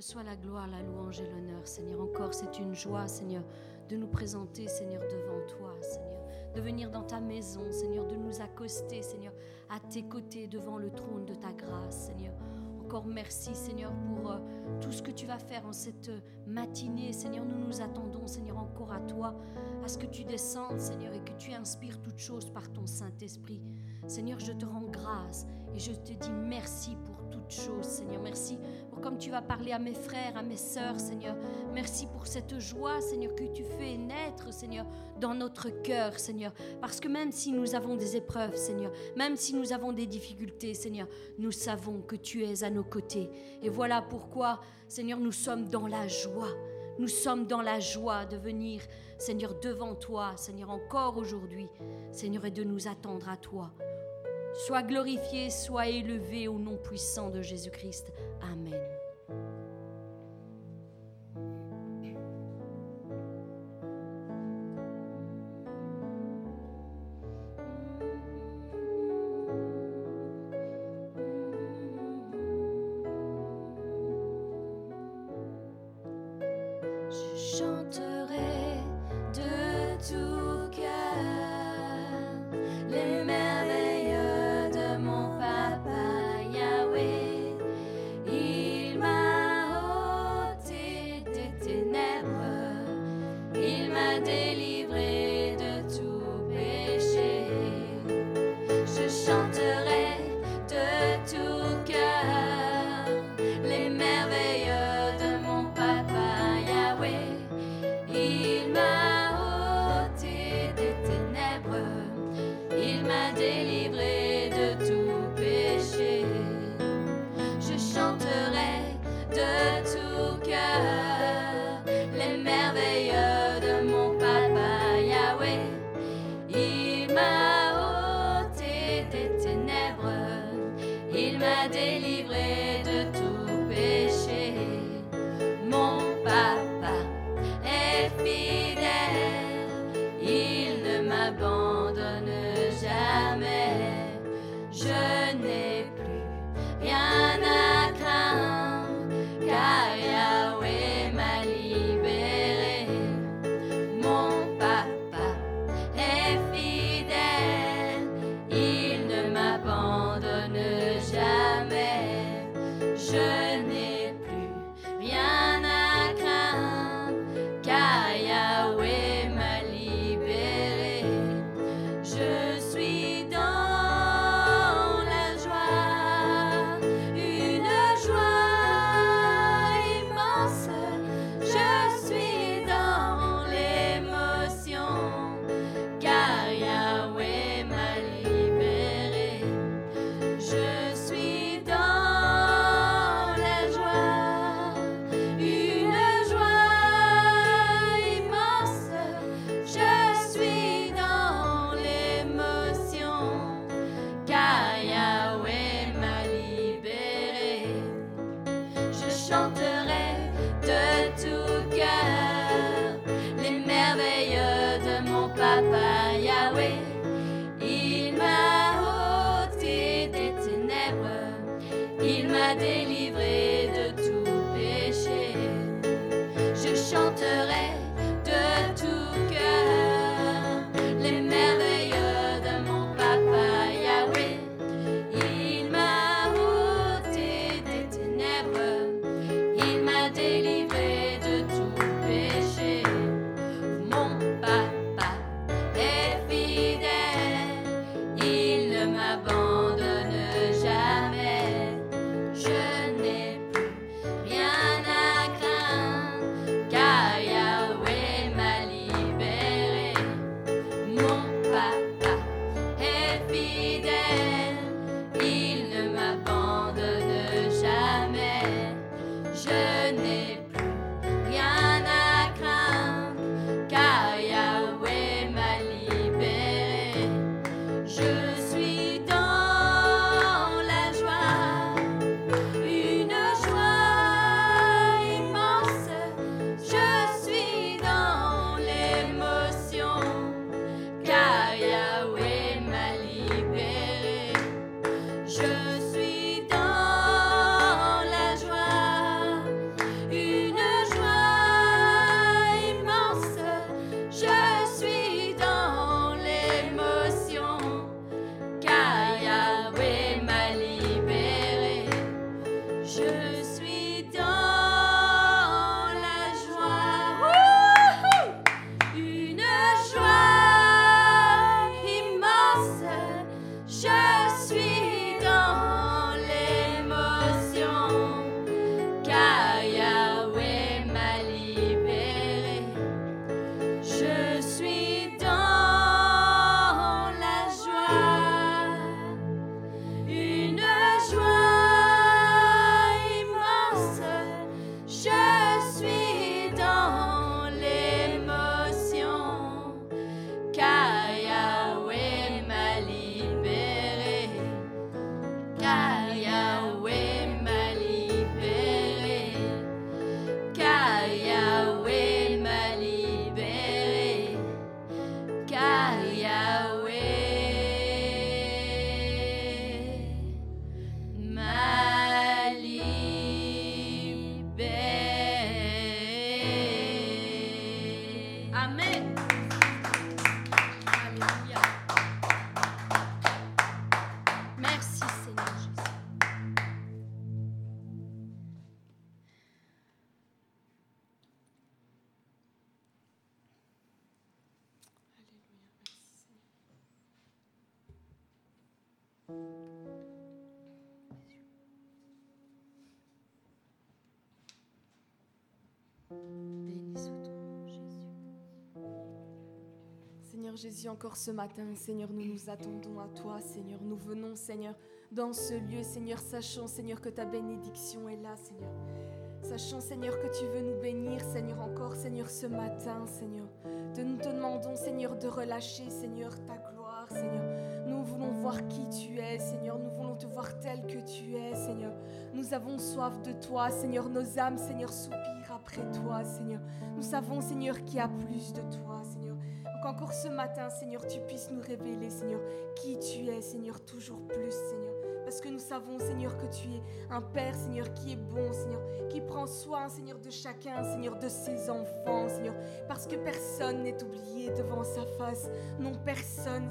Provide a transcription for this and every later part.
Reçois la gloire, la louange et l'honneur, Seigneur. Encore, c'est une joie, Seigneur, de nous présenter, Seigneur, devant toi, Seigneur. De venir dans ta maison, Seigneur, de nous accoster, Seigneur, à tes côtés, devant le trône de ta grâce, Seigneur. Encore merci, Seigneur, pour euh, tout ce que tu vas faire en cette matinée. Seigneur, nous nous attendons, Seigneur, encore à toi, à ce que tu descendes, Seigneur, et que tu inspires toutes choses par ton Saint-Esprit. Seigneur, je te rends grâce et je te dis merci pour toutes choses, Seigneur. Merci pour comme tu vas parler à mes frères, à mes sœurs, Seigneur. Merci pour cette joie, Seigneur, que tu fais naître, Seigneur, dans notre cœur, Seigneur. Parce que même si nous avons des épreuves, Seigneur, même si nous avons des difficultés, Seigneur, nous savons que tu es à nos côtés. Et voilà pourquoi, Seigneur, nous sommes dans la joie. Nous sommes dans la joie de venir, Seigneur, devant toi, Seigneur, encore aujourd'hui, Seigneur, et de nous attendre à toi. Sois glorifié, sois élevé au nom puissant de Jésus-Christ. Amen. Jésus, encore ce matin, Seigneur, nous nous attendons à toi, Seigneur. Nous venons, Seigneur, dans ce lieu, Seigneur, sachant, Seigneur, que ta bénédiction est là, Seigneur. Sachant, Seigneur, que tu veux nous bénir, Seigneur, encore, Seigneur, ce matin, Seigneur. nous te demandons, Seigneur, de relâcher, Seigneur, ta gloire, Seigneur. Nous voulons voir qui tu es, Seigneur. Nous voulons te voir tel que tu es, Seigneur. Nous avons soif de toi, Seigneur. Nos âmes, Seigneur, soupirent après toi, Seigneur. Nous savons, Seigneur, qu'il y a plus de toi, Seigneur qu'encore ce matin, Seigneur, tu puisses nous révéler, Seigneur, qui tu es, Seigneur, toujours plus, Seigneur. Parce que nous savons, Seigneur, que tu es un Père, Seigneur, qui est bon, Seigneur, qui prend soin, Seigneur, de chacun, Seigneur, de ses enfants, Seigneur. Parce que personne n'est oublié devant sa face. Non, personne.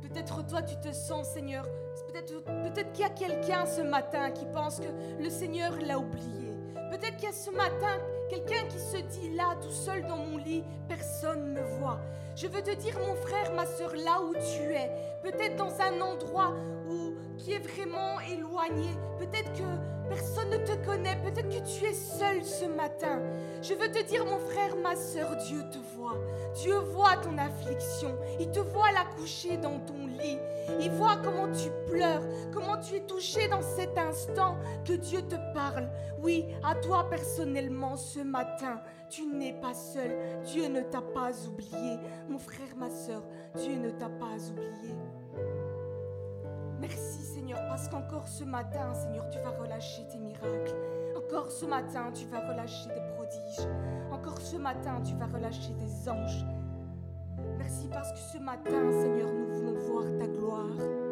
Peut-être toi, tu te sens, Seigneur. Peut-être peut qu'il y a quelqu'un ce matin qui pense que le Seigneur l'a oublié. Peut-être qu'il y a ce matin quelqu'un qui se dit là, tout seul dans mon lit, personne ne me voit. Je veux te dire, mon frère, ma soeur, là où tu es, peut-être dans un endroit où, qui est vraiment éloigné, peut-être que personne ne te connaît, peut-être que tu es seul ce matin. Je veux te dire, mon frère, ma soeur, Dieu te voit. Dieu voit ton affliction. Il te voit la coucher dans ton lit. Il voit comment tu pleures, comment tu es touché dans cet instant que Dieu te parle. Oui, à toi personnellement ce matin. Tu n'es pas seul. Dieu ne t'a pas oublié. Mon frère, ma soeur, Dieu ne t'a pas oublié. Merci Seigneur, parce qu'encore ce matin, Seigneur, tu vas relâcher tes miracles. Encore ce matin, tu vas relâcher des prodiges. Encore ce matin, tu vas relâcher des anges. Merci parce que ce matin, Seigneur, nous voulons voir ta gloire.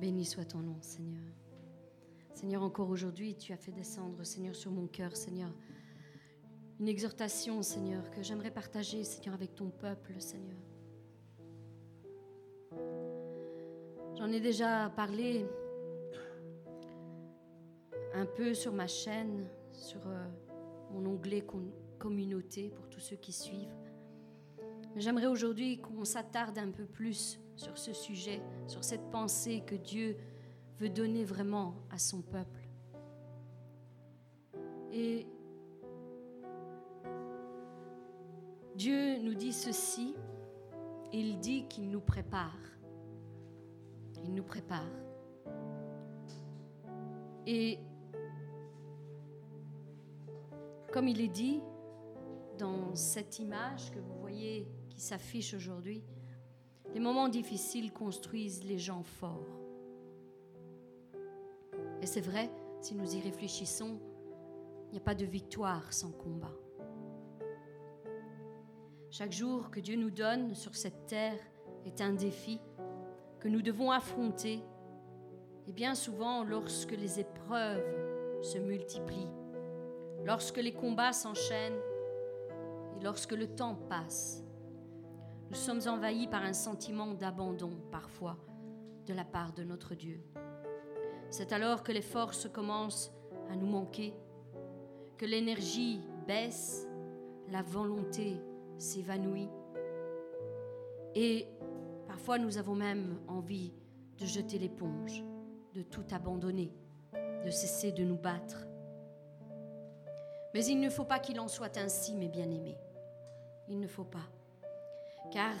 Béni soit ton nom, Seigneur. Seigneur, encore aujourd'hui, tu as fait descendre, Seigneur, sur mon cœur, Seigneur, une exhortation, Seigneur, que j'aimerais partager, Seigneur, avec ton peuple, Seigneur. J'en ai déjà parlé un peu sur ma chaîne, sur euh, mon onglet communauté pour tous ceux qui suivent. J'aimerais aujourd'hui qu'on s'attarde un peu plus sur ce sujet, sur cette pensée que Dieu veut donner vraiment à son peuple. Et Dieu nous dit ceci, il dit qu'il nous prépare. Il nous prépare. Et comme il est dit dans cette image que vous voyez qui s'affiche aujourd'hui, les moments difficiles construisent les gens forts. Et c'est vrai, si nous y réfléchissons, il n'y a pas de victoire sans combat. Chaque jour que Dieu nous donne sur cette terre est un défi que nous devons affronter, et bien souvent lorsque les épreuves se multiplient, lorsque les combats s'enchaînent lorsque le temps passe, nous sommes envahis par un sentiment d'abandon parfois de la part de notre Dieu. C'est alors que les forces commencent à nous manquer, que l'énergie baisse, la volonté s'évanouit et Parfois, nous avons même envie de jeter l'éponge, de tout abandonner, de cesser de nous battre. Mais il ne faut pas qu'il en soit ainsi, mes bien-aimés. Il ne faut pas. Car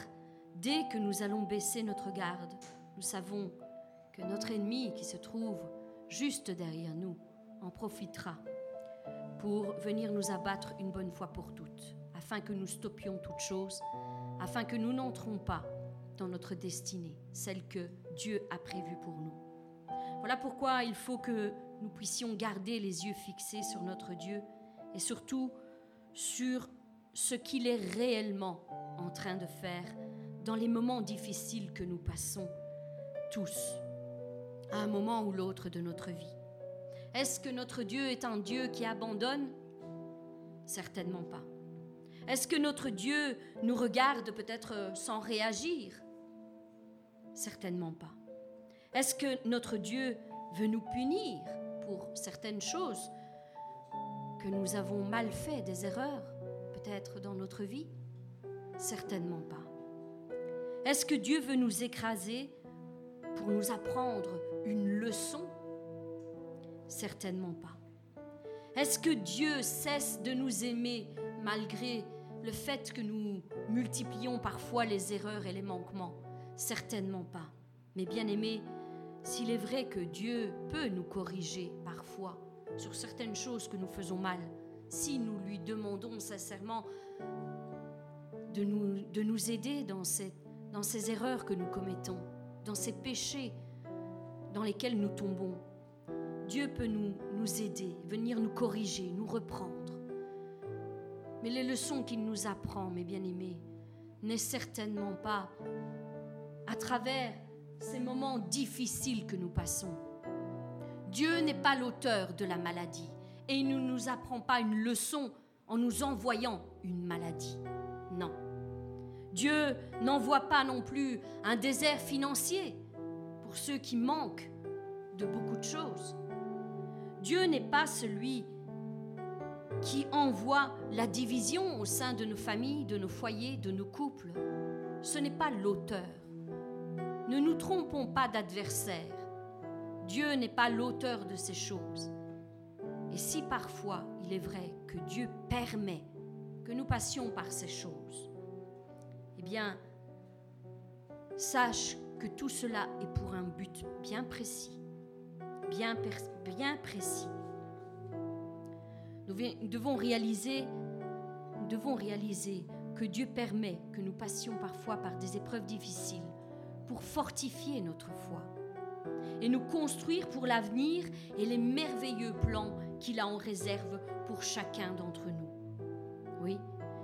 dès que nous allons baisser notre garde, nous savons que notre ennemi qui se trouve juste derrière nous en profitera pour venir nous abattre une bonne fois pour toutes, afin que nous stoppions toutes choses, afin que nous n'entrons pas dans notre destinée, celle que Dieu a prévue pour nous. Voilà pourquoi il faut que nous puissions garder les yeux fixés sur notre Dieu et surtout sur ce qu'il est réellement en train de faire dans les moments difficiles que nous passons tous, à un moment ou l'autre de notre vie. Est-ce que notre Dieu est un Dieu qui abandonne? Certainement pas. Est-ce que notre Dieu nous regarde peut-être sans réagir? Certainement pas. Est-ce que notre Dieu veut nous punir pour certaines choses que nous avons mal fait, des erreurs? Peut-être dans notre vie? Certainement pas. Est-ce que Dieu veut nous écraser pour nous apprendre une leçon? Certainement pas. Est-ce que Dieu cesse de nous aimer malgré le fait que nous multiplions parfois les erreurs et les manquements? Certainement pas. Mais bien aimé, s'il est vrai que Dieu peut nous corriger parfois sur certaines choses que nous faisons mal, si nous lui demandons sincèrement de nous, de nous aider dans ces erreurs que nous commettons, dans ces péchés dans lesquels nous tombons. Dieu peut nous aider, venir nous corriger, nous reprendre. Mais les leçons qu'il nous apprend, mes bien-aimés, n'est certainement pas à travers ces moments difficiles que nous passons. Dieu n'est pas l'auteur de la maladie et il ne nous apprend pas une leçon en nous envoyant une maladie. Non. Dieu n'envoie pas non plus un désert financier pour ceux qui manquent de beaucoup de choses. Dieu n'est pas celui qui envoie la division au sein de nos familles, de nos foyers, de nos couples. Ce n'est pas l'auteur. Ne nous trompons pas d'adversaire. Dieu n'est pas l'auteur de ces choses. Et si parfois il est vrai que Dieu permet que nous passions par ces choses, bien, sache que tout cela est pour un but bien précis, bien, bien précis. Nous devons réaliser, nous devons réaliser que Dieu permet que nous passions parfois par des épreuves difficiles pour fortifier notre foi et nous construire pour l'avenir et les merveilleux plans qu'il a en réserve pour chacun d'entre nous. Oui,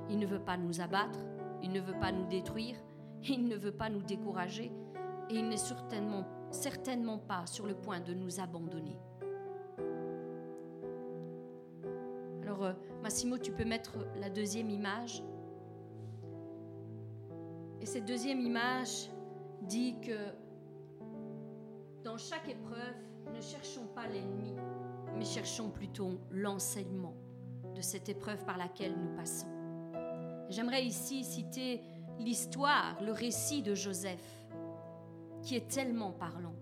il ne veut pas nous abattre, il ne veut pas nous détruire, il ne veut pas nous décourager et il n'est certainement, certainement pas sur le point de nous abandonner. Alors, euh, Massimo, tu peux mettre la deuxième image. Et cette deuxième image dit que dans chaque épreuve, ne cherchons pas l'ennemi, mais cherchons plutôt l'enseignement de cette épreuve par laquelle nous passons. J'aimerais ici citer l'histoire, le récit de Joseph, qui est tellement parlant.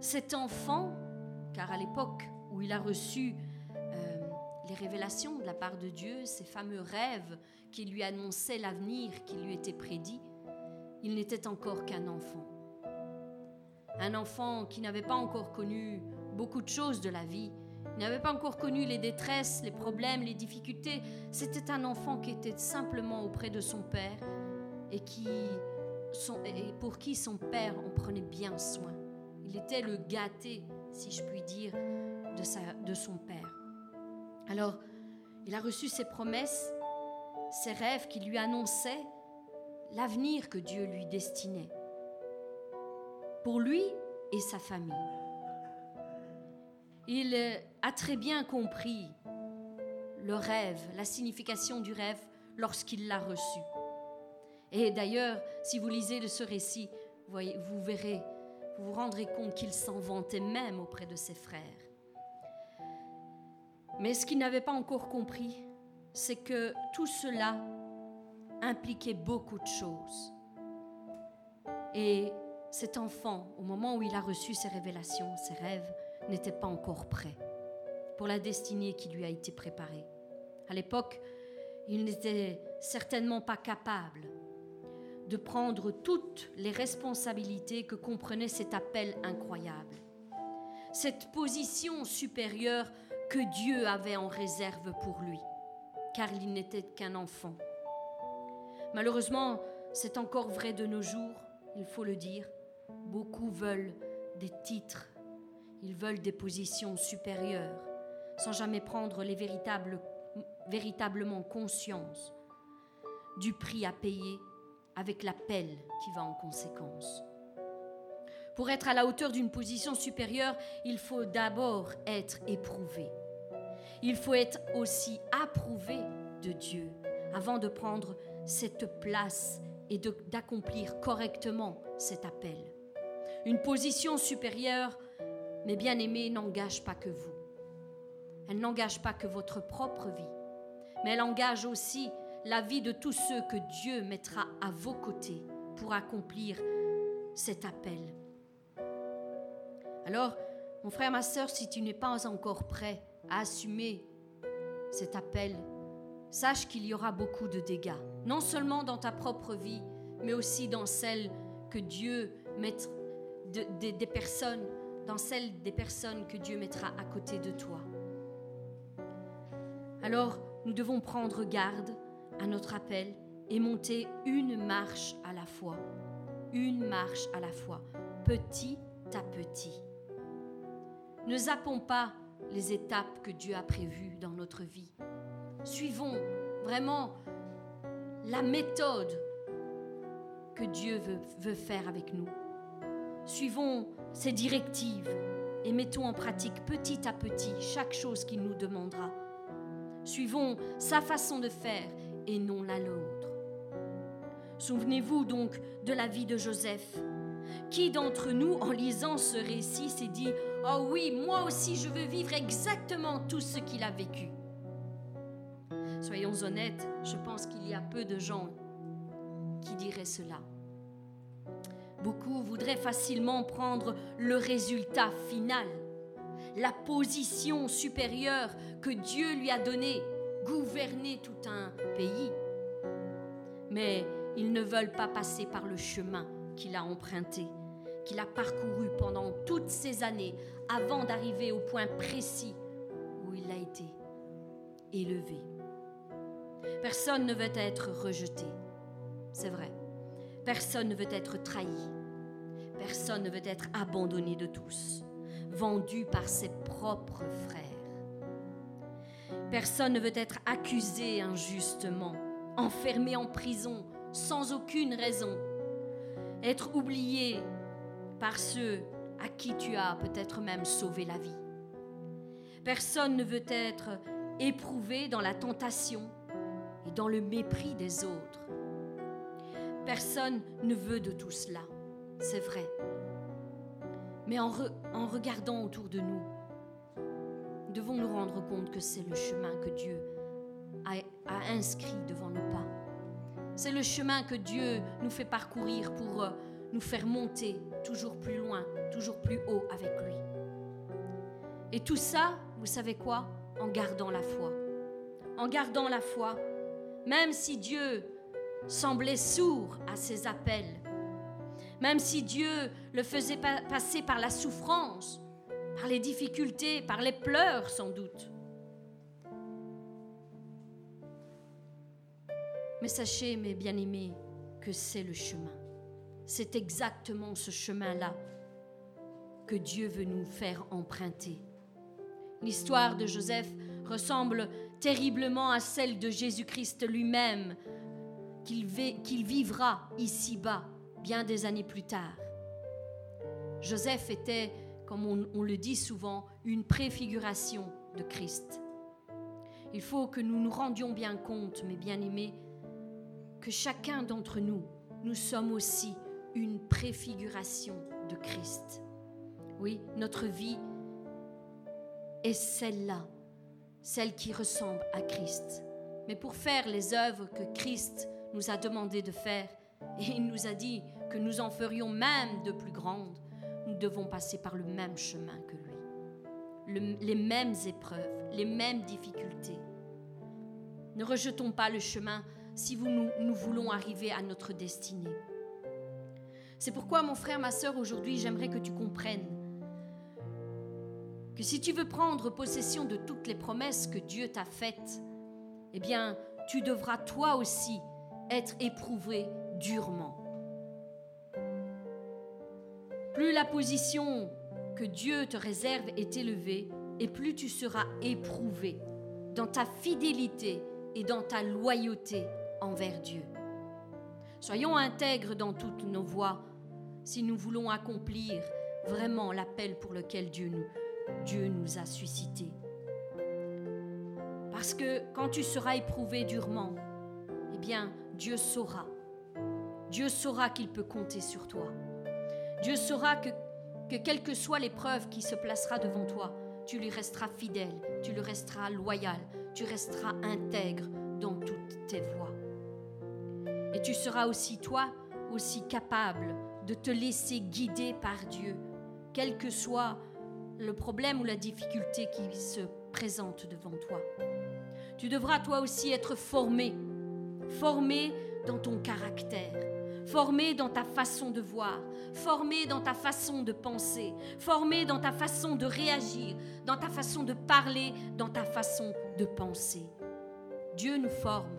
Cet enfant, car à l'époque où il a reçu euh, les révélations de la part de Dieu, ces fameux rêves qui lui annonçaient l'avenir qui lui était prédit, il n'était encore qu'un enfant. Un enfant qui n'avait pas encore connu beaucoup de choses de la vie, il n'avait pas encore connu les détresses, les problèmes, les difficultés. C'était un enfant qui était simplement auprès de son père et, qui, pour qui son père en prenait bien soin. Il était le gâté, si je puis dire, de son père. Alors, il a reçu ses promesses, ses rêves qui lui annonçaient l'avenir que Dieu lui destinait pour lui et sa famille. Il a très bien compris le rêve, la signification du rêve lorsqu'il l'a reçu. Et d'ailleurs, si vous lisez de ce récit, vous verrez, vous vous rendrez compte qu'il s'en vantait même auprès de ses frères. Mais ce qu'il n'avait pas encore compris, c'est que tout cela impliquait beaucoup de choses. Et cet enfant, au moment où il a reçu ses révélations, ses rêves, n'était pas encore prêt pour la destinée qui lui a été préparée. À l'époque, il n'était certainement pas capable de prendre toutes les responsabilités que comprenait cet appel incroyable. Cette position supérieure que Dieu avait en réserve pour lui, car il n'était qu'un enfant. Malheureusement, c'est encore vrai de nos jours, il faut le dire. Beaucoup veulent des titres, ils veulent des positions supérieures, sans jamais prendre les véritablement conscience du prix à payer avec l'appel qui va en conséquence. Pour être à la hauteur d'une position supérieure, il faut d'abord être éprouvé. Il faut être aussi approuvé de Dieu avant de prendre cette place et d'accomplir correctement cet appel. Une position supérieure, mes bien-aimés, n'engage pas que vous. Elle n'engage pas que votre propre vie, mais elle engage aussi la vie de tous ceux que Dieu mettra à vos côtés pour accomplir cet appel. Alors, mon frère, ma soeur, si tu n'es pas encore prêt à assumer cet appel, sache qu'il y aura beaucoup de dégâts, non seulement dans ta propre vie, mais aussi dans celle que Dieu mettra, des personnes, dans celle des personnes que Dieu mettra à côté de toi. Alors, nous devons prendre garde à notre appel et monter une marche à la fois, une marche à la fois, petit à petit. Ne zappons pas les étapes que Dieu a prévues dans notre vie. Suivons vraiment la méthode que Dieu veut, faire avec nous. Suivons ses directives et mettons en pratique petit à petit chaque chose qu'il nous demandera. Suivons sa façon de faire et non la nôtre. Souvenez-vous donc de la vie de Joseph. Qui d'entre nous, en lisant ce récit, s'est dit ⁇ Oh oui, moi aussi je veux vivre exactement tout ce qu'il a vécu ?⁇ Soyons honnêtes, je pense qu'il y a peu de gens qui diraient cela. Beaucoup voudraient facilement prendre le résultat final, la position supérieure que Dieu lui a donnée gouverner tout un pays. Mais ils ne veulent pas passer par le chemin qu'il a emprunté, qu'il a parcouru pendant toutes ces années avant d'arriver au point précis où il a été élevé. Personne ne veut être rejeté, c'est vrai. Personne ne veut être trahi. Personne ne veut être abandonné de tous, vendu par ses propres frères. Personne ne veut être accusé injustement, enfermé en prison sans aucune raison, être oublié par ceux à qui tu as peut-être même sauvé la vie. Personne ne veut être éprouvé dans la tentation et dans le mépris des autres. Personne ne veut de tout cela, c'est vrai. Mais en, regardant autour de nous, devons nous rendre compte que c'est le chemin que Dieu a, inscrit devant nos pas. C'est le chemin que Dieu nous fait parcourir pour euh, nous faire monter toujours plus loin, toujours plus haut avec lui. Et tout ça, vous savez quoi? En gardant la foi. En gardant la foi, même si Dieu semblait sourd à ses appels, même si Dieu le faisait passer par la souffrance, par les difficultés, par les pleurs sans doute. Mais sachez, mes bien-aimés, que c'est le chemin. C'est exactement ce chemin-là que Dieu veut nous faire emprunter. L'histoire de Joseph ressemble terriblement à celle de Jésus-Christ lui-même, qu'il vivra ici-bas bien des années plus tard. Joseph était comme on, le dit souvent, une préfiguration de Christ. Il faut que nous nous rendions bien compte, mes bien-aimés, que chacun d'entre nous, nous sommes aussi une préfiguration de Christ. Oui, notre vie est celle-là, celle qui ressemble à Christ. Mais pour faire les œuvres que Christ nous a demandé de faire, et il nous a dit que nous en ferions même de plus grandes, nous devons passer par le même chemin que lui, les mêmes épreuves, les mêmes difficultés. Ne rejetons pas le chemin si vous, nous, nous voulons arriver à notre destinée. C'est pourquoi, mon frère, ma soeur, aujourd'hui, j'aimerais que tu comprennes que si tu veux prendre possession de toutes les promesses que Dieu t'a faites, eh bien, tu devras toi aussi être éprouvé durement. Plus la position que Dieu te réserve est élevée, et plus tu seras éprouvé dans ta fidélité et dans ta loyauté envers Dieu. Soyons intègres dans toutes nos voies si nous voulons accomplir vraiment l'appel pour lequel Dieu nous, Dieu nous a suscités. Parce que quand tu seras éprouvé durement, eh bien, Dieu saura. Dieu saura qu'il peut compter sur toi. Dieu saura que, que quelle que soit l'épreuve qui se placera devant toi, tu lui resteras fidèle, tu lui resteras loyal, tu resteras intègre dans toutes tes voies. Et tu seras aussi, toi, aussi capable de te laisser guider par Dieu, quel que soit le problème ou la difficulté qui se présente devant toi. Tu devras toi aussi être formé, formé dans ton caractère, formé dans ta façon de voir, formé dans ta façon de penser, formé dans ta façon de réagir, dans ta façon de parler, dans ta façon de penser. Dieu nous forme.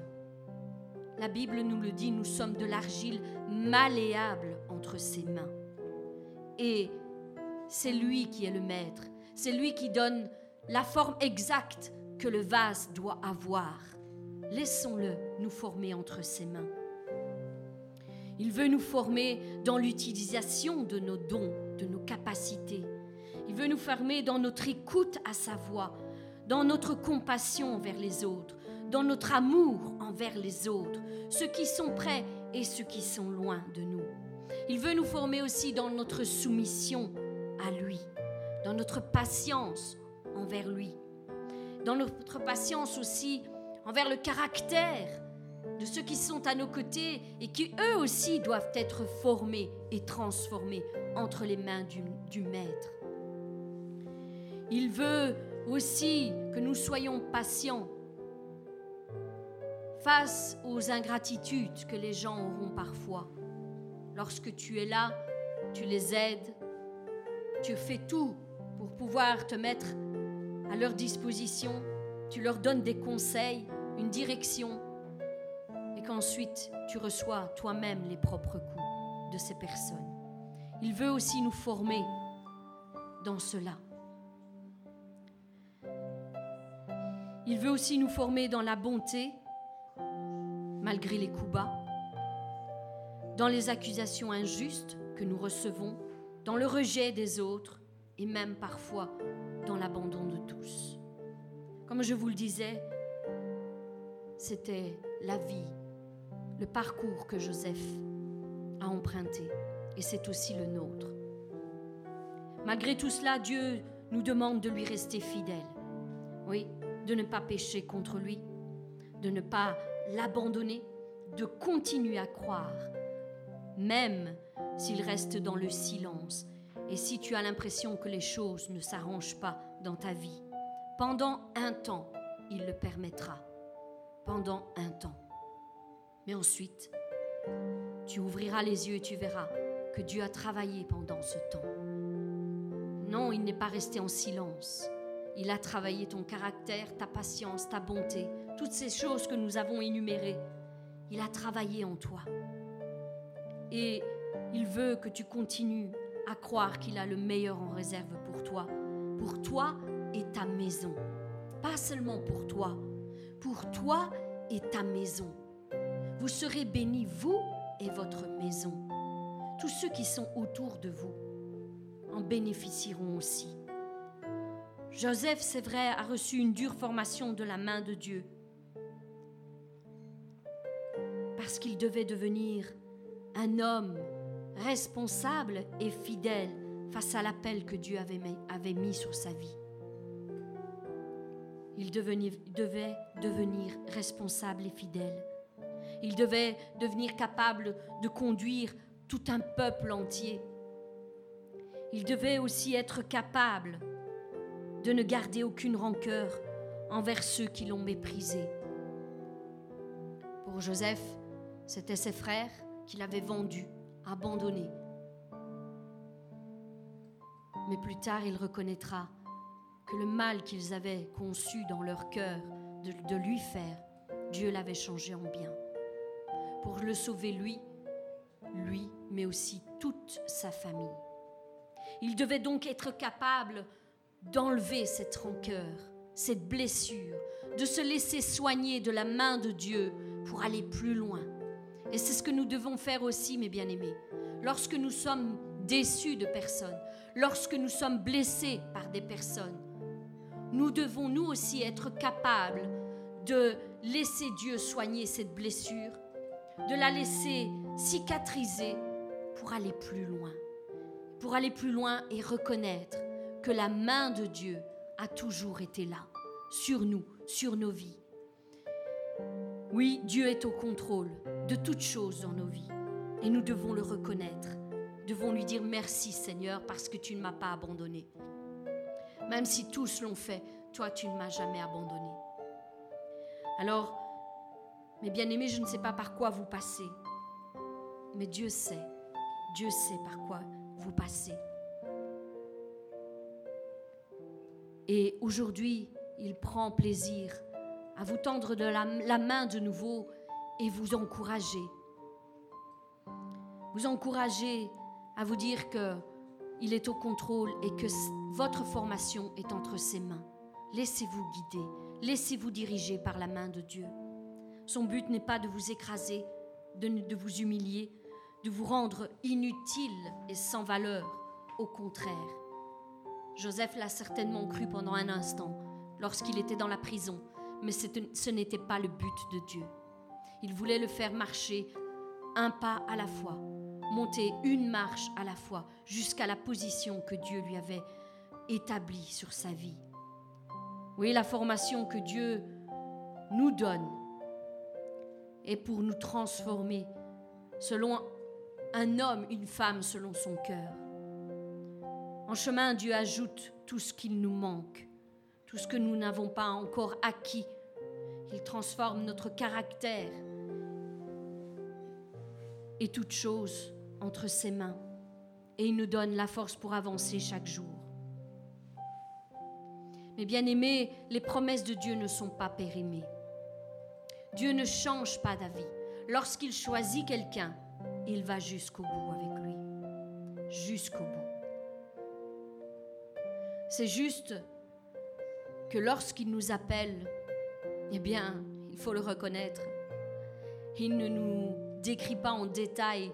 La Bible nous le dit, nous sommes de l'argile malléable entre ses mains. Et c'est lui qui est le maître. C'est lui qui donne la forme exacte que le vase doit avoir. Laissons-le nous former entre ses mains. Il veut nous former dans l'utilisation de nos dons, de nos capacités. Il veut nous former dans notre écoute à sa voix, dans notre compassion envers les autres, dans notre amour envers les autres, ceux qui sont près et ceux qui sont loin de nous. Il veut nous former aussi dans notre soumission à lui, dans notre patience envers lui, dans notre patience aussi envers le caractère de ceux qui sont à nos côtés et qui eux aussi doivent être formés et transformés entre les mains du, Maître. Il veut aussi que nous soyons patients face aux ingratitudes que les gens auront parfois. Lorsque tu es là, tu les aides, tu fais tout pour pouvoir te mettre à leur disposition, tu leur donnes des conseils, une direction, qu'ensuite tu reçois toi-même les propres coups de ces personnes. Il veut aussi nous former dans cela. Il veut aussi nous former dans la bonté, malgré les coups bas, dans les accusations injustes que nous recevons, dans le rejet des autres et même parfois dans l'abandon de tous. Comme je vous le disais, c'était la vie, le parcours que Joseph a emprunté et c'est aussi le nôtre. Malgré tout cela, Dieu nous demande de lui rester fidèle. Oui, de ne pas pécher contre lui, de ne pas l'abandonner, de continuer à croire, même s'il reste dans le silence et si tu as l'impression que les choses ne s'arrangent pas dans ta vie. Pendant un temps, il le permettra. Pendant un temps. Mais ensuite, tu ouvriras les yeux et tu verras que Dieu a travaillé pendant ce temps. Non, il n'est pas resté en silence. Il a travaillé ton caractère, ta patience, ta bonté, toutes ces choses que nous avons énumérées. Il a travaillé en toi. Et il veut que tu continues à croire qu'il a le meilleur en réserve pour toi, pour toi et ta maison. Pas seulement pour toi, pour toi et ta maison. Vous serez bénis, vous et votre maison. Tous ceux qui sont autour de vous en bénéficieront aussi. Joseph, c'est vrai, a reçu une dure formation de la main de Dieu parce qu'il devait devenir un homme responsable et fidèle face à l'appel que Dieu avait mis, sur sa vie. Il devait devenir responsable et fidèle. Il devait devenir capable de conduire tout un peuple entier. Il devait aussi être capable de ne garder aucune rancœur envers ceux qui l'ont méprisé. Pour Joseph, c'était ses frères qui l'avaient vendu, abandonné. Mais plus tard, il reconnaîtra que le mal qu'ils avaient conçu dans leur cœur de, de lui faire, Dieu l'avait changé en bien. Pour le sauver lui, lui, mais aussi toute sa famille. Il devait donc être capable d'enlever cette rancœur, cette blessure, de se laisser soigner de la main de Dieu pour aller plus loin. Et c'est ce que nous devons faire aussi, mes bien-aimés. Lorsque nous sommes déçus de personnes, lorsque nous sommes blessés par des personnes, nous devons nous aussi être capables de laisser Dieu soigner cette blessure, de la laisser cicatriser pour aller plus loin, pour aller plus loin et reconnaître que la main de Dieu a toujours été là, sur nous, sur nos vies. Oui, Dieu est au contrôle de toutes choses dans nos vies et nous devons le reconnaître. Devons lui dire merci Seigneur parce que tu ne m'as pas abandonné. Même si tous l'ont fait, toi tu ne m'as jamais abandonné. Alors, mes bien-aimés, je ne sais pas par quoi vous passez, mais Dieu sait. Dieu sait par quoi vous passez. Et aujourd'hui, il prend plaisir à vous tendre la, main de nouveau et vous encourager. Vous encourager à vous dire que il est au contrôle et que votre formation est entre ses mains. Laissez-vous guider, laissez-vous diriger par la main de Dieu. Son but n'est pas de vous écraser, de, vous humilier, de vous rendre inutile et sans valeur. Au contraire, Joseph l'a certainement cru pendant un instant lorsqu'il était dans la prison, mais ce n'était pas le but de Dieu. Il voulait le faire marcher un pas à la fois, monter une marche à la fois jusqu'à la position que Dieu lui avait établie sur sa vie. Oui, la formation que Dieu nous donne est pour nous transformer selon un homme, une femme, selon son cœur. En chemin, Dieu ajoute tout ce qu'il nous manque, tout ce que nous n'avons pas encore acquis. Il transforme notre caractère et toute chose entre ses mains. Et il nous donne la force pour avancer chaque jour. Mais bien aimés, les promesses de Dieu ne sont pas périmées. Dieu ne change pas d'avis. Lorsqu'il choisit quelqu'un, il va jusqu'au bout avec lui. Jusqu'au bout. C'est juste que lorsqu'il nous appelle, eh bien, il faut le reconnaître, il ne nous décrit pas en détail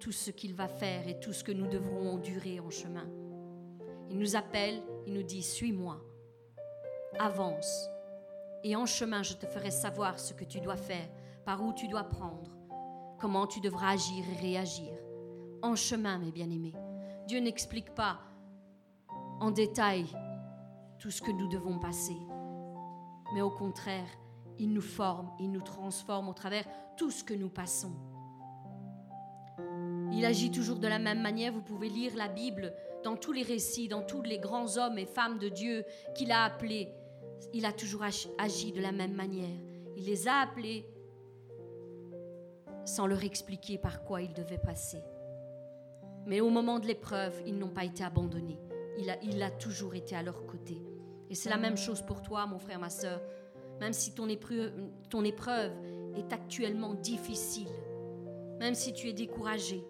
tout ce qu'il va faire et tout ce que nous devrons endurer en chemin. Il nous appelle, il nous dit, suis-moi, avance, et en chemin je te ferai savoir ce que tu dois faire, par où tu dois prendre, comment tu devras agir et réagir. En chemin, mes bien-aimés. Dieu n'explique pas en détail tout ce que nous devons passer, mais au contraire, il nous forme, il nous transforme au travers tout ce que nous passons. Il agit toujours de la même manière. Vous pouvez lire la Bible dans tous les récits, dans tous les grands hommes et femmes de Dieu qu'il a appelés. Il a toujours agi de la même manière. Il les a appelés sans leur expliquer par quoi ils devaient passer. Mais au moment de l'épreuve, ils n'ont pas été abandonnés. Il a, toujours été à leur côté. Et c'est la même chose pour toi, mon frère, ma soeur. Même si ton épreuve, ton épreuve est actuellement difficile, même si tu es découragé,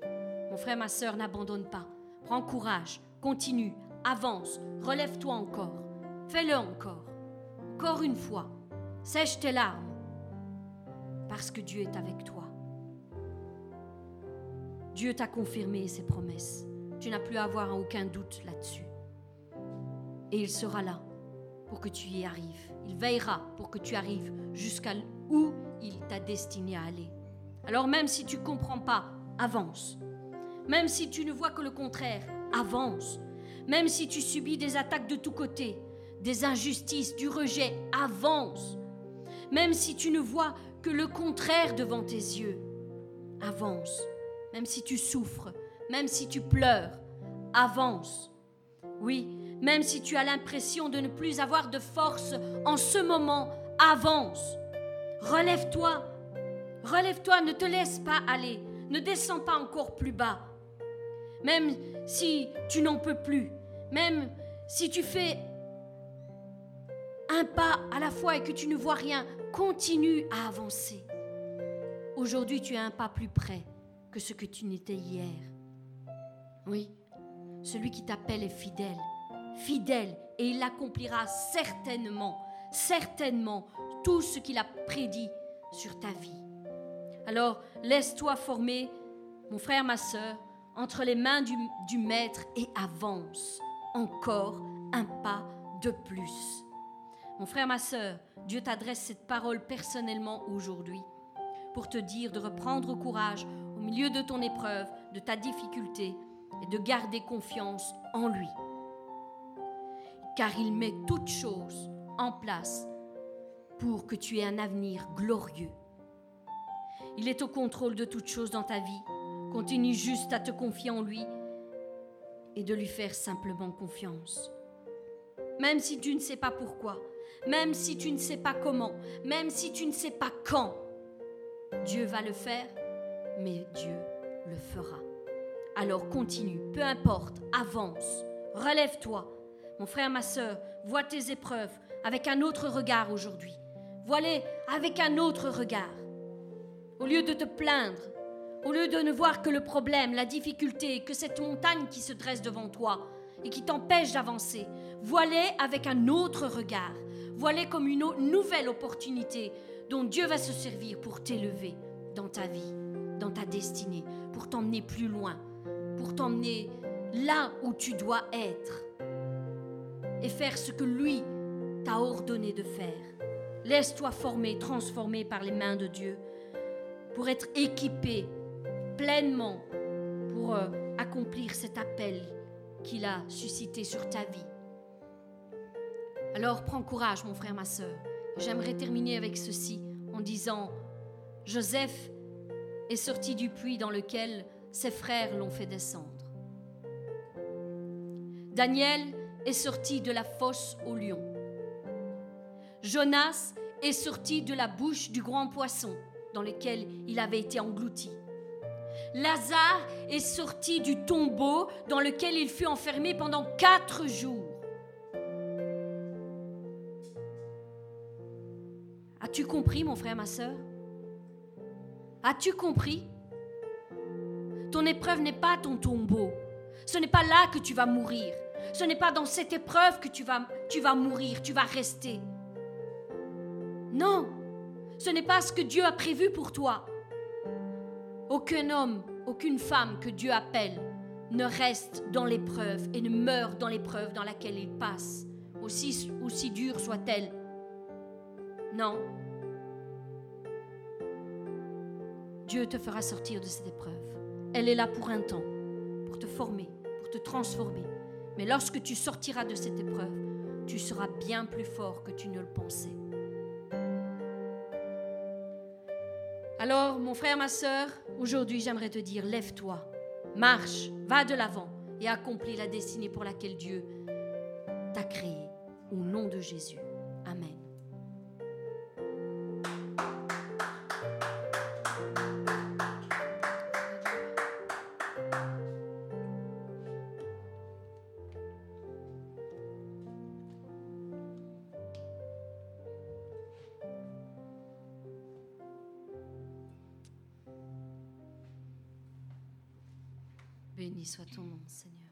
mon frère, ma soeur, n'abandonne pas. Prends courage, continue, avance, relève-toi encore. Fais-le encore. Encore une fois. Sèche tes larmes. Parce que Dieu est avec toi. Dieu t'a confirmé ses promesses. Tu n'as plus à avoir aucun doute là-dessus. Et il sera là pour que tu y arrives. Il veillera pour que tu arrives jusqu'à où il t'a destiné à aller. Alors même si tu ne comprends pas, avance. Même si tu ne vois que le contraire, avance. Même si tu subis des attaques de tous côtés, des injustices, du rejet, avance. Même si tu ne vois que le contraire devant tes yeux, avance. Même si tu souffres, même si tu pleures, avance. Oui, même si tu as l'impression de ne plus avoir de force en ce moment, avance. Relève-toi. Relève-toi, ne te laisse pas aller. Ne descends pas encore plus bas. Même si tu n'en peux plus, même si tu fais un pas à la fois et que tu ne vois rien, continue à avancer. Aujourd'hui, tu es un pas plus près que ce que tu n'étais hier. Oui, celui qui t'appelle est fidèle, fidèle, et il accomplira certainement, certainement tout ce qu'il a prédit sur ta vie. Alors, laisse-toi former, mon frère, ma sœur, entre les mains du, du Maître et avance encore un pas de plus. Mon frère, ma sœur, Dieu t'adresse cette parole personnellement aujourd'hui pour te dire de reprendre courage au milieu de ton épreuve, de ta difficulté, et de garder confiance en lui. Car il met toutes choses en place pour que tu aies un avenir glorieux. Il est au contrôle de toutes choses dans ta vie. Continue juste à te confier en lui et de lui faire simplement confiance. Même si tu ne sais pas pourquoi, même si tu ne sais pas comment, même si tu ne sais pas quand, Dieu va le faire, mais Dieu le fera. Alors continue, peu importe, avance, relève-toi. Mon frère, ma soeur, vois tes épreuves avec un autre regard aujourd'hui. Vois-les avec un autre regard. Au lieu de te plaindre, au lieu de ne voir que le problème, la difficulté, que cette montagne qui se dresse devant toi et qui t'empêche d'avancer, vois-les avec un autre regard. Vois-les comme une nouvelle opportunité dont Dieu va se servir pour t'élever dans ta vie, dans ta destinée, pour t'emmener plus loin, pour t'emmener là où tu dois être et faire ce que lui t'a ordonné de faire. Laisse-toi former, transformer par les mains de Dieu pour être équipé pleinement pour euh, accomplir cet appel qu'il a suscité sur ta vie. Alors prends courage, mon frère, ma soeur. J'aimerais terminer avec ceci en disant, Joseph est sorti du puits dans lequel ses frères l'ont fait descendre. Daniel est sorti de la fosse au lion. Jonas est sorti de la bouche du grand poisson dans lequel il avait été englouti. Lazare est sorti du tombeau dans lequel il fut enfermé pendant quatre jours. As-tu compris, mon frère, ma soeur As-tu compris? Ton épreuve n'est pas ton tombeau. Ce n'est pas là que tu vas mourir. Ce n'est pas dans cette épreuve que tu vas, mourir, tu vas rester. Non, ce n'est pas ce que Dieu a prévu pour toi. Aucun homme, aucune femme que Dieu appelle ne reste dans l'épreuve et ne meurt dans l'épreuve dans laquelle il passe, aussi dure soit-elle. Non. Dieu te fera sortir de cette épreuve. Elle est là pour un temps, pour te former, pour te transformer. Mais lorsque tu sortiras de cette épreuve, tu seras bien plus fort que tu ne le pensais. Alors, mon frère, ma sœur, aujourd'hui j'aimerais te dire, lève-toi, marche, va de l'avant et accomplis la destinée pour laquelle Dieu t'a créé. Au nom de Jésus. Amen. Soit ton nom, Seigneur.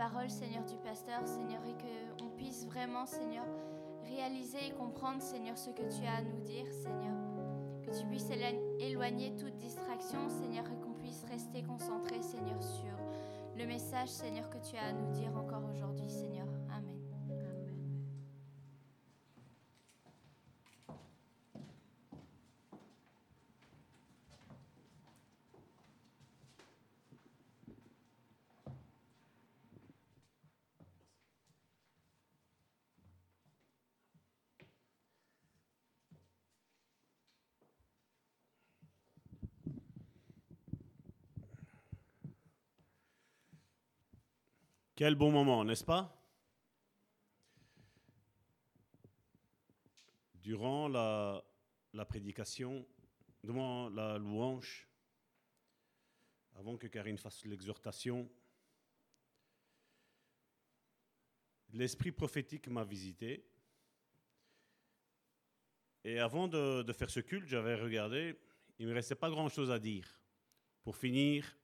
Paroles, Seigneur, du pasteur, Seigneur, et qu'on puisse vraiment, Seigneur, réaliser et comprendre, Seigneur, ce que tu as à nous dire, Seigneur. Que tu puisses éloigner toute distraction, Seigneur, et qu'on puisse rester concentré, Seigneur, sur le message, Seigneur, que tu as à nous dire encore Quel bon moment, n'est-ce pas? Durant la, prédication, devant la louange, avant que Karine fasse l'exhortation, l'esprit prophétique m'a visité. Et avant de, faire ce culte, j'avais regardé, il ne me restait pas grand-chose à dire pour finir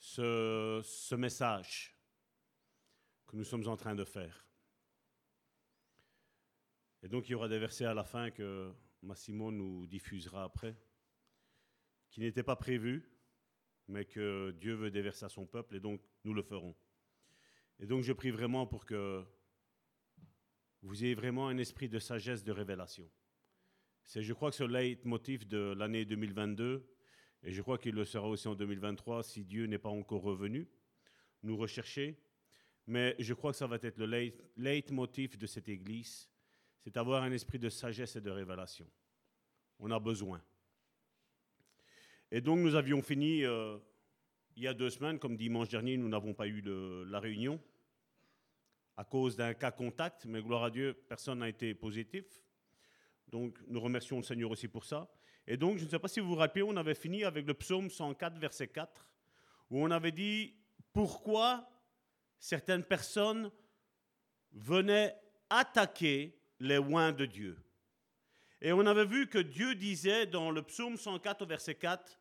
ce message nous sommes en train de faire. Et donc il y aura des versets à la fin que Massimo nous diffusera après, qui n'étaient pas prévus, mais que Dieu veut déverser à son peuple, et donc nous le ferons. Et donc je prie vraiment pour que vous ayez vraiment un esprit de sagesse, de révélation. C'est, je crois que ce leitmotiv de l'année 2022, et je crois qu'il le sera aussi en 2023 si Dieu n'est pas encore revenu, nous rechercher mais je crois que ça va être le leitmotiv de cette Église, c'est avoir un esprit de sagesse et de révélation. On a besoin. Et donc nous avions fini euh, il y a deux semaines, comme dimanche dernier, nous n'avons pas eu la réunion à cause d'un cas contact, mais gloire à Dieu, personne n'a été positif. Donc nous remercions le Seigneur aussi pour ça. Et donc je ne sais pas si vous vous rappelez, on avait fini avec le psaume 104, verset 4, où on avait dit, pourquoi certaines personnes venaient attaquer les oins de Dieu. Et on avait vu que Dieu disait dans le psaume 104 au verset 4,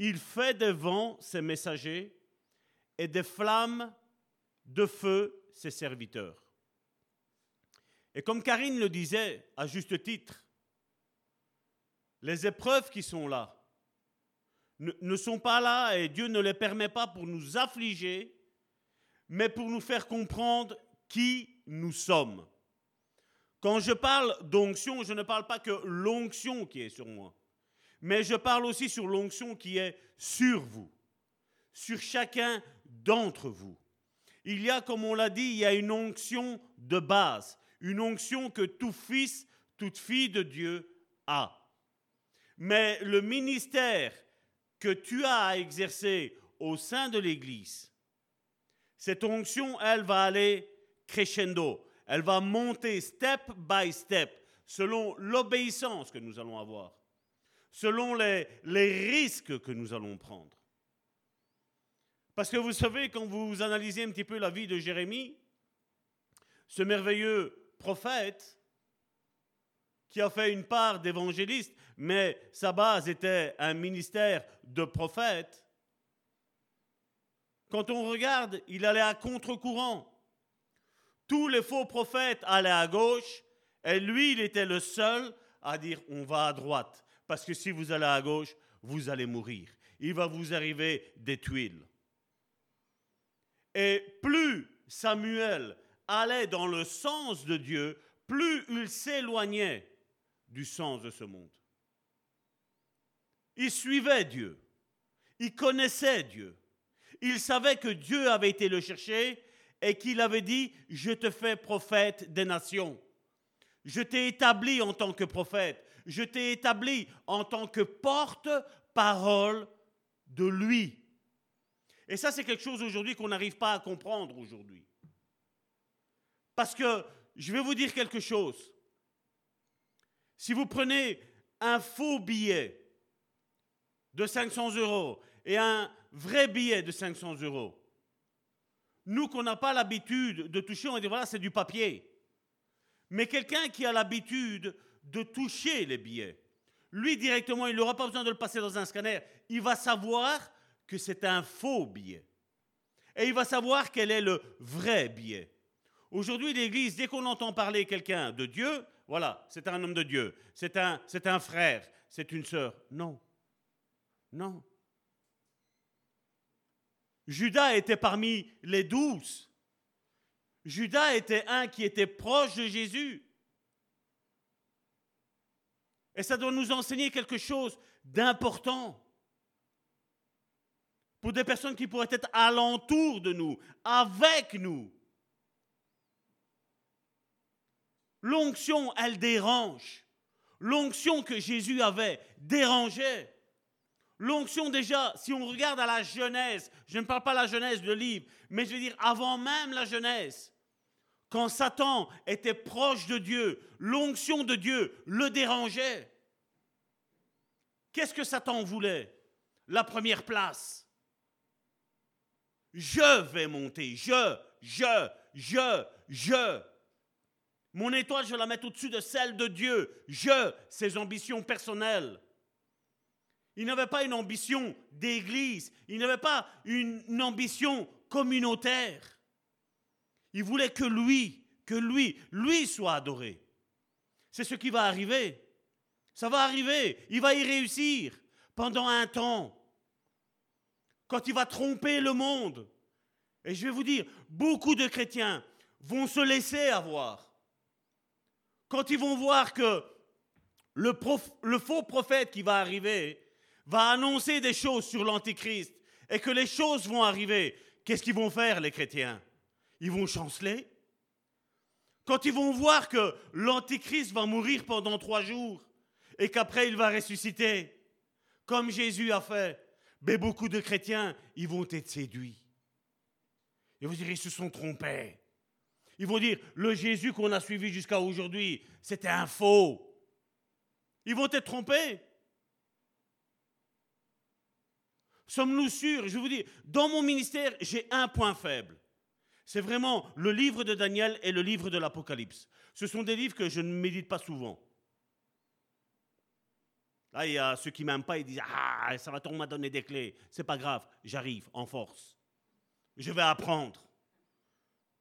Il fait des vents ses messagers et des flammes de feu ses serviteurs. Et comme Karine le disait à juste titre, les épreuves qui sont là ne sont pas là et Dieu ne les permet pas pour nous affliger, mais pour nous faire comprendre qui nous sommes. Quand je parle d'onction, je ne parle pas que l'onction qui est sur moi, mais je parle aussi sur l'onction qui est sur vous, sur chacun d'entre vous. Il y a, comme on l'a dit, il y a une onction de base, une onction que tout fils, toute fille de Dieu a. Mais le ministère que tu as à exercer au sein de l'Église, cette onction, elle va aller crescendo. Elle va monter step by step, selon l'obéissance que nous allons avoir, selon les, les risques que nous allons prendre. Parce que vous savez, quand vous analysez un petit peu la vie de Jérémie, ce merveilleux prophète, qui a fait une part d'évangéliste, mais sa base était un ministère de prophète. Quand on regarde, il allait à contre-courant. Tous les faux prophètes allaient à gauche, et lui, il était le seul à dire on va à droite, parce que si vous allez à gauche, vous allez mourir. Il va vous arriver des tuiles. Et plus Samuel allait dans le sens de Dieu, plus il s'éloignait du sens de ce monde. Il suivait Dieu. Il connaissait Dieu. Il savait que Dieu avait été le chercher et qu'il avait dit, je te fais prophète des nations. Je t'ai établi en tant que prophète. Je t'ai établi en tant que porte-parole de lui. Et ça, c'est quelque chose aujourd'hui qu'on n'arrive pas à comprendre aujourd'hui. Parce que je vais vous dire quelque chose. Si vous prenez un faux billet de 500 euros et un vrai billet de 500 euros, nous qu'on n'a pas l'habitude de toucher, on dit voilà, c'est du papier. Mais quelqu'un qui a l'habitude de toucher les billets, lui directement, il n'aura pas besoin de le passer dans un scanner. Il va savoir que c'est un faux billet. Et il va savoir quel est le vrai billet. Aujourd'hui, l'Église, dès qu'on entend parler quelqu'un de Dieu, voilà, c'est un homme de Dieu, c'est un, c'est un frère, c'est une sœur. Non. Non. Judas était parmi les douze. Judas était un qui était proche de Jésus. Et ça doit nous enseigner quelque chose d'important. Pour des personnes qui pourraient être alentour de nous, avec nous. L'onction, elle dérange. L'onction que Jésus avait dérangeait. L'onction déjà, si on regarde à la Genèse, je ne parle pas de la Genèse de livre, mais je veux dire avant même la Genèse, quand Satan était proche de Dieu, l'onction de Dieu le dérangeait. Qu'est-ce que Satan voulait? La première place. Je vais monter, je, je, je, je. Mon étoile, je la mets au-dessus de celle de Dieu. Je, ses ambitions personnelles. Il n'avait pas une ambition d'église. Il n'avait pas une ambition communautaire. Il voulait que lui, que lui, lui soit adoré. C'est ce qui va arriver. Ça va arriver. Il va y réussir pendant un temps. Quand il va tromper le monde. Et je vais vous dire, beaucoup de chrétiens vont se laisser avoir quand ils vont voir que le, faux prophète qui va arriver va annoncer des choses sur l'Antichrist et que les choses vont arriver, qu'est-ce qu'ils vont faire les chrétiens? Ils vont chanceler. Quand ils vont voir que l'Antichrist va mourir pendant trois jours et qu'après il va ressusciter, comme Jésus a fait, mais beaucoup de chrétiens, ils vont être séduits. Ils vont dire, ils se sont trompés. Ils vont dire, le Jésus qu'on a suivi jusqu'à aujourd'hui, c'était un faux. Ils vont être trompés. Sommes-nous sûrs? Je vous dis, dans mon ministère, j'ai un point faible. C'est vraiment le livre de Daniel et le livre de l'Apocalypse. Ce sont des livres que je ne médite pas souvent. Là, il y a ceux qui m'aiment pas, ils disent Ah, ça va, on m'a donné des clés? C'est pas grave, j'arrive en force. Je vais apprendre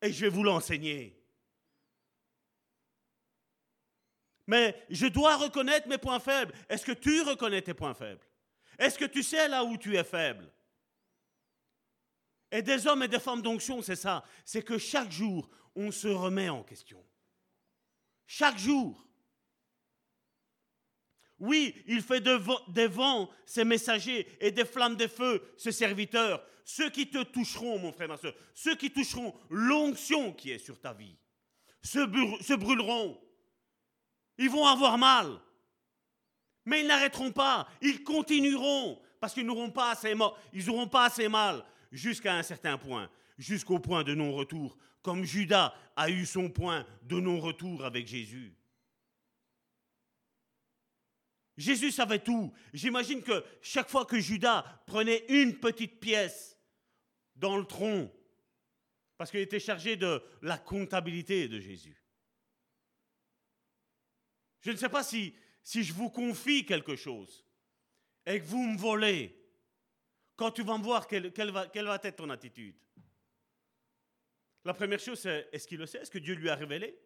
et je vais vous l'enseigner. Mais je dois reconnaître mes points faibles. Est-ce que tu reconnais tes points faibles? Est-ce que tu sais là où tu es faible? Et des hommes et des femmes d'onction, c'est ça. C'est que chaque jour, on se remet en question. Chaque jour. Oui, il fait des vents ses messagers et des flammes de feu ses serviteurs. Ceux qui te toucheront, mon frère, ma soeur, ceux qui toucheront l'onction qui est sur ta vie, se, brûleront. Ils vont avoir mal. Mais ils n'arrêteront pas. Ils continueront. Parce qu'ils n'auront pas assez, ils n'auront pas mal jusqu'à un certain point. Jusqu'au point de non-retour. Comme Judas a eu son point de non-retour avec Jésus. Jésus savait tout. J'imagine que chaque fois que Judas prenait une petite pièce dans le tronc, parce qu'il était chargé de la comptabilité de Jésus. Je ne sais pas si, si je vous confie quelque chose et que vous me volez. Quand tu vas me voir, quelle, va, être ton attitude? La première chose, c'est est-ce qu'il le sait? Est-ce que Dieu lui a révélé?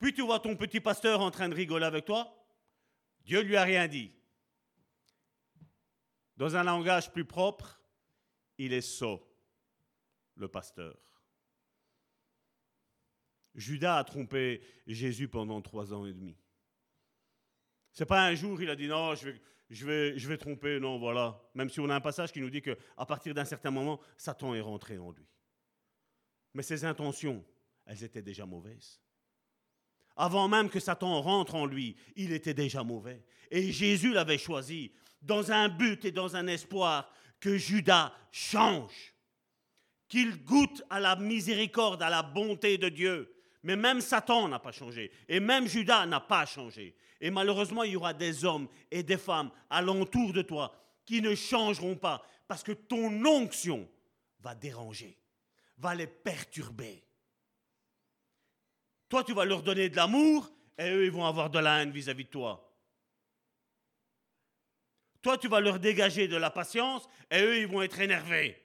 Puis tu vois ton petit pasteur en train de rigoler avec toi. Dieu lui a rien dit. Dans un langage plus propre, il est sot, le pasteur. Judas a trompé Jésus pendant trois ans et demi. C'est pas un jour il a dit non, je vais, je vais, je vais tromper, non, voilà. Même si on a un passage qui nous dit qu'à partir d'un certain moment, Satan est rentré en lui. Mais ses intentions, elles étaient déjà mauvaises. Avant même que Satan rentre en lui, il était déjà mauvais. Et Jésus l'avait choisi dans un but et dans un espoir que Judas change, qu'il goûte à la miséricorde, à la bonté de Dieu. Mais même Satan n'a pas changé. Et même Judas n'a pas changé. Et malheureusement, il y aura des hommes et des femmes alentour de toi qui ne changeront pas parce que ton onction va déranger, va les perturber. Toi, tu vas leur donner de l'amour et eux, ils vont avoir de la haine vis-à-vis de toi. Toi, tu vas leur dégager de la patience et eux, ils vont être énervés.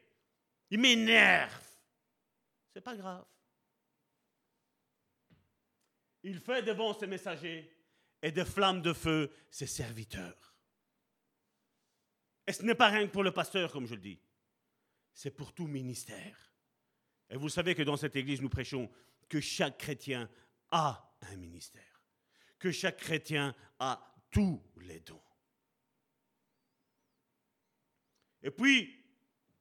Ils m'énervent. C'est pas grave. Il fait devant ses messagers et des flammes de feu ses serviteurs. Et ce n'est pas rien que pour le pasteur, comme je le dis. C'est pour tout ministère. Et vous savez que dans cette église, nous prêchons que chaque chrétien a un ministère. Que chaque chrétien a tous les dons. Et puis,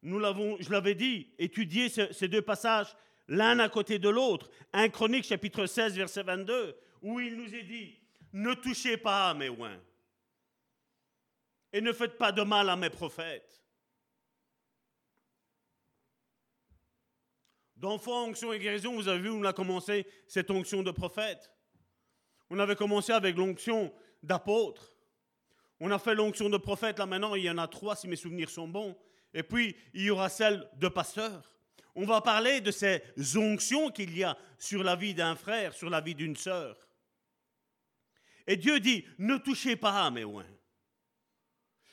nous l'avons, je l'avais dit, étudier ces deux passages l'un à côté de l'autre. Un Chronique chapitre 16 verset 22 où il nous est dit ne touchez pas à mes oins et ne faites pas de mal à mes prophètes. Dans foi, onction et guérison, vous avez vu, on a commencé cette onction de prophète. On avait commencé avec l'onction d'apôtre. On a fait l'onction de prophète, là maintenant il y en a trois si mes souvenirs sont bons. Et puis il y aura celle de pasteur. On va parler de ces onctions qu'il y a sur la vie d'un frère, sur la vie d'une sœur. Et Dieu dit, ne touchez pas à mes oins.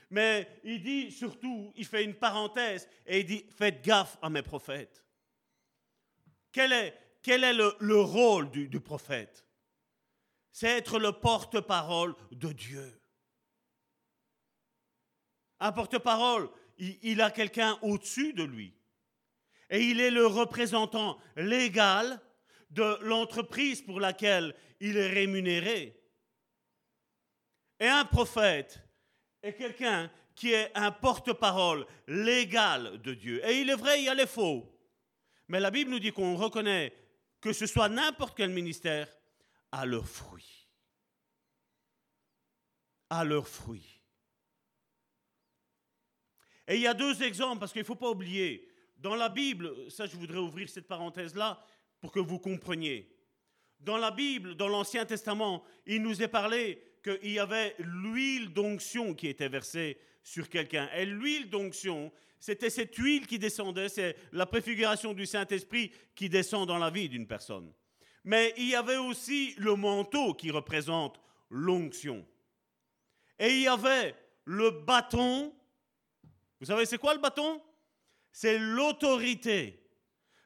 Mais il dit surtout, il fait une parenthèse et il dit, faites gaffe à mes prophètes. Quel est, le, rôle du, prophète? C'est être le porte-parole de Dieu. Un porte-parole, il a quelqu'un au-dessus de lui. Et il est le représentant légal de l'entreprise pour laquelle il est rémunéré. Et un prophète est quelqu'un qui est un porte-parole légal de Dieu. Et il est vrai, il y a les faux. Mais la Bible nous dit qu'on reconnaît que ce soit n'importe quel ministère à leurs fruits. À leurs fruits. Et il y a deux exemples, parce qu'il ne faut pas oublier, dans la Bible, ça je voudrais ouvrir cette parenthèse-là pour que vous compreniez. Dans la Bible, dans l'Ancien Testament, il nous est parlé qu'il y avait l'huile d'onction qui était versée sur quelqu'un. Et l'huile d'onction, c'était cette huile qui descendait, c'est la préfiguration du Saint-Esprit qui descend dans la vie d'une personne. Mais il y avait aussi le manteau qui représente l'onction. Et il y avait le bâton. Vous savez, c'est quoi le bâton? C'est l'autorité.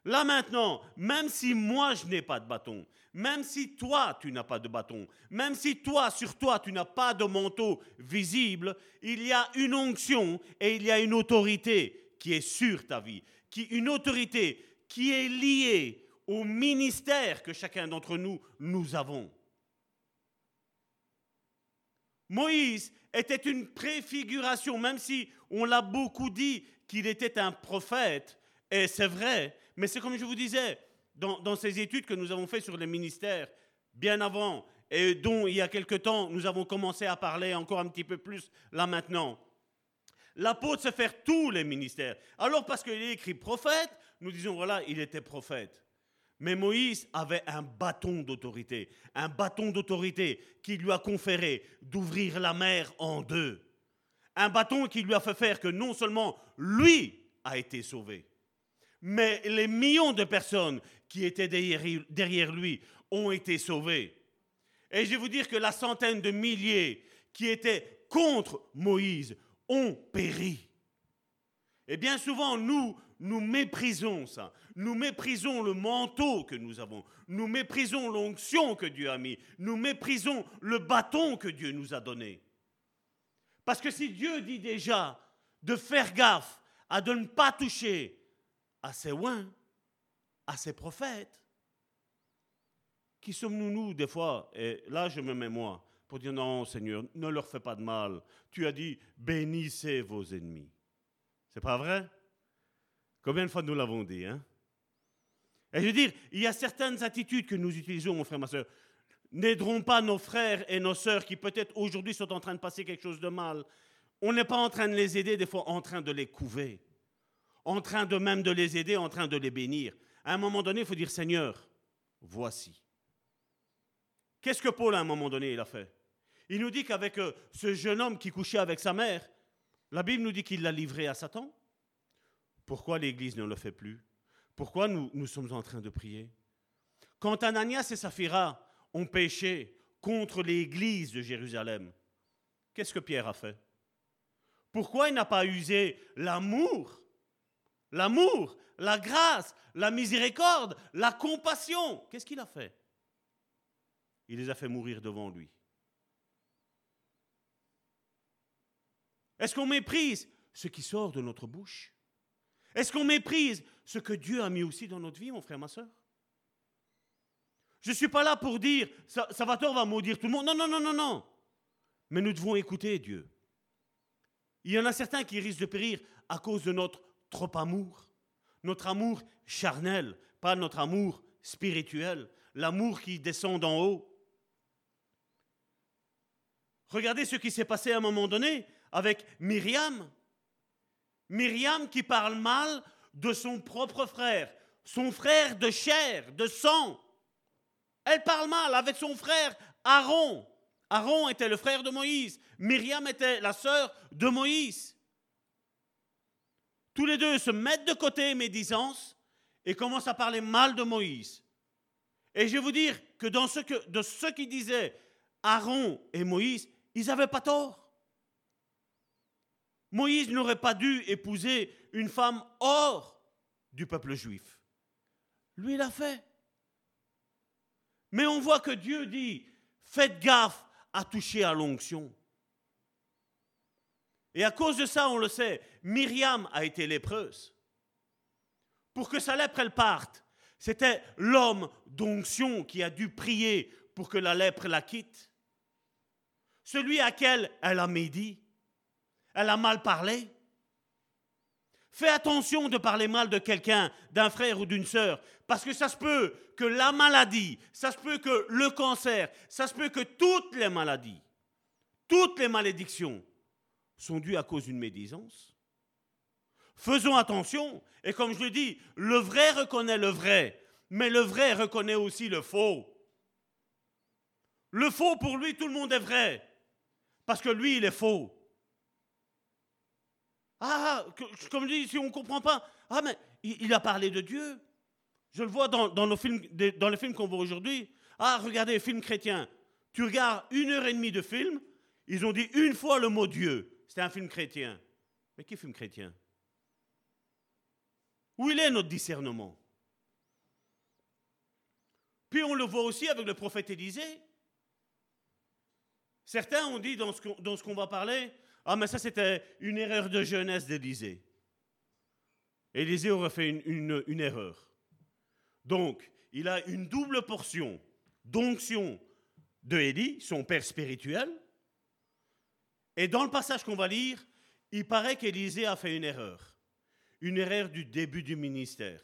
Là maintenant, même si moi je n'ai pas de bâton, même si toi, tu n'as pas de bâton, même si toi, sur toi, tu n'as pas de manteau visible, il y a une onction et il y a une autorité qui est sur ta vie, qui, une autorité qui est liée au ministère que chacun d'entre nous, nous avons. Moïse était une préfiguration, même si on l'a beaucoup dit qu'il était un prophète, et c'est vrai, mais c'est comme je vous disais, dans, ces études que nous avons faites sur les ministères, bien avant, et dont il y a quelque temps, nous avons commencé à parler encore un petit peu plus là maintenant. L'apôtre sait faire tous les ministères. Alors parce qu'il est écrit prophète, nous disons voilà, il était prophète. Mais Moïse avait un bâton d'autorité, un bâton d'autorité qui lui a conféré d'ouvrir la mer en deux. Un bâton qui lui a fait faire que non seulement lui a été sauvé, mais les millions de personnes qui étaient derrière, lui ont été sauvés. Et je vais vous dire que la centaine de milliers qui étaient contre Moïse ont péri. Et bien souvent, nous, nous méprisons ça. Nous méprisons le manteau que nous avons. Nous méprisons l'onction que Dieu a mis. Nous méprisons le bâton que Dieu nous a donné. Parce que si Dieu dit déjà de faire gaffe à de ne pas toucher à ses oins, à ses prophètes, qui sommes-nous, nous, des fois Et là, je me mets moi pour dire non, Seigneur, ne leur fais pas de mal. Tu as dit bénissez vos ennemis. C'est pas vrai? Combien de fois nous l'avons dit hein? Et je veux dire, il y a certaines attitudes que nous utilisons, mon frère, ma soeur. N'aideront pas nos frères et nos sœurs qui peut-être aujourd'hui sont en train de passer quelque chose de mal. On n'est pas en train de les aider, des fois en train de les couver. En train de même de les aider, en train de les bénir. À un moment donné, il faut dire Seigneur, voici. Qu'est-ce que Paul, à un moment donné, il a fait? Il nous dit qu'avec euh, ce jeune homme qui couchait avec sa mère, la Bible nous dit qu'il l'a livré à Satan. Pourquoi l'Église ne le fait plus? Pourquoi nous, nous sommes en train de prier? Quand Ananias et Saphira ont péché contre l'Église de Jérusalem, qu'est-ce que Pierre a fait? Pourquoi il n'a pas usé l'amour? L'amour, la grâce, la miséricorde, la compassion. Qu'est-ce qu'il a fait? Il les a fait mourir devant lui. Est-ce qu'on méprise ce qui sort de notre bouche? Est-ce qu'on méprise ce que Dieu a mis aussi dans notre vie, mon frère, ma soeur Je ne suis pas là pour dire, Salvatore va maudire tout le monde. Non, non, non, non, non. Mais nous devons écouter Dieu. Il y en a certains qui risquent de périr à cause de notre trop amour. Notre amour charnel, pas notre amour spirituel, l'amour qui descend d'en haut. Regardez ce qui s'est passé à un moment donné avec Myriam. Myriam qui parle mal de son propre frère, son frère de chair, de sang. Elle parle mal avec son frère Aaron. Aaron était le frère de Moïse. Myriam était la sœur de Moïse. Tous les deux se mettent de côté médisance et commencent à parler mal de Moïse. Et je vais vous dire que, dans ce que de ce qui disaient Aaron et Moïse, ils n'avaient pas tort. Moïse n'aurait pas dû épouser une femme hors du peuple juif. Lui, l'a fait. Mais on voit que Dieu dit, faites gaffe à toucher à l'onction. Et à cause de ça, on le sait, Myriam a été lépreuse. Pour que sa lèpre, elle parte, c'était l'homme d'onction qui a dû prier pour que la lèpre la quitte. Celui à qui elle a médit. Elle a mal parlé. Fais attention de parler mal de quelqu'un, d'un frère ou d'une sœur, parce que ça se peut que la maladie, ça se peut que le cancer, ça se peut que toutes les maladies, toutes les malédictions sont dues à cause d'une médisance. Faisons attention, et comme je le dis, le vrai reconnaît le vrai, mais le vrai reconnaît aussi le faux. Le faux, pour lui, tout le monde est vrai, parce que lui, il est faux. Ah, comme je dis, si on ne comprend pas, ah, mais il, a parlé de Dieu. Je le vois dans, les films qu'on voit aujourd'hui. Ah, regardez, film chrétien. Tu regardes une heure et demie de film, ils ont dit une fois le mot Dieu. C'était un film chrétien. Mais qui film chrétien? Où est notre discernement? Puis on le voit aussi avec le prophète Élisée. Certains ont dit dans ce qu'on va parler, ah, mais ça, c'était une erreur de jeunesse d'Élisée. Élisée aurait fait une, erreur. Donc, il a une double portion d'onction de Élie, son père spirituel. Et dans le passage qu'on va lire, il paraît qu'Élisée a fait une erreur. Une erreur du début du ministère.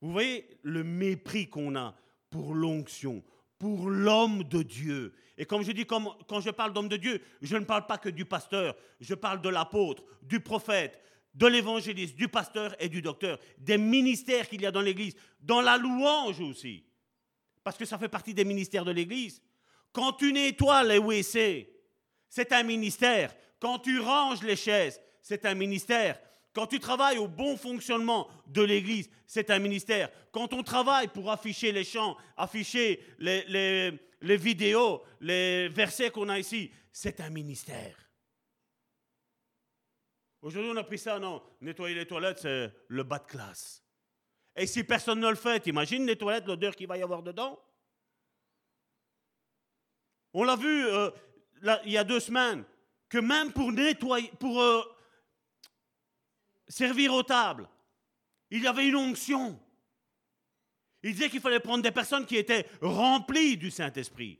Vous voyez le mépris qu'on a pour l'onction, pour l'homme de Dieu. Et comme je dis, quand je parle d'homme de Dieu, je ne parle pas que du pasteur, je parle de l'apôtre, du prophète, de l'évangéliste, du pasteur et du docteur, des ministères qu'il y a dans l'Église, dans la louange aussi, parce que ça fait partie des ministères de l'Église. Quand tu nettoies les WC, c'est un ministère. Quand tu ranges les chaises, c'est un ministère. Quand tu travailles au bon fonctionnement de l'Église, c'est un ministère. Quand on travaille pour afficher les chants, afficher les, vidéos, les versets qu'on a ici, c'est un ministère. Aujourd'hui, on a pris ça, non, nettoyer les toilettes, c'est le bas de classe. Et si personne ne le fait, imagine les toilettes, l'odeur qu'il va y avoir dedans. On l'a vu euh, il y a deux semaines, que même pour nettoyer, pour euh, servir aux tables, il y avait une onction. Il disait qu'il fallait prendre des personnes qui étaient remplies du Saint-Esprit.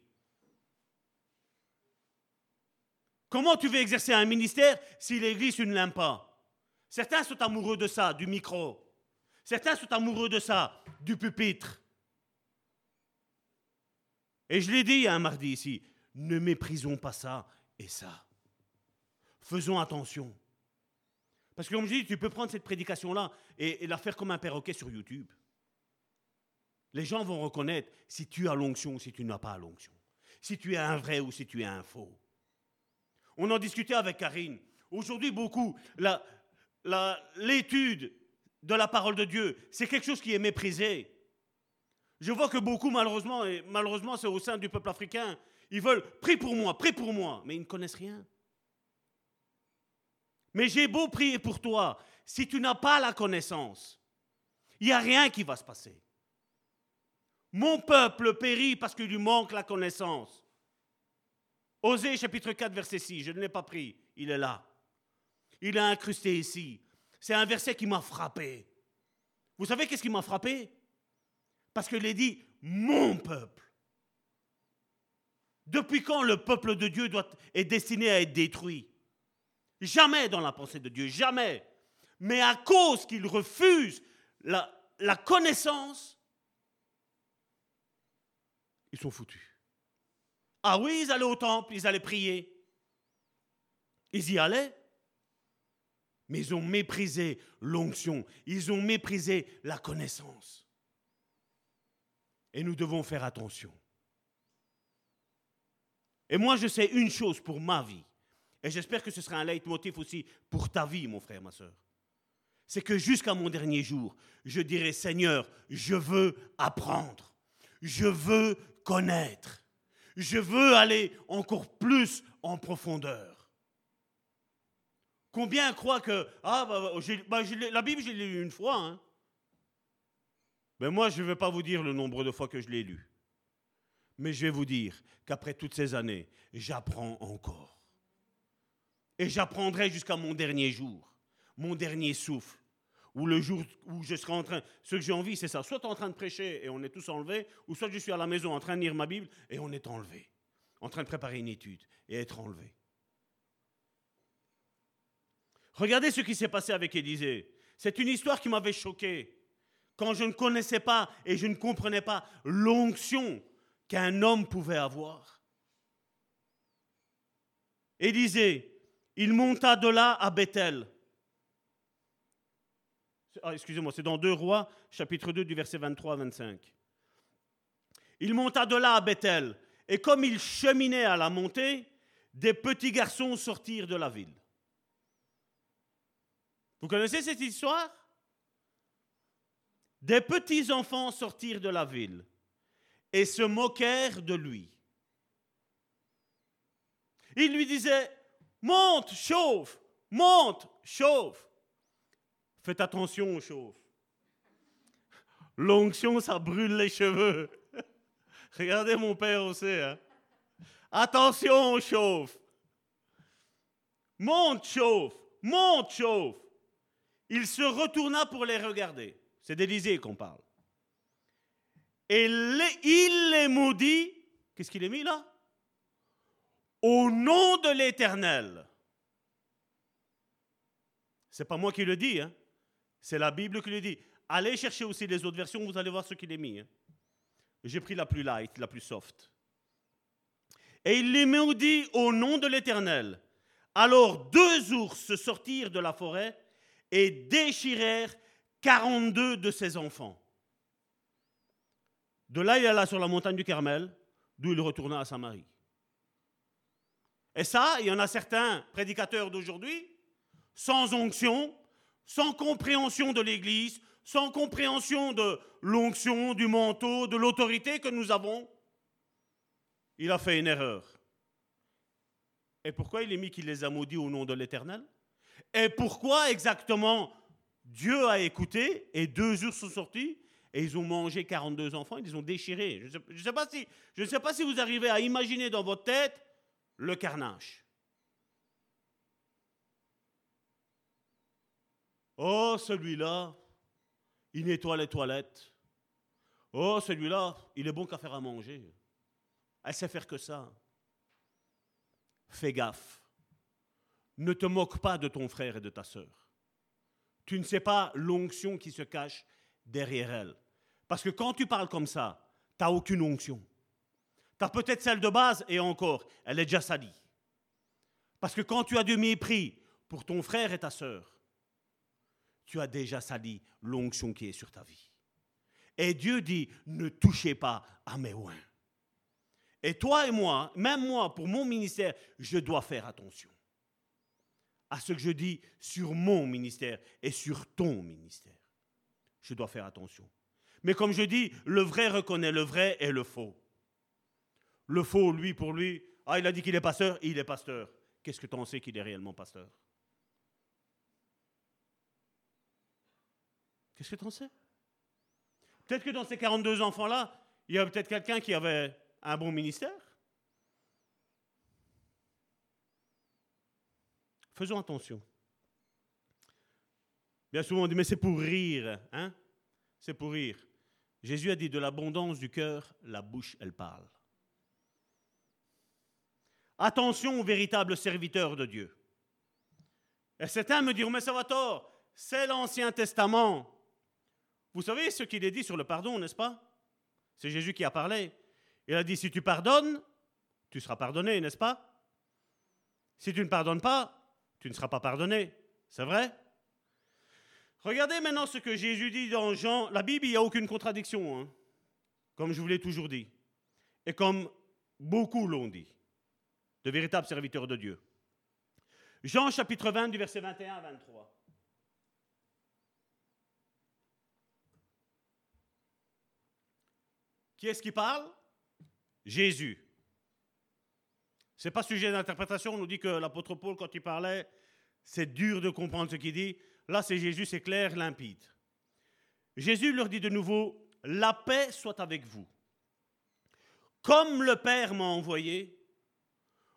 Comment tu veux exercer un ministère si l'Église, ne l'aime pas? Certains sont amoureux de ça, du micro. Certains sont amoureux de ça, du pupitre. Et je l'ai dit un mardi ici, ne méprisons pas ça et ça. Faisons attention. Parce que comme je dis, tu peux prendre cette prédication-là et, la faire comme un perroquet sur YouTube. Les gens vont reconnaître si tu as l'onction ou si tu n'as pas l'onction. Si tu es un vrai ou si tu es un faux. On en discutait avec Karine. Aujourd'hui, beaucoup, l'étude de la parole de Dieu, c'est quelque chose qui est méprisé. Je vois que beaucoup, malheureusement, et malheureusement c'est au sein du peuple africain, ils veulent prie pour moi, prie pour moi, mais ils ne connaissent rien. Mais j'ai beau prier pour toi, si tu n'as pas la connaissance, il n'y a rien qui va se passer. Mon peuple périt parce qu'il lui manque la connaissance. Osée chapitre 4 verset 6, je ne l'ai pas pris, il est là. Il est incrusté ici. C'est un verset qui m'a frappé. Vous savez qu'est-ce qui m'a frappé? Parce qu'il est dit mon peuple. Depuis quand le peuple de Dieu est destiné à être détruit? Jamais dans la pensée de Dieu, jamais. Mais à cause qu'il refuse la, la connaissance, ils sont foutus. Ah oui, ils allaient au temple, ils allaient prier. Ils y allaient. Mais ils ont méprisé l'onction, ils ont méprisé la connaissance. Et nous devons faire attention. Et moi, je sais une chose pour ma vie, et j'espère que ce sera un leitmotiv aussi pour ta vie, mon frère, ma soeur. C'est que jusqu'à mon dernier jour, je dirai, Seigneur, je veux apprendre, je veux connaître, je veux aller encore plus en profondeur. Combien croient que, ah, bah, bah, la Bible, je l'ai lu une fois, hein. Mais moi, je ne vais pas vous dire le nombre de fois que je l'ai lu. Mais je vais vous dire qu'après toutes ces années, j'apprends encore. Et j'apprendrai jusqu'à mon dernier jour, mon dernier souffle, ou le jour où je serai en train... Ce que j'ai envie, c'est ça. Soit en train de prêcher et on est tous enlevés, ou soit je suis à la maison en train de lire ma Bible et on est enlevé. En train de préparer une étude et être enlevé. Regardez ce qui s'est passé avec Élisée. C'est une histoire qui m'avait choqué. Quand je ne connaissais pas et je ne comprenais pas l'onction qu'un homme pouvait avoir. Élisée, il monta de là à Bethel. Ah, excusez-moi, c'est dans 2 Rois, chapitre 2, du verset 23 à 25. Il monta de là à Bethel, et comme il cheminait à la montée, des petits garçons sortirent de la ville. Vous connaissez cette histoire? Des petits enfants sortirent de la ville et se moquèrent de lui. Il lui disait, monte, chauffe, monte, chauffe. Faites attention, chauffe. L'onction, ça brûle les cheveux. Regardez mon père aussi. Hein. Attention, chauffe. Monte, chauffe, monte, chauffe. Il se retourna pour les regarder. C'est d'Élysée qu'on parle. Et il les maudit. Qu'est-ce qu'il est mis là? Au nom de l'Éternel. C'est pas moi qui le dis, hein. c'est la Bible qui le dit. Allez chercher aussi les autres versions, vous allez voir ce qu'il est mis. Hein. J'ai pris la plus light, la plus soft. Et il les maudit au nom de l'Éternel. Alors deux ours sortirent de la forêt et déchirèrent 42 de ses enfants. De là, il alla sur la montagne du Carmel, d'où il retourna à Samarie. Et ça, il y en a certains prédicateurs d'aujourd'hui, sans onction, sans compréhension de l'Église, sans compréhension de l'onction, du manteau, de l'autorité que nous avons, il a fait une erreur. Et pourquoi il est mis qu'il les a maudits au nom de l'Éternel? Et pourquoi exactement Dieu a écouté et deux jours sont sortis et ils ont mangé 42 enfants, ils les ont déchirés? Je ne sais, si, sais pas si vous arrivez à imaginer dans votre tête le carnage. Oh, celui-là, il nettoie les toilettes. Oh, celui-là, il est bon qu'à faire à manger. Elle sait faire que ça. Fais gaffe. Ne te moque pas de ton frère et de ta sœur. Tu ne sais pas l'onction qui se cache derrière elle. Parce que quand tu parles comme ça, tu n'as aucune onction. Tu as peut-être celle de base et encore, elle est déjà salie. Parce que quand tu as du mépris pour ton frère et ta sœur, tu as déjà sali l'onction qui est sur ta vie. Et Dieu dit, ne touchez pas à mes oins. Et toi et moi, même moi, pour mon ministère, je dois faire attention à ce que je dis sur mon ministère et sur ton ministère. Je dois faire attention. Mais comme je dis, le vrai reconnaît le vrai et le faux. Le faux, lui, pour lui, ah, il a dit qu'il est pasteur, il est pasteur. Qu'est-ce que tu en sais qu'il est réellement pasteur? Qu'est-ce que tu en sais? Peut-être que dans ces 42 enfants-là, il y a peut-être quelqu'un qui avait un bon ministère. Faisons attention. Bien souvent on dit, mais c'est pour rire, hein? C'est pour rire. Jésus a dit, de l'abondance du cœur, la bouche, elle parle. Attention aux véritables serviteurs de Dieu. Et certains me diront, mais ça va tort, c'est l'Ancien Testament. Vous savez ce qu'il est dit sur le pardon, n'est-ce pas? C'est Jésus qui a parlé. Il a dit, si tu pardonnes, tu seras pardonné, n'est-ce pas? Si tu ne pardonnes pas, tu ne seras pas pardonné. C'est vrai? Regardez maintenant ce que Jésus dit dans Jean. La Bible, il n'y a aucune contradiction, hein, comme je vous l'ai toujours dit. Et comme beaucoup l'ont dit, de véritables serviteurs de Dieu. Jean chapitre 20 du verset 21 à 23. Qui est-ce qui parle? Jésus. Ce n'est pas sujet d'interprétation. On nous dit que l'apôtre Paul, quand il parlait, c'est dur de comprendre ce qu'il dit. Là, c'est Jésus, c'est clair, limpide. Jésus leur dit de nouveau, la paix soit avec vous. Comme le Père m'a envoyé,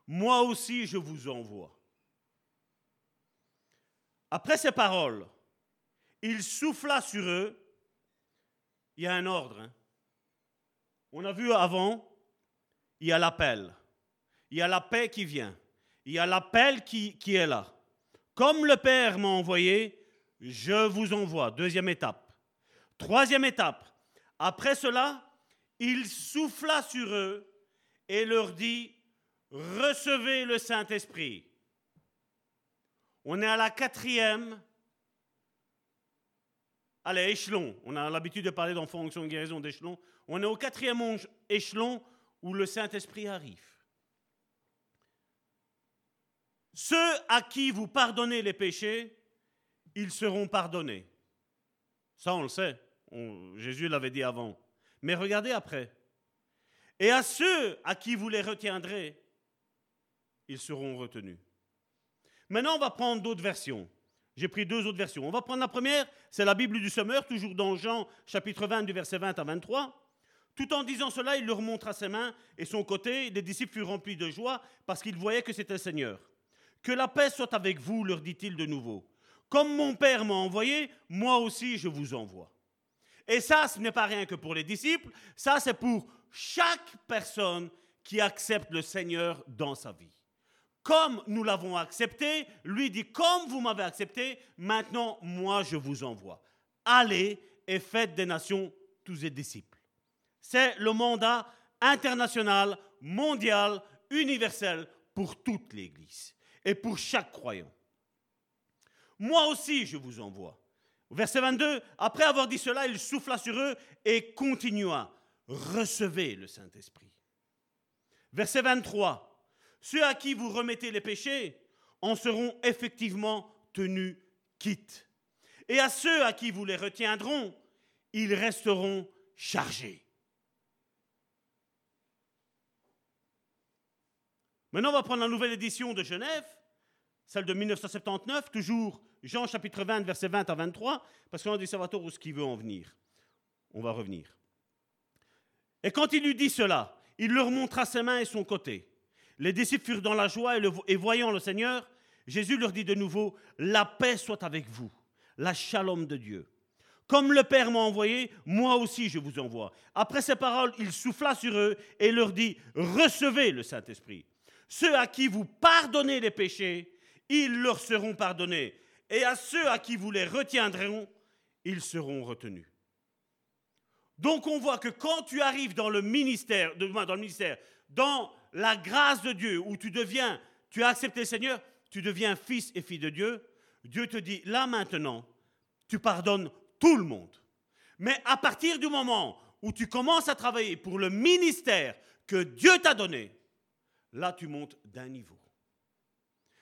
moi aussi je vous envoie. Après ces paroles, il souffla sur eux. Il y a un ordre. Hein. On a vu avant, il y a l'appel. Il y a la paix qui vient. Il y a l'appel qui, qui est là. Comme le Père m'a envoyé, je vous envoie. Deuxième étape. Troisième étape. Après cela, il souffla sur eux et leur dit, recevez le Saint-Esprit. On est à la quatrième. Échelon. On a l'habitude de parler d'enfants en fonction de guérison d'échelon. On est au quatrième échelon où le Saint-Esprit arrive. Ceux à qui vous pardonnez les péchés, ils seront pardonnés. Ça, on le sait. Jésus l'avait dit avant. Mais regardez après. Et à ceux à qui vous les retiendrez, ils seront retenus. Maintenant, on va prendre d'autres versions. J'ai pris deux autres versions. On va prendre la première, c'est la Bible du Sommeur, toujours dans Jean chapitre 20 du verset 20 à 23. Tout en disant cela, il leur montra ses mains et son côté. Les disciples furent remplis de joie parce qu'ils voyaient que c'était le Seigneur. Que la paix soit avec vous, leur dit-il de nouveau. Comme mon Père m'a envoyé, moi aussi je vous envoie. Et ça, ce n'est pas rien que pour les disciples, ça c'est pour chaque personne qui accepte le Seigneur dans sa vie. Comme nous l'avons accepté, lui dit, comme vous m'avez accepté, maintenant moi je vous envoie. Allez et faites des nations tous les disciples. C'est le mandat international, mondial, universel pour toute l'Église et pour chaque croyant. Moi aussi, je vous envoie. Verset 22, après avoir dit cela, il souffla sur eux et continua. Recevez le Saint-Esprit. Verset 23, ceux à qui vous remettez les péchés en seront effectivement tenus quittes. Et à ceux à qui vous les retiendront, ils resteront chargés. Maintenant, on va prendre la nouvelle édition de Genève, celle de 1979, toujours Jean chapitre 20, verset 20 à 23, parce qu'on a des savoir où ce qu'il veut en venir. On va revenir. Et quand il lui dit cela, il leur montra ses mains et son côté. Les disciples furent dans la joie et, voyant le Seigneur, Jésus leur dit de nouveau, la paix soit avec vous, la shalom de Dieu. Comme le Père m'a envoyé, moi aussi je vous envoie. Après ces paroles, il souffla sur eux et leur dit, recevez le Saint-Esprit. Ceux à qui vous pardonnez les péchés, ils leur seront pardonnés. Et à ceux à qui vous les retiendrez, ils seront retenus. Donc on voit que quand tu arrives dans le ministère, dans le ministère, dans la grâce de Dieu, où tu deviens, tu as accepté le Seigneur, tu deviens fils et fille de Dieu, Dieu te dit, là maintenant, tu pardonnes tout le monde. Mais à partir du moment où tu commences à travailler pour le ministère que Dieu t'a donné, là tu montes d'un niveau.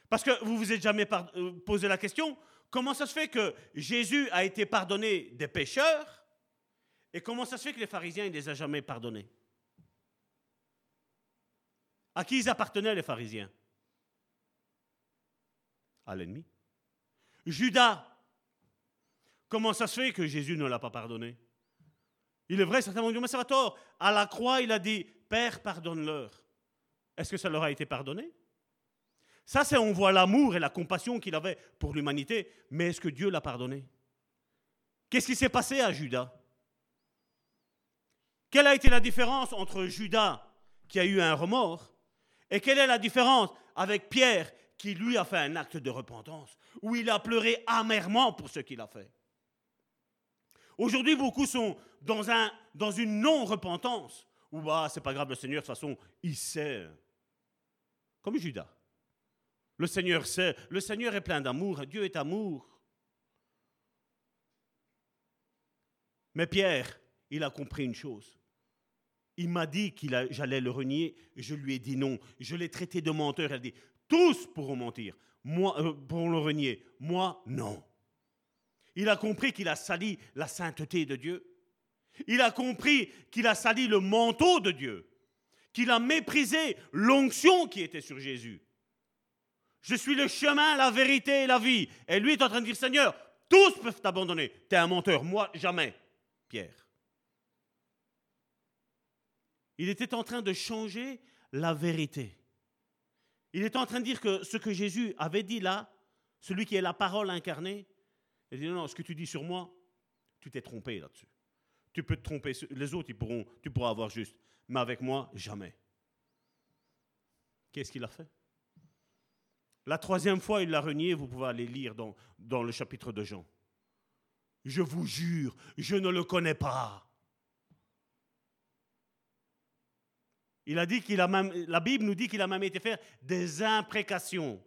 Parce que vous vous êtes jamais euh, posé la question, comment ça se fait que Jésus a été pardonné des pécheurs et comment ça se fait que les pharisiens, ne les a jamais pardonnés? À qui appartenaient, les pharisiens? À l'ennemi. Judas, comment ça se fait que Jésus ne l'a pas pardonné? Il est vrai, certains vont dire, mais ça va tort. À la croix, il a dit, Père, pardonne-leur. Est-ce que ça leur a été pardonné? Ça, c'est on voit l'amour et la compassion qu'il avait pour l'humanité, mais est-ce que Dieu l'a pardonné? Qu'est-ce qui s'est passé à Judas? Quelle a été la différence entre Judas, qui a eu un remords, et quelle est la différence avec Pierre, qui lui a fait un acte de repentance, où il a pleuré amèrement pour ce qu'il a fait? Aujourd'hui, beaucoup sont dans, un, dans une non-repentance, où bah, c'est pas grave, le Seigneur, de toute façon, il sait. Comme Judas. Le Seigneur sait, le Seigneur est plein d'amour, Dieu est amour. Mais Pierre, il a compris une chose. Il m'a dit que j'allais le renier. Je lui ai dit non. Je l'ai traité de menteur. Elle dit tous pourront mentir. Moi, euh, pourront le renier. Moi, non. Il a compris qu'il a sali la sainteté de Dieu. Il a compris qu'il a sali le manteau de Dieu. Qu'il a méprisé l'onction qui était sur Jésus. Je suis le chemin, la vérité et la vie. Et lui est en train de dire Seigneur, tous peuvent t'abandonner. Tu es un menteur. Moi, jamais. Pierre. Il était en train de changer la vérité. Il était en train de dire que ce que Jésus avait dit là, celui qui est la parole incarnée, il dit non, ce que tu dis sur moi, tu t'es trompé là-dessus. Tu peux te tromper, les autres, tu pourras avoir juste, mais avec moi, jamais. Qu'est-ce qu'il a fait? La troisième fois, il l'a renié, vous pouvez aller lire dans le chapitre de Jean. Je vous jure, je ne le connais pas. Il a dit qu'il a même, la Bible nous dit qu'il a même été faire des imprécations.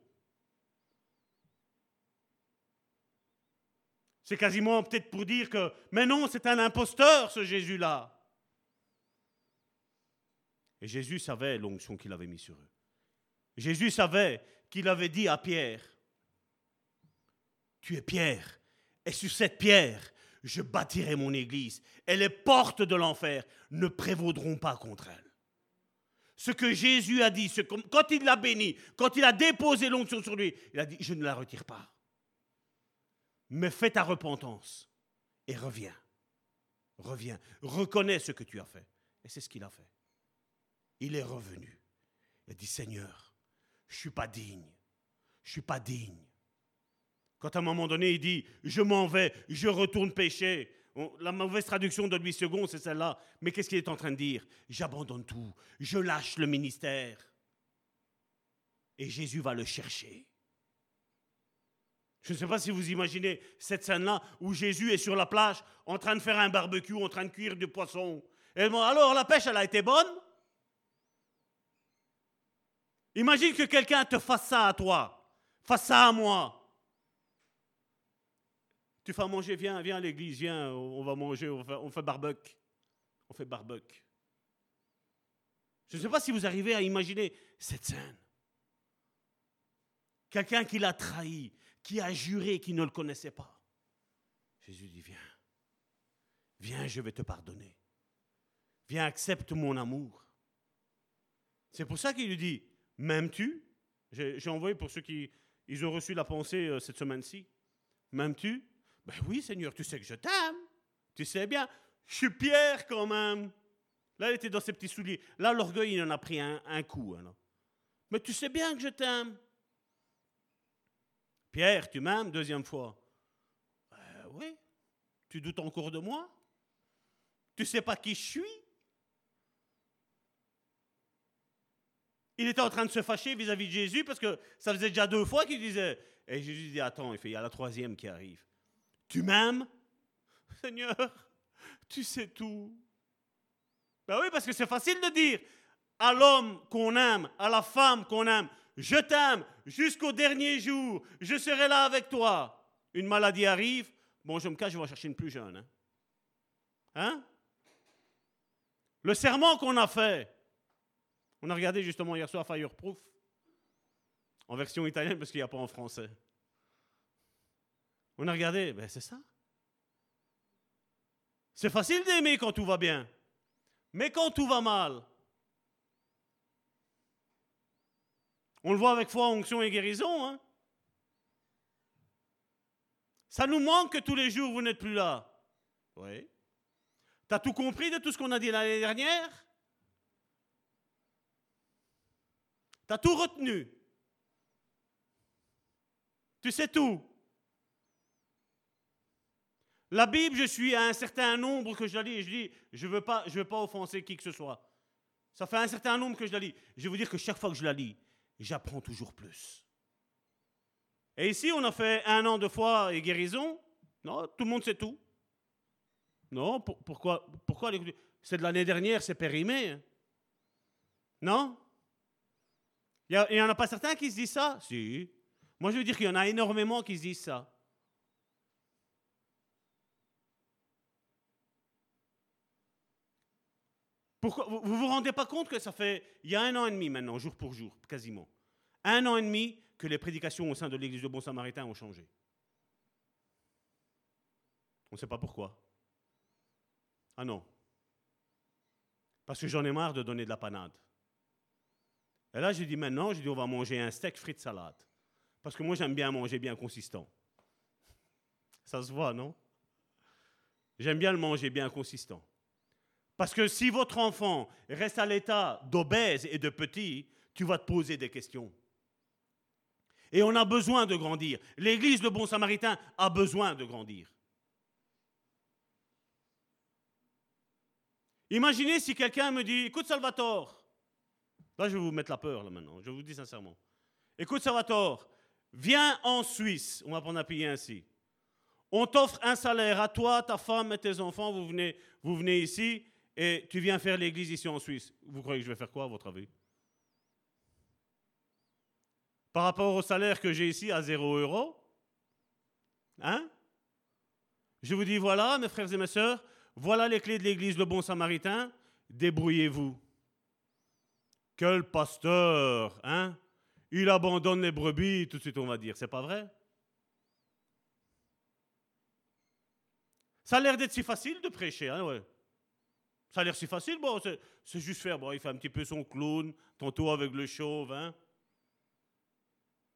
C'est quasiment peut-être pour dire que, mais non, c'est un imposteur ce Jésus-là. Et Jésus savait l'onction qu'il avait mis sur eux. Jésus savait qu'il avait dit à Pierre, tu es Pierre, et sur cette pierre, je bâtirai mon église, et les portes de l'enfer ne prévaudront pas contre elle ce que Jésus a dit, quand il l'a béni, quand il a déposé l'onction sur lui, il a dit, je ne la retire pas. Mais fais ta repentance et reviens. Reviens. Reconnais ce que tu as fait. Et c'est ce qu'il a fait. Il est revenu. Il a dit, Seigneur, je ne suis pas digne. Je ne suis pas digne. Quand à un moment donné, il dit, je m'en vais, je retourne pécher, la mauvaise traduction de 8 secondes, c'est celle-là. Mais qu'est-ce qu'il est en train de dire? J'abandonne tout, je lâche le ministère. Et Jésus va le chercher. Je ne sais pas si vous imaginez cette scène-là où Jésus est sur la plage en train de faire un barbecue, en train de cuire du poisson. Alors la pêche, elle a été bonne? Imagine que quelqu'un te fasse ça à toi, fasse ça à moi. Tu fais manger, viens, viens à l'église, viens, on va manger, on fait, on. On fait barbecue. Je ne sais pas si vous arrivez à imaginer cette scène. Quelqu'un qui l'a trahi, qui a juré qu'il ne le connaissait pas. Jésus dit, viens. Viens, je vais te pardonner. Viens, accepte mon amour. C'est pour ça qu'il lui dit, m'aimes-tu? J'ai envoyé pour ceux qui ils ont reçu la pensée euh, cette semaine-ci. M'aimes-tu? Ben oui, Seigneur, tu sais que je t'aime. Tu sais bien, je suis Pierre quand même. Là, il était dans ses petits souliers. Là, l'orgueil, il en a pris un, coup. Mais tu sais bien que je t'aime. Pierre, tu m'aimes Deuxième fois. Ben oui. Tu doutes encore de moi? Tu sais pas qui je suis? Il était en train de se fâcher vis-à-vis de Jésus parce que ça faisait déjà deux fois qu'il disait. Et Jésus dit Attends, il fait, il y a la troisième qui arrive. Tu m'aimes? Seigneur, tu sais tout. Ben oui, parce que c'est facile de dire à l'homme qu'on aime, à la femme qu'on aime, je t'aime jusqu'au dernier jour, je serai là avec toi. Une maladie arrive, bon, je me cache, je vais chercher une plus jeune. Hein? hein? Le serment qu'on a fait, on a regardé justement hier soir Fireproof, en version italienne parce qu'il n'y a pas en français. On a regardé, ben c'est ça. C'est facile d'aimer quand tout va bien, mais quand tout va mal, on le voit avec foi, onction et guérison. Hein? Ça nous manque que tous les jours vous n'êtes plus là. Oui. Tu as tout compris de tout ce qu'on a dit l'année dernière? Tu as tout retenu? Tu sais tout. La Bible, je suis à un certain nombre que je la lis et je dis, je ne veux, pas, veux pas offenser qui que ce soit. Ça fait un certain nombre que je la lis. Je vais vous dire que chaque fois que je la lis, j'apprends toujours plus. Et ici, on a fait un an de foi et guérison. Non, tout le monde sait tout. Non, pourquoi, pourquoi C'est de l'année dernière, c'est périmé. Hein. Non? Il n'y en a pas certains qui se disent ça? Si. Moi, je veux dire qu'il y en a énormément qui se disent ça. Vous ne vous rendez pas compte que ça fait, il y a un an et demi maintenant, jour pour jour, quasiment, un an et demi que les prédications au sein de l'Église de Bon Samaritain ont changé. On ne sait pas pourquoi. Ah non. Parce que j'en ai marre de donner de la panade. Et là, j'ai dit maintenant, j'ai dit on va manger un steak frites salade. Parce que moi, j'aime bien manger bien consistant. Ça se voit, non? J'aime bien le manger bien consistant. Parce que si votre enfant reste à l'état d'obèse et de petit, tu vas te poser des questions. Et on a besoin de grandir. L'Église, le bon samaritain, a besoin de grandir. Imaginez si quelqu'un me dit, écoute Salvatore, Là, je vais vous mettre la peur, là, maintenant. Je vous dis sincèrement. Écoute, Salvatore, viens en Suisse. On va prendre un pays ainsi. On t'offre un salaire à toi, ta femme et tes enfants. Vous venez, vous venez ici et tu viens faire l'église ici en Suisse. Vous croyez que je vais faire quoi, à votre avis? Par rapport au salaire que j'ai ici à 0 euros Hein? Je vous dis voilà, mes frères et mes sœurs, voilà les clés de l'église, le bon samaritain. Débrouillez-vous. Quel pasteur, hein? Il abandonne les brebis, tout de suite on va dire. C'est pas vrai? Ça a l'air d'être si facile de prêcher, hein, ouais. Ça a l'air si facile, bon, c'est juste faire, bon, il fait un petit peu son clown, tantôt avec le chauve, hein.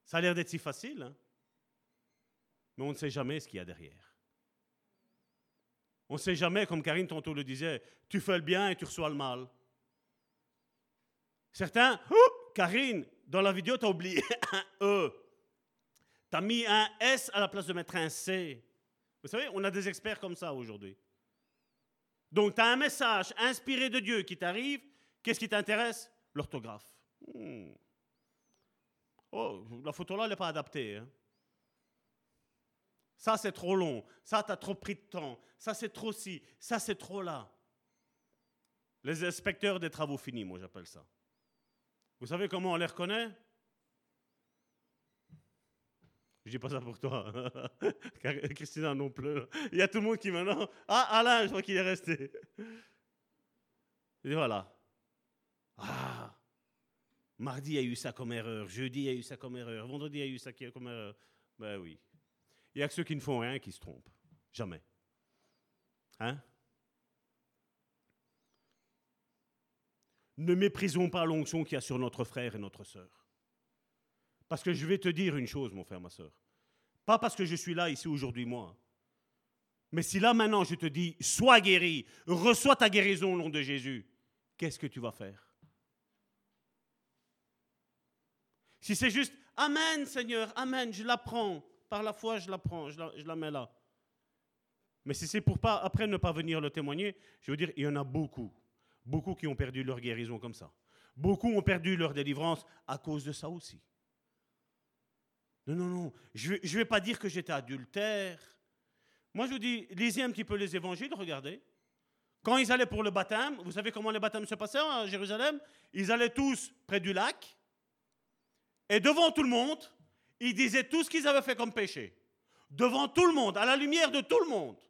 Ça a l'air d'être si facile, hein. Mais on ne sait jamais ce qu'il y a derrière. On ne sait jamais, comme Karine tantôt le disait, tu fais le bien et tu reçois le mal. Certains, oh, Karine, dans la vidéo, tu as oublié un E. Tu as mis un S à la place de mettre un C. Vous savez, on a des experts comme ça aujourd'hui. Donc, tu as un message inspiré de Dieu qui t'arrive. Qu'est-ce qui t'intéresse? L'orthographe. Hmm. Oh, la photo là, elle n'est pas adaptée. Hein. Ça, c'est trop long. Ça, tu as trop pris de temps. Ça, c'est trop ci. Ça, c'est trop là. Les inspecteurs des travaux finis, moi, j'appelle ça. Vous savez comment on les reconnaît? Je dis pas ça pour toi. Christina non plus. Il y a tout le monde qui maintenant. Ah, Alain, je crois qu'il est resté. Et voilà. Ah Mardi, il y a eu ça comme erreur. Jeudi, il y a eu ça comme erreur. Vendredi, il y a eu ça comme erreur. Ben oui. Il y a que ceux qui ne font rien qui se trompent. Jamais. Hein? Ne méprisons pas l'onction qu'il y a sur notre frère et notre sœur. Parce que je vais te dire une chose, mon frère, ma sœur. Pas parce que je suis là ici aujourd'hui, moi. Mais si là maintenant je te dis, sois guéri, reçois ta guérison au nom de Jésus, qu'est-ce que tu vas faire? Si c'est juste, Amen Seigneur, Amen, je la prends, par la foi je la prends, je la, je la mets là. Mais si c'est pour pas, après ne pas venir le témoigner, je veux dire, il y en a beaucoup, beaucoup qui ont perdu leur guérison comme ça. Beaucoup ont perdu leur délivrance à cause de ça aussi. Non, non, non, je ne vais pas dire que j'étais adultère. Moi, je vous dis, lisez un petit peu les évangiles, regardez. Quand ils allaient pour le baptême, vous savez comment les baptêmes se passaient à Jérusalem? Ils allaient tous près du lac. Et devant tout le monde, ils disaient tout ce qu'ils avaient fait comme péché. Devant tout le monde, à la lumière de tout le monde.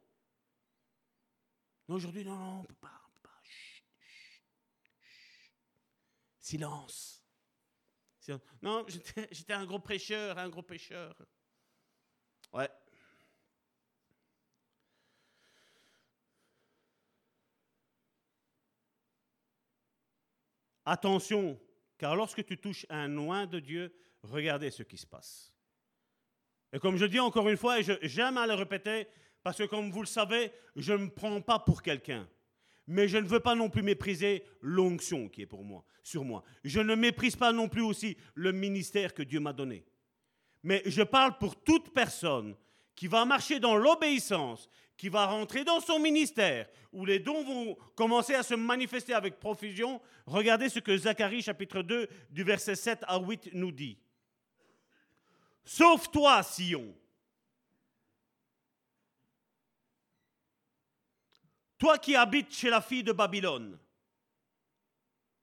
Aujourd'hui, non, non, on ne peut pas. On peut pas. Silence. Silence. Non, j'étais un gros prêcheur, un gros pécheur. Ouais. Attention, car lorsque tu touches un loin de Dieu, regardez ce qui se passe. Et comme je dis encore une fois, et j'aime à le répéter, parce que comme vous le savez, je ne me prends pas pour quelqu'un. Mais je ne veux pas non plus mépriser l'onction qui est pour moi, sur moi. Je ne méprise pas non plus aussi le ministère que Dieu m'a donné. Mais je parle pour toute personne qui va marcher dans l'obéissance, qui va rentrer dans son ministère, où les dons vont commencer à se manifester avec profusion. Regardez ce que Zacharie chapitre 2 du verset 7 à 8 nous dit. Sauve-toi, Sion. Toi qui habites chez la fille de Babylone,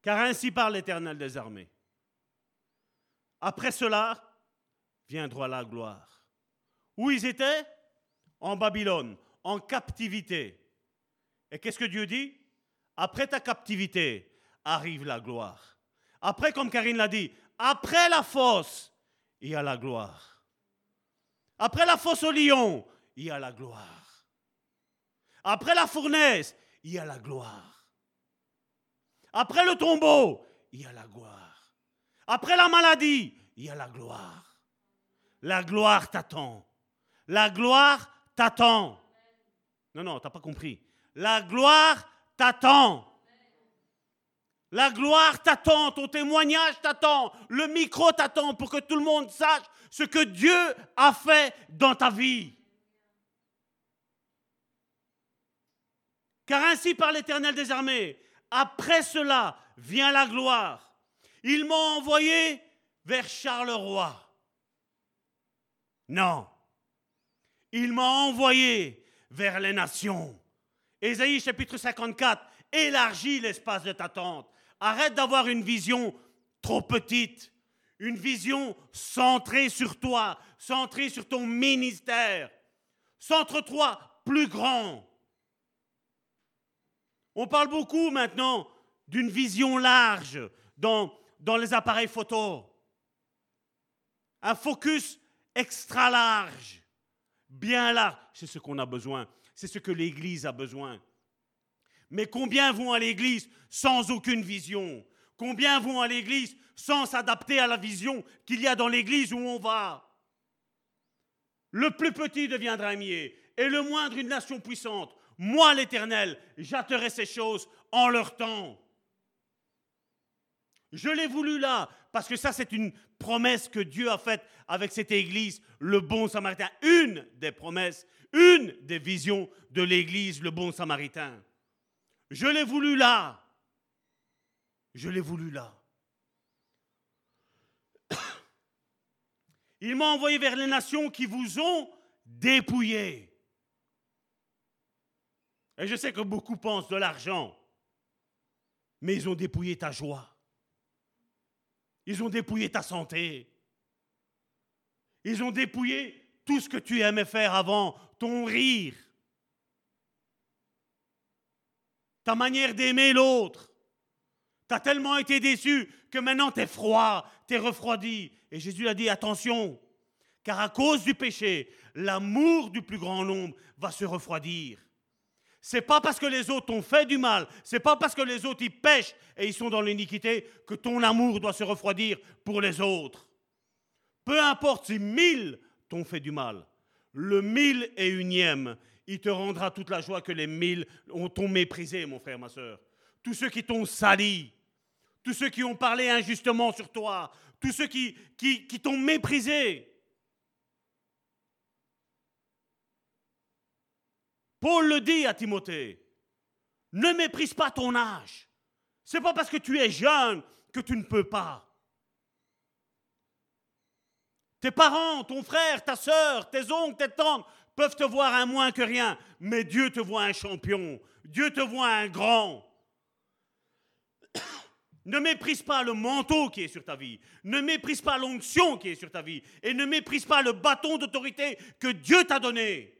car ainsi parle l'Éternel des armées. Après cela, viendra la gloire. Où ils étaient? En Babylone, en captivité. Et qu'est-ce que Dieu dit? Après ta captivité, arrive la gloire. Après, comme Karine l'a dit, après la fosse, il y a la gloire. Après la fosse au lion, il y a la gloire. Après la fournaise, il y a la gloire. Après le tombeau, il y a la gloire. Après la maladie, il y a la gloire. La gloire t'attend. La gloire t'attend. Non, non, tu n'as pas compris. La gloire t'attend. La gloire t'attend, ton témoignage t'attend, le micro t'attend pour que tout le monde sache ce que Dieu a fait dans ta vie. Car ainsi par l'Éternel des armées, après cela vient la gloire. Il m'a envoyé vers Charleroi. Non, il m'a envoyé vers les nations. Ésaïe chapitre 54, élargis l'espace de ta tente. Arrête d'avoir une vision trop petite, une vision centrée sur toi, centrée sur ton ministère. Centre-toi plus grand. On parle beaucoup maintenant d'une vision large dans, les appareils photo. Un focus extra large bien là. C'est ce qu'on a besoin. C'est ce que l'Église a besoin. Mais combien vont à l'Église sans aucune vision? Combien vont à l'Église sans s'adapter à la vision qu'il y a dans l'Église où on va? Le plus petit deviendra mier et le moindre une nation puissante. Moi, l'Éternel, j'atterai ces choses en leur temps. Je l'ai voulu là, parce que ça, c'est une promesse que Dieu a faite avec cette Église, le bon samaritain. Une des promesses, une des visions de l'Église, le bon samaritain. Je l'ai voulu là. Je l'ai voulu là. Il m'a envoyé vers les nations qui vous ont dépouillé. Et je sais que beaucoup pensent de l'argent, mais ils ont dépouillé ta joie. Ils ont dépouillé ta santé. Ils ont dépouillé tout ce que tu aimais faire avant, ton rire, ta manière d'aimer l'autre. Tu as tellement été déçu que maintenant tu es froid, tu es refroidi. Et Jésus a dit, attention, Car à cause du péché, l'amour du plus grand nombre va se refroidir. C'est pas parce que les autres t'ont fait du mal, c'est pas parce que les autres y pêchent et ils sont dans l'iniquité que ton amour doit se refroidir pour les autres. Peu importe si mille t'ont fait du mal, le mille et unième, il te rendra toute la joie que les mille ont t'ont méprisé, mon frère, ma soeur. Tous ceux qui t'ont sali, tous ceux qui ont parlé injustement sur toi, tous ceux qui, qui t'ont méprisé. Paul le dit à Timothée, ne méprise pas ton âge. C'est pas parce que tu es jeune que tu ne peux pas. Tes parents, ton frère, ta soeur, tes oncles, tes tantes peuvent te voir un moins que rien, mais Dieu te voit un champion. Dieu te voit un grand. Ne méprise pas le manteau qui est sur ta vie. Ne méprise pas l'onction qui est sur ta vie. Et ne méprise pas le bâton d'autorité que Dieu t'a donné.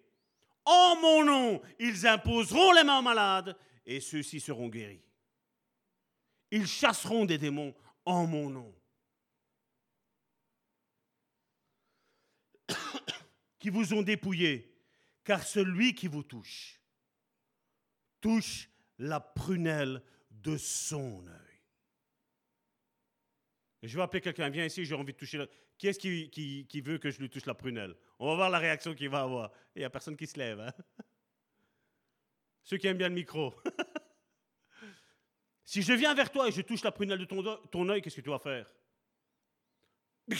En mon nom, ils imposeront les mains aux malades et ceux-ci seront guéris. Ils chasseront des démons en mon nom. qui vous ont dépouillé, car celui qui vous touche, touche la prunelle de son œil. Je vais appeler quelqu'un, viens ici, j'ai envie de toucher. La... Qui est-ce qui, qui, veut que je lui touche la prunelle? On va voir la réaction qu'il va avoir. Il n'y a personne qui se lève. Hein? Ceux qui aiment bien le micro. si je viens vers toi et je touche la prunelle de ton, ton œil, qu'est-ce que tu vas faire?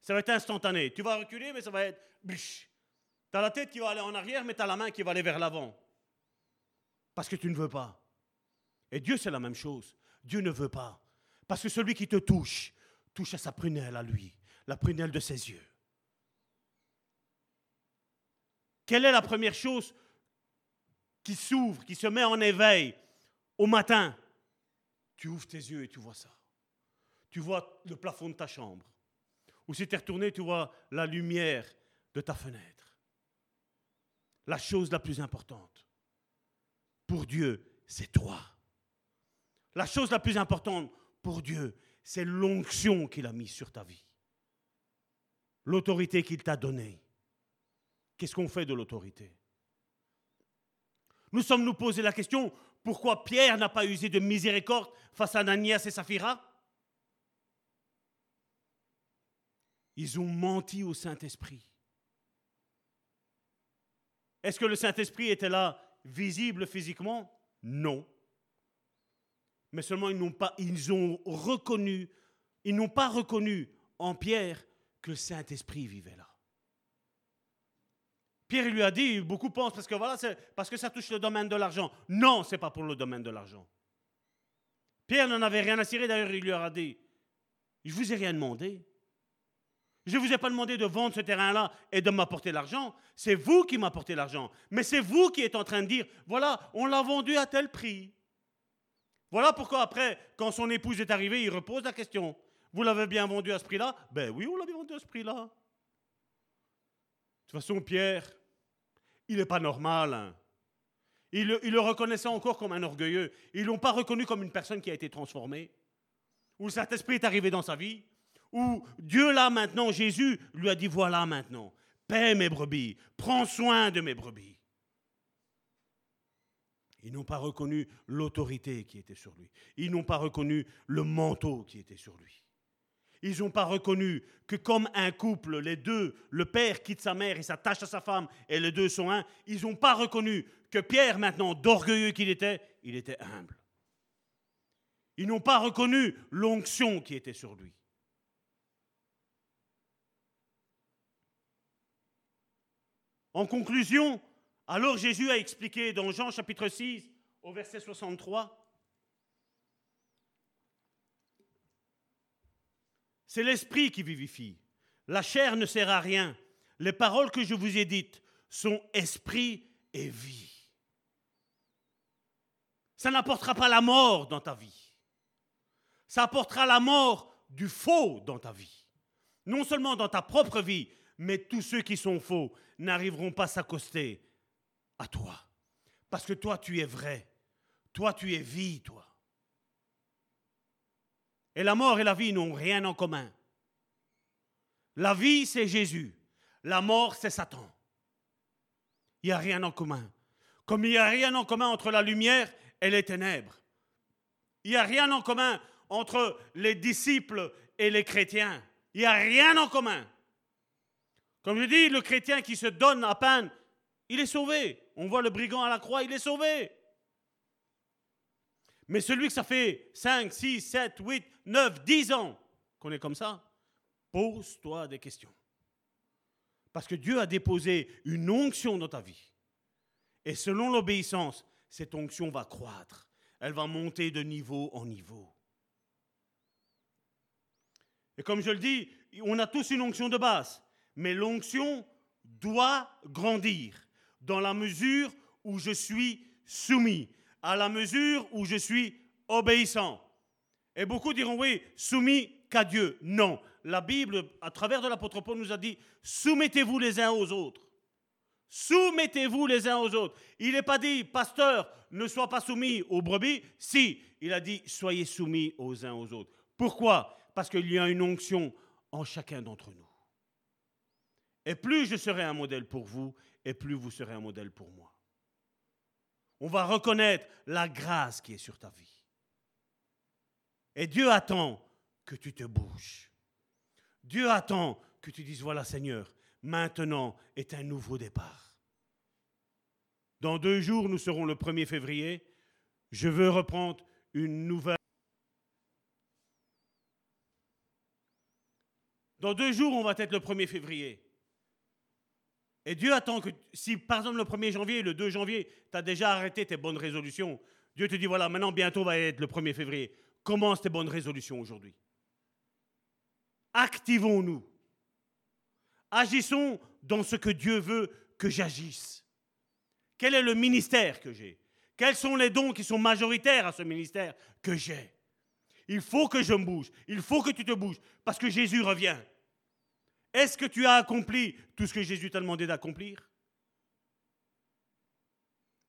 Ça va être instantané. Tu vas reculer, mais ça va être... Tu as la tête qui va aller en arrière, mais tu as la main qui va aller vers l'avant. Parce que tu ne veux pas. Et Dieu, c'est la même chose. Dieu ne veut pas. Parce que celui qui te touche, touche à sa prunelle à lui, la prunelle de ses yeux. Quelle est la première chose qui s'ouvre, qui se met en éveil au matin? Tu ouvres tes yeux et tu vois ça. Tu vois le plafond de ta chambre. Ou si tu es retourné, tu vois la lumière de ta fenêtre. La chose la plus importante pour Dieu, c'est toi. La chose la plus importante pour Dieu, c'est l'onction qu'il a mise sur ta vie. L'autorité qu'il t'a donnée. Qu'est-ce qu'on fait de l'autorité? Nous sommes nous posé la question, pourquoi Pierre n'a pas usé de miséricorde face à Ananias et Saphira Ils ont menti au Saint-Esprit. Est-ce que le Saint-Esprit était là visible physiquement? Non mais seulement ils n'ont pas, ils ont reconnu, ils n'ont pas reconnu en Pierre que le Saint-Esprit vivait là. Pierre lui a dit, beaucoup pensent parce que voilà, parce que ça touche le domaine de l'argent. Non, c'est pas pour le domaine de l'argent. Pierre n'en avait rien à cirer, d'ailleurs il lui a dit, je vous ai rien demandé. Je ne vous ai pas demandé de vendre ce terrain-là et de m'apporter l'argent. C'est vous qui m'apportez l'argent. Mais c'est vous qui êtes en train de dire, voilà, on l'a vendu à tel prix. Voilà pourquoi après, quand son épouse est arrivée, il repose la question. Vous l'avez bien vendu à ce prix-là? Ben oui, on l'avait vendu à ce prix-là. De toute façon, Pierre, il n'est pas normal. Hein. Il, le reconnaissait encore comme un orgueilleux. Ils ne l'ont pas reconnu comme une personne qui a été transformée. Où le Saint-Esprit est arrivé dans sa vie. Où Dieu, là maintenant, Jésus, lui a dit, voilà maintenant, paie mes brebis, prends soin de mes brebis. Ils n'ont pas reconnu l'autorité qui était sur lui. Ils n'ont pas reconnu le manteau qui était sur lui. Ils n'ont pas reconnu que comme un couple, les deux, le père quitte sa mère et s'attache à sa femme, et les deux sont un, ils n'ont pas reconnu que Pierre, maintenant, d'orgueilleux qu'il était, il était humble. Ils n'ont pas reconnu l'onction qui était sur lui. En conclusion, alors Jésus a expliqué dans Jean chapitre 6 au verset 63, c'est l'esprit qui vivifie. La chair ne sert à rien. Les paroles que je vous ai dites sont esprit et vie. Ça n'apportera pas la mort dans ta vie. Ça apportera la mort du faux dans ta vie. Non seulement dans ta propre vie, mais tous ceux qui sont faux n'arriveront pas à s'accoster à toi. Parce que toi, tu es vrai. Toi, tu es vie, toi. Et la mort et la vie n'ont rien en commun. La vie, c'est Jésus. La mort, c'est Satan. Il n'y a rien en commun. Comme il n'y a rien en commun entre la lumière et les ténèbres. Il n'y a rien en commun entre les disciples et les chrétiens. Il n'y a rien en commun. Comme je dis, le chrétien qui se donne à peine, il est sauvé. On voit le brigand à la croix, il est sauvé. Mais celui que ça fait 5, 6, 7, 8, 9, 10 ans qu'on est comme ça, pose-toi des questions. Parce que Dieu a déposé une onction dans ta vie. Et selon l'obéissance, cette onction va croître. Elle va monter de niveau en niveau. Et comme je le dis, on a tous une onction de base. Mais l'onction doit grandir dans la mesure où je suis soumis, à la mesure où je suis obéissant. Et beaucoup diront, oui, soumis qu'à Dieu. Non, la Bible, à travers de l'apôtre Paul, nous a dit, soumettez-vous les uns aux autres. Soumettez-vous les uns aux autres. Il n'est pas dit, pasteur, ne sois pas soumis aux brebis. Si, il a dit, soyez soumis aux uns aux autres. Pourquoi? Parce qu'il y a une onction en chacun d'entre nous. Et plus je serai un modèle pour vous, et plus vous serez un modèle pour moi. On va reconnaître la grâce qui est sur ta vie. Et Dieu attend que tu te bouges. Dieu attend que tu dises, voilà Seigneur, maintenant est un nouveau départ. Dans deux jours, nous serons le 1er février. Je veux reprendre une nouvelle... Dans deux jours, on va être le 1er février. Et Dieu attend que, si par exemple le 1er janvier, le 2 janvier, tu as déjà arrêté tes bonnes résolutions, Dieu te dit, voilà, maintenant bientôt va être le 1er février. Commence tes bonnes résolutions aujourd'hui. Activons-nous. Agissons dans ce que Dieu veut que j'agisse. Quel est le ministère que j'ai? Quels sont les dons qui sont majoritaires à ce ministère que j'ai? Il faut que je me bouge. Il faut que tu te bouges parce que Jésus revient. Est-ce que tu as accompli tout ce que Jésus t'a demandé d'accomplir?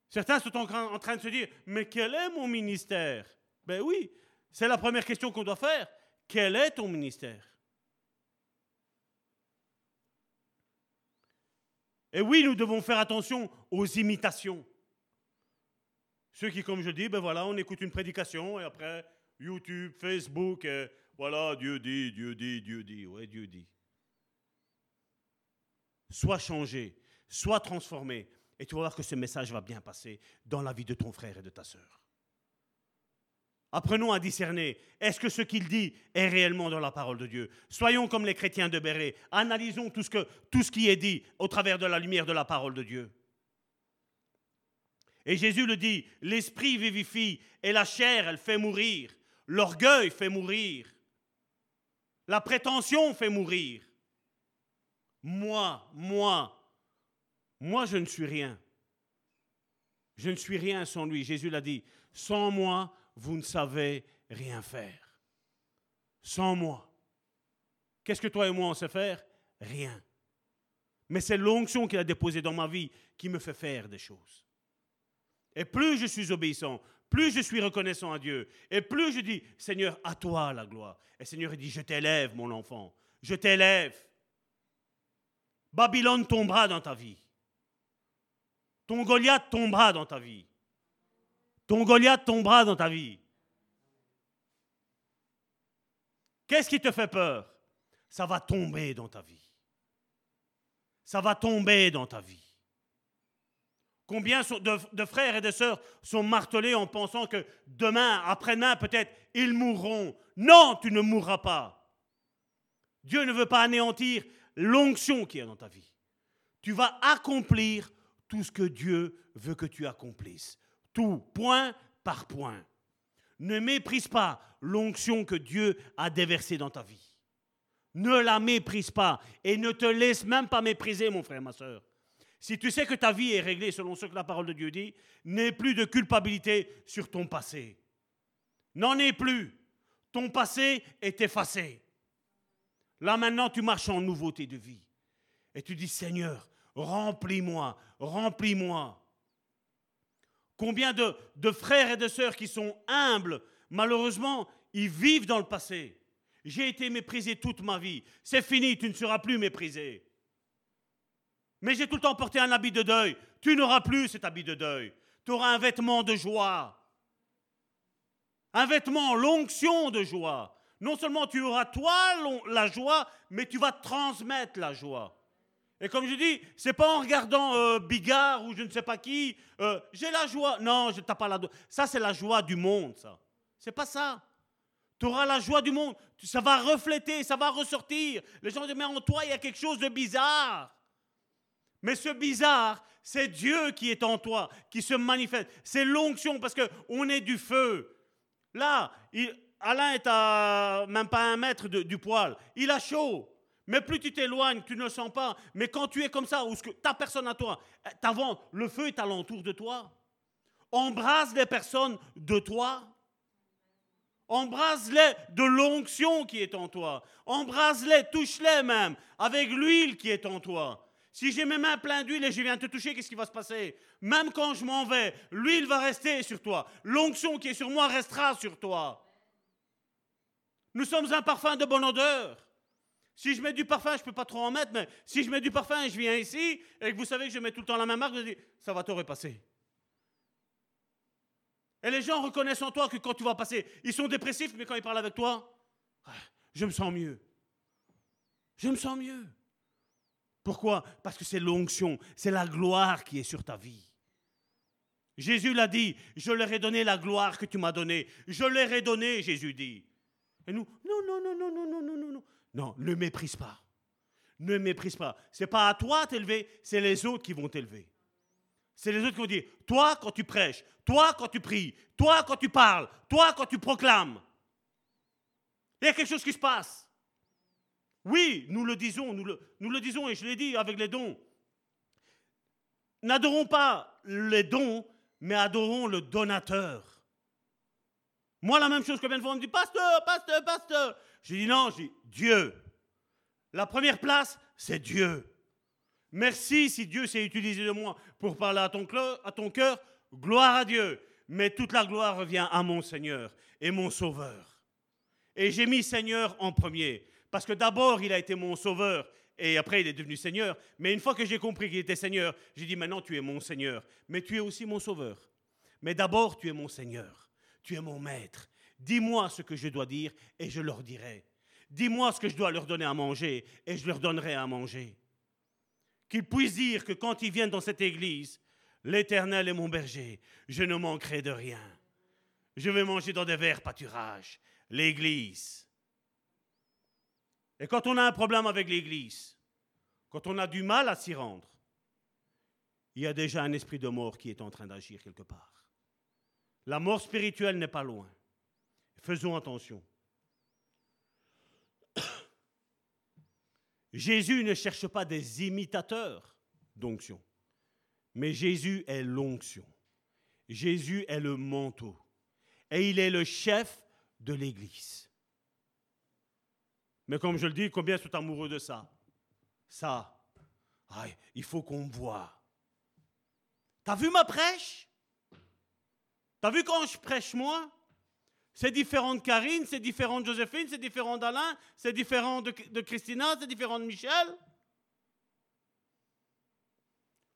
Certains sont en train de se dire, mais quel est mon ministère? Ben oui, c'est la première question qu'on doit faire. Quel est ton ministère? Et oui, nous devons faire attention aux imitations. Ceux qui, comme je dis, ben voilà, on écoute une prédication et après, YouTube, Facebook, voilà, Dieu dit, Dieu dit, Dieu dit, ouais, Dieu dit sois changé, sois transformé, et tu vas voir que ce message va bien passer dans la vie de ton frère et de ta sœur. Apprenons à discerner, est-ce que ce qu'il dit est réellement dans la parole de Dieu? Soyons comme les chrétiens de Béret, analysons tout ce, tout ce qui est dit au travers de la lumière de la parole de Dieu. Et Jésus le dit, l'esprit vivifie et la chair, elle fait mourir. L'orgueil fait mourir. La prétention fait mourir. Moi, moi, moi je ne suis rien. Je ne suis rien sans lui. Jésus l'a dit, sans moi, vous ne savez rien faire. Sans moi. Qu'est-ce que toi et moi on sait faire? Rien. Mais c'est l'onction qu'il a déposée dans ma vie qui me fait faire des choses. Et plus je suis obéissant, plus je suis reconnaissant à Dieu, et plus je dis, Seigneur, à toi la gloire. Et Seigneur, il dit, je t'élève, mon enfant, je t'élève. Babylone tombera dans ta vie. Ton Goliath tombera dans ta vie. Ton Goliath tombera dans ta vie. Qu'est-ce qui te fait peur? Ça va tomber dans ta vie. Ça va tomber dans ta vie. Combien de, frères et de sœurs sont martelés en pensant que demain, après-demain, peut-être, ils mourront? Non, tu ne mourras pas. Dieu ne veut pas anéantir l'onction qui est dans ta vie. Tu vas accomplir tout ce que Dieu veut que tu accomplisses. Tout, point par point. Ne méprise pas l'onction que Dieu a déversée dans ta vie. Ne la méprise pas et ne te laisse même pas mépriser, mon frère, ma soeur. Si tu sais que ta vie est réglée selon ce que la parole de Dieu dit, n'aie plus de culpabilité sur ton passé. N'en aie plus. Ton passé est effacé. Là maintenant, tu marches en nouveauté de vie. Et tu dis, Seigneur, remplis-moi, remplis-moi. Combien de, frères et de sœurs qui sont humbles, malheureusement, ils vivent dans le passé. J'ai été méprisé toute ma vie. C'est fini, tu ne seras plus méprisé. Mais j'ai tout le temps porté un habit de deuil. Tu n'auras plus cet habit de deuil. Tu auras un vêtement de joie. Un vêtement, l'onction de joie. Non seulement tu auras toi la joie, mais tu vas transmettre la joie. Et comme je dis, c'est pas en regardant euh, Bigard ou je ne sais pas qui, euh, j'ai la joie. Non, je t'ai pas la Ça, c'est la joie du monde, ça. C'est pas ça. Tu auras la joie du monde. Ça va refléter, ça va ressortir. Les gens disent, mais en toi, il y a quelque chose de bizarre. Mais ce bizarre, c'est Dieu qui est en toi, qui se manifeste. C'est l'onction parce qu'on est du feu. Là, Alain est à même pas un mètre du poil. Il a chaud. Mais plus tu t'éloignes, tu ne le sens pas. Mais quand tu es comme ça, où ta personne à toi, avant, le feu est alentour de toi. Embrasse les personnes de toi. Embrasse-les de l'onction qui est en toi. Embrasse-les, touche-les même, avec l'huile qui est en toi. Si j'ai mes mains pleines d'huile et je viens te toucher, qu'est-ce qui va se passer? Même quand je m'en vais, l'huile va rester sur toi. L'onction qui est sur moi restera sur toi. Nous sommes un parfum de bonne odeur. Si je mets du parfum, je ne peux pas trop en mettre, mais si je mets du parfum et je viens ici, et que vous savez que je mets tout le temps la même marque, je dis, ça va te repasser. Et les gens reconnaissent en toi que quand tu vas passer, ils sont dépressifs, mais quand ils parlent avec toi, ah, je me sens mieux. Je me sens mieux. Pourquoi? Parce que c'est l'onction, c'est la gloire qui est sur ta vie. Jésus l'a dit, je leur ai donné la gloire que tu m'as donnée. Je leur ai donné, Jésus dit. Et nous, non, non, non, non, non, non, non, non, non. Non, ne méprise pas. Ne méprise pas. Ce n'est pas à toi t'élever, c'est les autres qui vont t'élever. C'est les autres qui vont dire, toi quand tu prêches, toi quand tu pries, toi quand tu parles, toi quand tu proclames. Il y a quelque chose qui se passe. Oui, nous le disons, nous le, nous le disons, et je l'ai dit avec les dons. N'adorons pas les dons, mais adorons le donateur. Moi, la même chose que on me dit, pasteur, pasteur, pasteur. Je dis non, je dis Dieu. La première place, c'est Dieu. Merci si Dieu s'est utilisé de moi pour parler à ton cœur. Gloire à Dieu. Mais toute la gloire revient à mon Seigneur et mon Sauveur. Et j'ai mis Seigneur en premier. Parce que d'abord, il a été mon Sauveur. Et après, il est devenu Seigneur. Mais une fois que j'ai compris qu'il était Seigneur, j'ai dit maintenant, tu es mon Seigneur. Mais tu es aussi mon Sauveur. Mais d'abord, tu es mon Seigneur. Tu es mon Maître. Dis-moi ce que je dois dire et je leur dirai. Dis-moi ce que je dois leur donner à manger et je leur donnerai à manger. Qu'ils puissent dire que quand ils viennent dans cette église, l'Éternel est mon berger, je ne manquerai de rien. Je vais manger dans des verts pâturages. L'église. Et quand on a un problème avec l'église, quand on a du mal à s'y rendre, il y a déjà un esprit de mort qui est en train d'agir quelque part. La mort spirituelle n'est pas loin. Faisons attention. Jésus ne cherche pas des imitateurs d'onction, mais Jésus est l'onction. Jésus est le manteau. Et il est le chef de l'Église. Mais comme je le dis, combien sont amoureux de ça? Ça, il faut qu'on me voit. T'as vu ma prêche? T'as vu quand je prêche moi? C'est différent de Karine, c'est différent de Joséphine, c'est différent d'Alain, c'est différent de, Christina, c'est différent de Michel.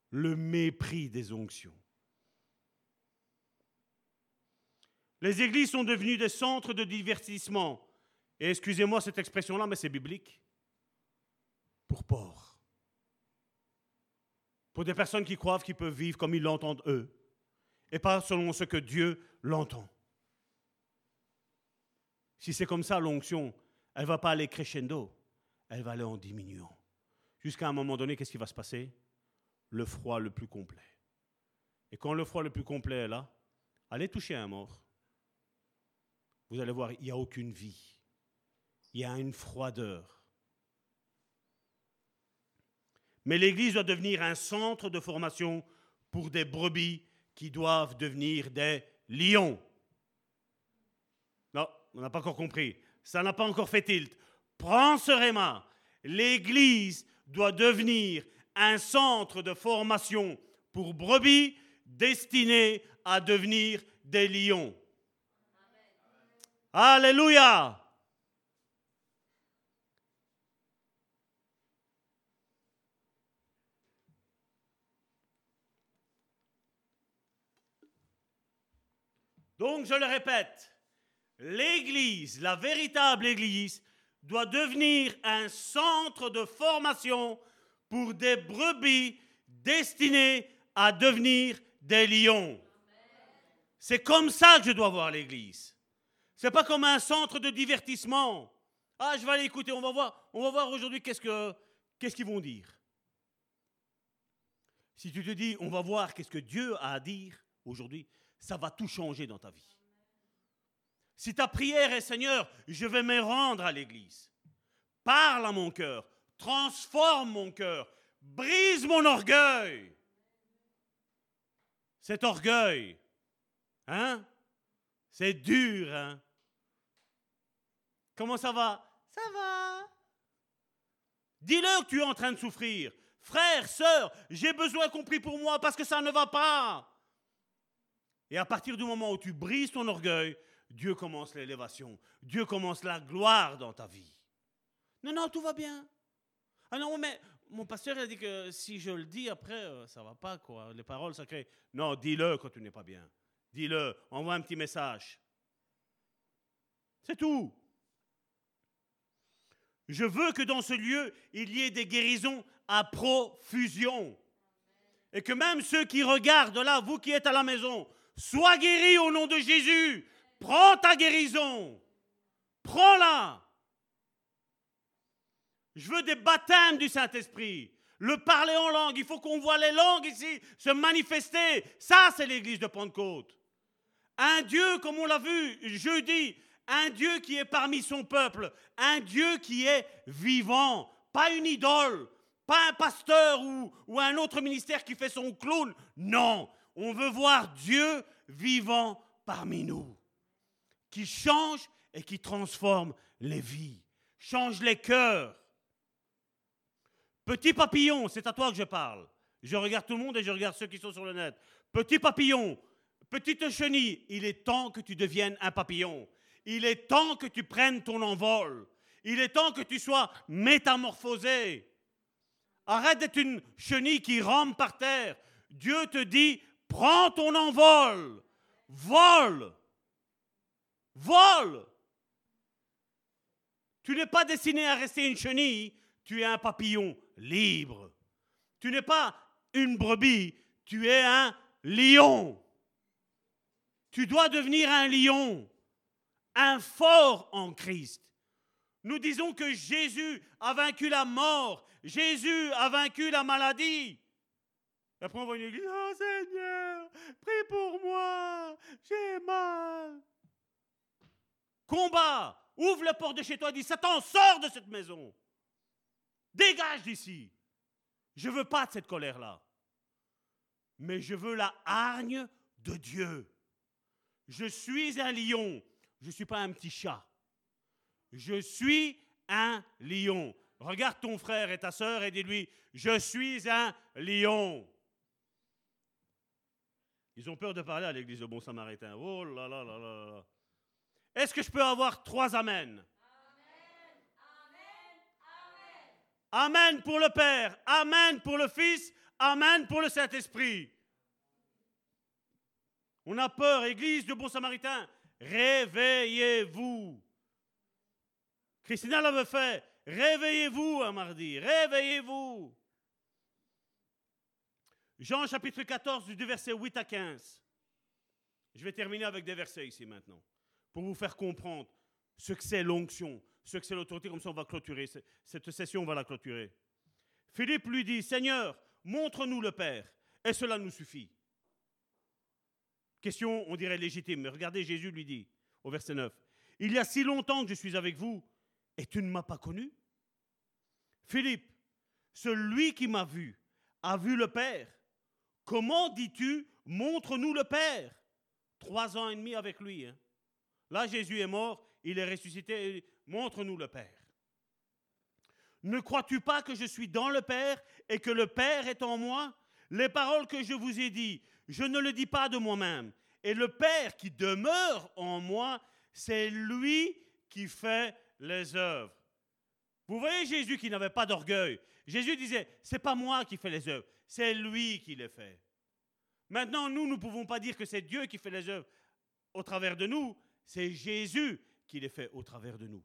Le mépris des onctions. Les églises sont devenues des centres de divertissement. Et excusez-moi cette expression-là, mais c'est biblique. Pour pauvres. Pour des personnes qui croient qu'ils peuvent vivre comme ils l'entendent eux. Et pas selon ce que Dieu l'entend. Si c'est comme ça, l'onction, elle ne va pas aller crescendo, elle va aller en diminuant. Jusqu'à un moment donné, qu'est-ce qui va se passer? Le froid le plus complet. Et quand le froid le plus complet est là, allez toucher un mort. Vous allez voir, il n'y a aucune vie. Il y a une froideur. Mais l'Église doit devenir un centre de formation pour des brebis qui doivent devenir des lions. On n'a pas encore compris. Ça n'a pas encore fait tilt. Prends ce réma. L'Église doit devenir un centre de formation pour brebis destiné à devenir des lions. Alléluia. Donc, je le répète, l'Église, la véritable Église, doit devenir un centre de formation pour des brebis destinées à devenir des lions. C'est comme ça que je dois voir l'Église. C'est pas comme un centre de divertissement. Ah, je vais aller écouter, on va voir, on va voir aujourd'hui qu'est-ce que qu'est-ce qu'ils vont dire. Si tu te dis, on va voir qu'est-ce que Dieu a à dire aujourd'hui, ça va tout changer dans ta vie. Si ta prière est Seigneur, je vais me rendre à l'église. Parle à mon cœur, transforme mon cœur, brise mon orgueil. Cet orgueil, hein C'est dur, hein Comment ça va? Ça va. Dis-leur que tu es en train de souffrir. Frère, sœur, j'ai besoin qu'on prie pour moi parce que ça ne va pas. Et à partir du moment où tu brises ton orgueil, Dieu commence l'élévation. Dieu commence la gloire dans ta vie. Non, non, tout va bien. Ah non, mais mon pasteur a dit que si je le dis après, euh, ça va pas, quoi. Les paroles sacrées. Non, dis-le quand tu n'es pas bien. Dis-le, envoie un petit message. C'est tout. Je veux que dans ce lieu, il y ait des guérisons à profusion. Et que même ceux qui regardent là, vous qui êtes à la maison, soient guéris au nom de Jésus. Prends ta guérison. Prends-la. Je veux des baptêmes du Saint-Esprit. Le parler en langue. Il faut qu'on voit les langues ici se manifester. Ça, c'est l'église de Pentecôte. Un Dieu, comme on l'a vu jeudi, un Dieu qui est parmi son peuple, un Dieu qui est vivant, pas une idole, pas un pasteur ou, ou un autre ministère qui fait son clown. Non, on veut voir Dieu vivant parmi nous, qui change et qui transforme les vies, change les cœurs. Petit papillon, c'est à toi que je parle. Je regarde tout le monde et je regarde ceux qui sont sur le net. Petit papillon, petite chenille, il est temps que tu deviennes un papillon. Il est temps que tu prennes ton envol. Il est temps que tu sois métamorphosé. Arrête d'être une chenille qui rampe par terre. Dieu te dit, prends ton envol. Vole. Vole. Tu n'es pas destiné à rester une chenille, tu es un papillon libre. Tu n'es pas une brebis, tu es un lion. Tu dois devenir un lion un fort en Christ. Nous disons que Jésus a vaincu la mort, Jésus a vaincu la maladie. Après, on va une église, oh Seigneur, prie pour moi, j'ai mal. Combat, ouvre la porte de chez toi, dis Satan, sors de cette maison. Dégage d'ici. Je veux pas de cette colère-là. Mais je veux la hargne de Dieu. Je suis un lion. Je ne suis pas un petit chat. Je suis un lion. Regarde ton frère et ta sœur et dis-lui, je suis un lion. Ils ont peur de parler à l'église de Bon Samaritain. Oh là là là là là. Est-ce que je peux avoir trois amen? Amen pour le Père, Amen pour le Fils, Amen pour le Saint-Esprit. On a peur, Église de Bon Samaritain. Réveillez-vous. Christina l'avait fait. Réveillez-vous un mardi. Réveillez-vous. Jean chapitre 14, du verset 8 à 15. Je vais terminer avec des versets ici maintenant, pour vous faire comprendre ce que c'est l'onction, ce que c'est l'autorité, comme ça on va clôturer. Cette session, on va la clôturer. Philippe lui dit, Seigneur, montre-nous le Père, et cela nous suffit. Question, on dirait légitime, mais regardez, Jésus lui dit au verset 9, Il y a si longtemps que je suis avec vous et tu ne m'as pas connu? Philippe, celui qui m'a vu a vu le Père. Comment dis-tu, montre-nous le Père? Trois ans et demi avec lui. Hein. Là, Jésus est mort, il est ressuscité, montre-nous le Père. Ne crois-tu pas que je suis dans le Père et que le Père est en moi? Les paroles que je vous ai dites, je ne le dis pas de moi-même. Et le Père qui demeure en moi, c'est lui qui fait les œuvres. Vous voyez Jésus qui n'avait pas d'orgueil. Jésus disait, c'est pas moi qui fais les œuvres, c'est lui qui les fait. Maintenant, nous, ne pouvons pas dire que c'est Dieu qui fait les œuvres. au travers de nous, c'est Jésus qui les fait au travers de nous.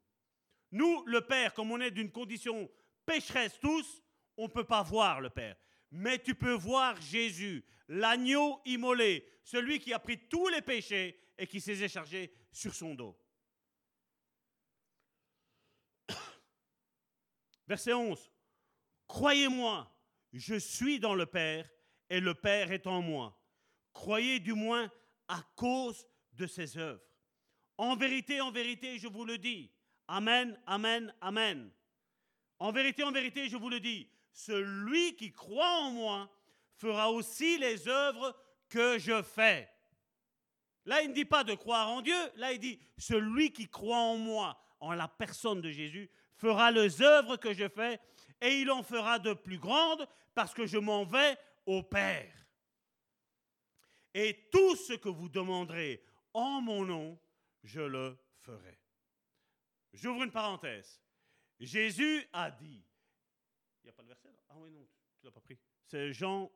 Nous, le Père, comme on est d'une condition pécheresse tous, on ne peut pas voir le Père. Mais tu peux voir Jésus, l'agneau immolé, celui qui a pris tous les péchés et qui s'est chargé sur son dos. Verset 11. Croyez-moi, je suis dans le Père et le Père est en moi. Croyez du moins à cause de ses œuvres. En vérité, en vérité, je vous le dis. Amen, amen, amen. En vérité, en vérité, je vous le dis, celui qui croit en moi fera aussi les œuvres que je fais. Là, il ne dit pas de croire en Dieu, là, il dit, celui qui croit en moi, en la personne de Jésus, fera les œuvres que je fais, et il en fera de plus grandes, parce que je m'en vais au Père. Et tout ce que vous demanderez en mon nom, je le ferai. J'ouvre une parenthèse. Jésus a dit, il n'y a pas de verset là? Ah oui, non, tu l'as pas pris. C'est Jean,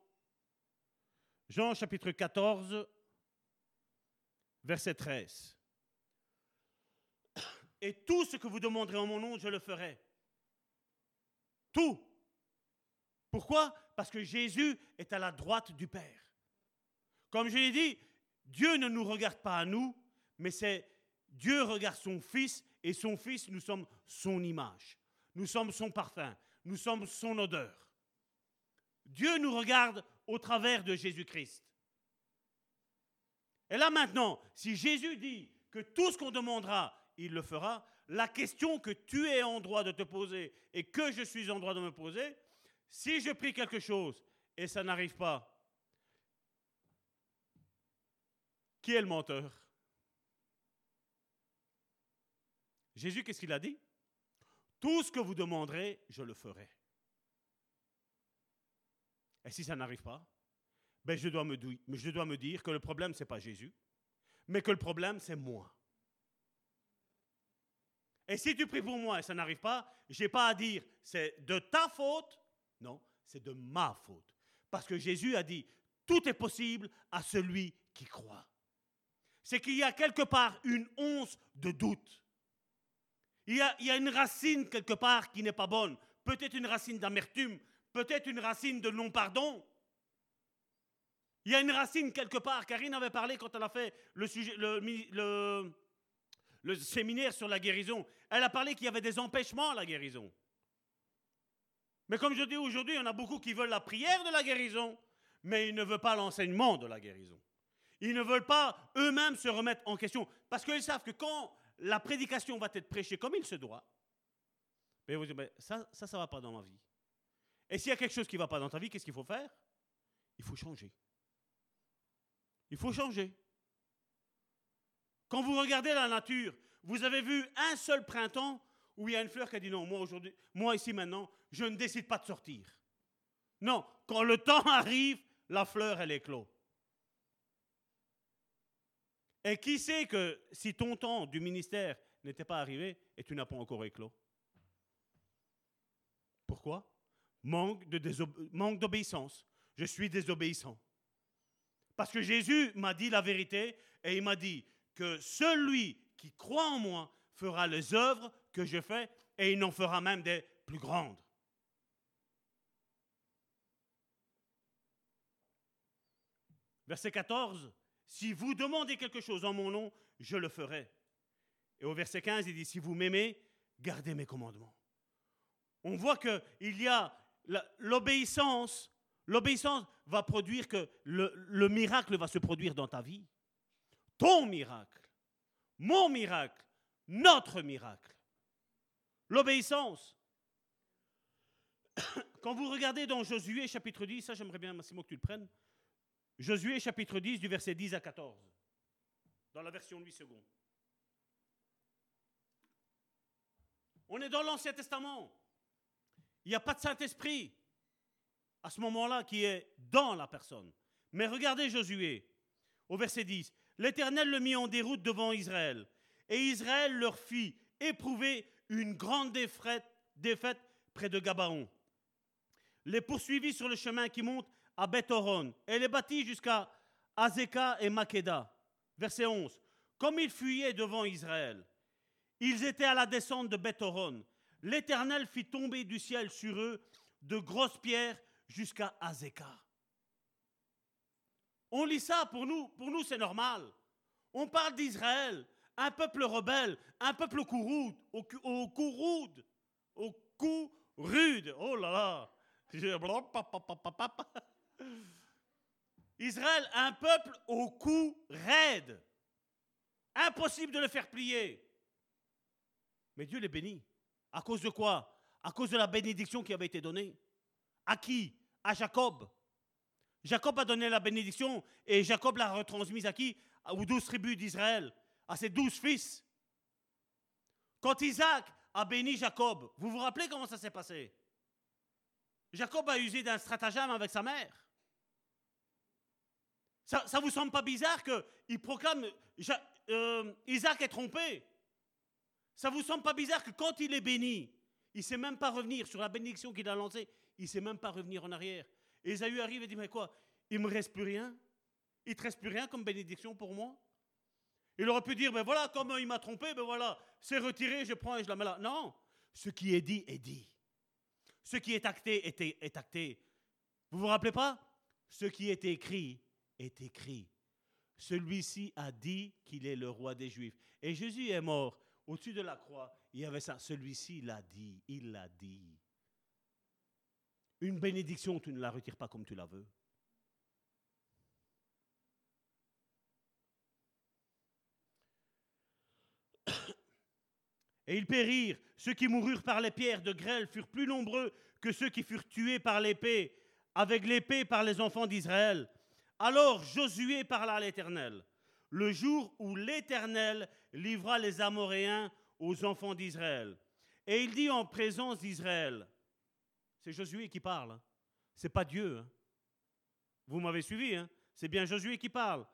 Jean chapitre 14, verset 13. Et tout ce que vous demanderez en mon nom, je le ferai. Tout. Pourquoi? Parce que Jésus est à la droite du Père. Comme je l'ai dit, Dieu ne nous regarde pas à nous, mais c'est Dieu regarde son Fils et son Fils, nous sommes son image. Nous sommes son parfum. Nous sommes son odeur. Dieu nous regarde au travers de Jésus-Christ. Et là maintenant, si Jésus dit que tout ce qu'on demandera, il le fera, la question que tu es en droit de te poser et que je suis en droit de me poser, si je prie quelque chose et ça n'arrive pas, qui est le menteur? Jésus, qu'est-ce qu'il a dit? Tout ce que vous demanderez, je le ferai. Et si ça n'arrive pas, ben je, dois me, je dois me dire que le problème, ce n'est pas Jésus, mais que le problème, c'est moi. Et si tu pries pour moi et ça n'arrive pas, je n'ai pas à dire c'est de ta faute, non, c'est de ma faute. Parce que Jésus a dit, tout est possible à celui qui croit. C'est qu'il y a quelque part une once de doute. Il y, a, une racine quelque part qui n'est pas bonne. Peut-être une racine d'amertume, peut-être une racine de non-pardon. Il y a une racine quelque part. Karine avait parlé quand elle a fait le, sujet, le, le séminaire sur la guérison. Elle a parlé qu'il y avait des empêchements à la guérison. Mais comme je dis aujourd'hui, il y en a beaucoup qui veulent la prière de la guérison, mais ils ne veulent pas l'enseignement de la guérison. Ils ne veulent pas eux-mêmes se remettre en question, parce qu'ils savent que quand la prédication va être prêchée comme il se doit, mais vous dites, ça, ça ne va pas dans ma vie. Et s'il y a quelque chose qui ne va pas dans ta vie, qu'est-ce qu'il faut faire? Il faut changer. Il faut changer. Quand vous regardez la nature, vous avez vu un seul printemps où il y a une fleur qui a dit non, moi aujourd'hui, moi ici maintenant, je ne décide pas de sortir. Non, quand le temps arrive, la fleur, elle éclot. Et qui sait que si ton temps du ministère n'était pas arrivé et tu n'as pas encore éclos? Pourquoi? Manque d'obéissance. Je suis désobéissant. Parce que Jésus m'a dit la vérité et il m'a dit que celui qui croit en moi fera les œuvres que je fais et il en fera même des plus grandes. Verset 14, si vous demandez quelque chose en mon nom, je le ferai. Et au verset 15, il dit, si vous m'aimez, gardez mes commandements. On voit qu'il y a l'obéissance L'obéissance va produire que le, miracle va se produire dans ta vie. Ton miracle, mon miracle, notre miracle. L'obéissance. Quand vous regardez dans Josué chapitre 10, ça j'aimerais bien Massimo que tu le prennes. Josué chapitre 10 du verset 10 à 14. Dans la version 8 secondes. On est dans l'Ancien Testament. Il n'y a pas de Saint-Esprit à ce moment-là qui est dans la personne. Mais regardez Josué, au verset 10. L'Éternel le mit en déroute devant Israël, et Israël leur fit éprouver une grande défaite, près de Gabaon. Les poursuivit sur le chemin qui monte à Bethoron, et les battit jusqu'à Azeka et Makeda. Verset 11. comme ils fuyaient devant Israël. Ils étaient à la descente de Bethoron. L'Éternel fit tomber du ciel sur eux de grosses pierres jusqu'à Azekah. On lit ça pour nous, pour nous c'est normal. On parle d'Israël, un peuple rebelle, un peuple au au, au cou rude, au cou rude. Oh là là. Israël, un peuple au cou raide. Impossible de le faire plier. Mais Dieu les bénit. À cause de quoi? À cause de la bénédiction qui avait été donnée. À qui? À Jacob. Jacob a donné la bénédiction et Jacob l'a retransmise à qui? Aux douze tribus d'Israël, à ses douze fils. Quand Isaac a béni Jacob, vous vous rappelez comment ça s'est passé? Jacob a usé d'un stratagème avec sa mère. Ça ne vous semble pas bizarre qu'il proclame euh, Isaac est trompé? Ça vous semble pas bizarre que quand il est béni, il ne sait même pas revenir sur la bénédiction qu'il a lancée, il ne sait même pas revenir en arrière? Et Esaü arrive et dit Mais quoi? Il me reste plus rien Il te reste plus rien comme bénédiction pour moi? Il aurait pu dire Ben voilà, comme il m'a trompé, ben voilà, c'est retiré, je prends et je la mets là. Non Ce qui est dit est dit. Ce qui est acté est, est acté. Vous vous rappelez pas? Ce qui est écrit est écrit. Celui-ci a dit qu'il est le roi des Juifs. Et Jésus est mort. Au-dessus de la croix, il y avait ça. Celui-ci l'a dit. Il l'a dit. Une bénédiction, tu ne la retires pas comme tu la veux. Et ils périrent. Ceux qui moururent par les pierres de grêle furent plus nombreux que ceux qui furent tués par l'épée, avec l'épée par les enfants d'Israël. Alors Josué parla à l'Éternel, le jour où l'Éternel livra les Amoréens aux enfants d'Israël. Et il dit en présence d'Israël, c'est Josué qui parle, hein. c'est pas Dieu. Hein. Vous m'avez suivi, hein. c'est bien Josué qui parle.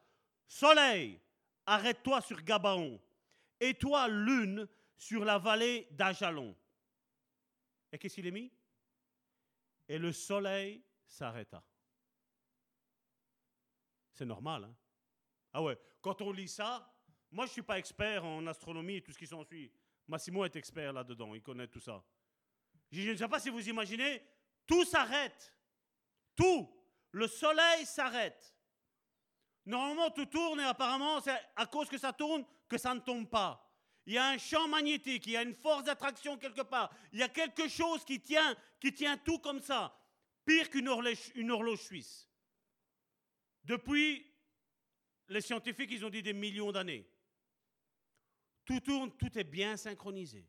Soleil, arrête-toi sur Gabaon, et toi, lune, sur la vallée d'Ajalon. Et qu'est-ce qu'il est mis? Et le soleil s'arrêta. C'est normal. Hein? Ah ouais, quand on lit ça, moi je ne suis pas expert en astronomie et tout ce qui s'ensuit. Massimo est expert là-dedans, il connaît tout ça. Je ne sais pas si vous imaginez, tout s'arrête. Tout. Le soleil s'arrête. Normalement, tout tourne et apparemment, c'est à cause que ça tourne que ça ne tombe pas. Il y a un champ magnétique, il y a une force d'attraction quelque part. Il y a quelque chose qui tient, qui tient tout comme ça. Pire qu'une horloge, horloge suisse. Depuis, les scientifiques, ils ont dit des millions d'années. Tout tourne, tout est bien synchronisé.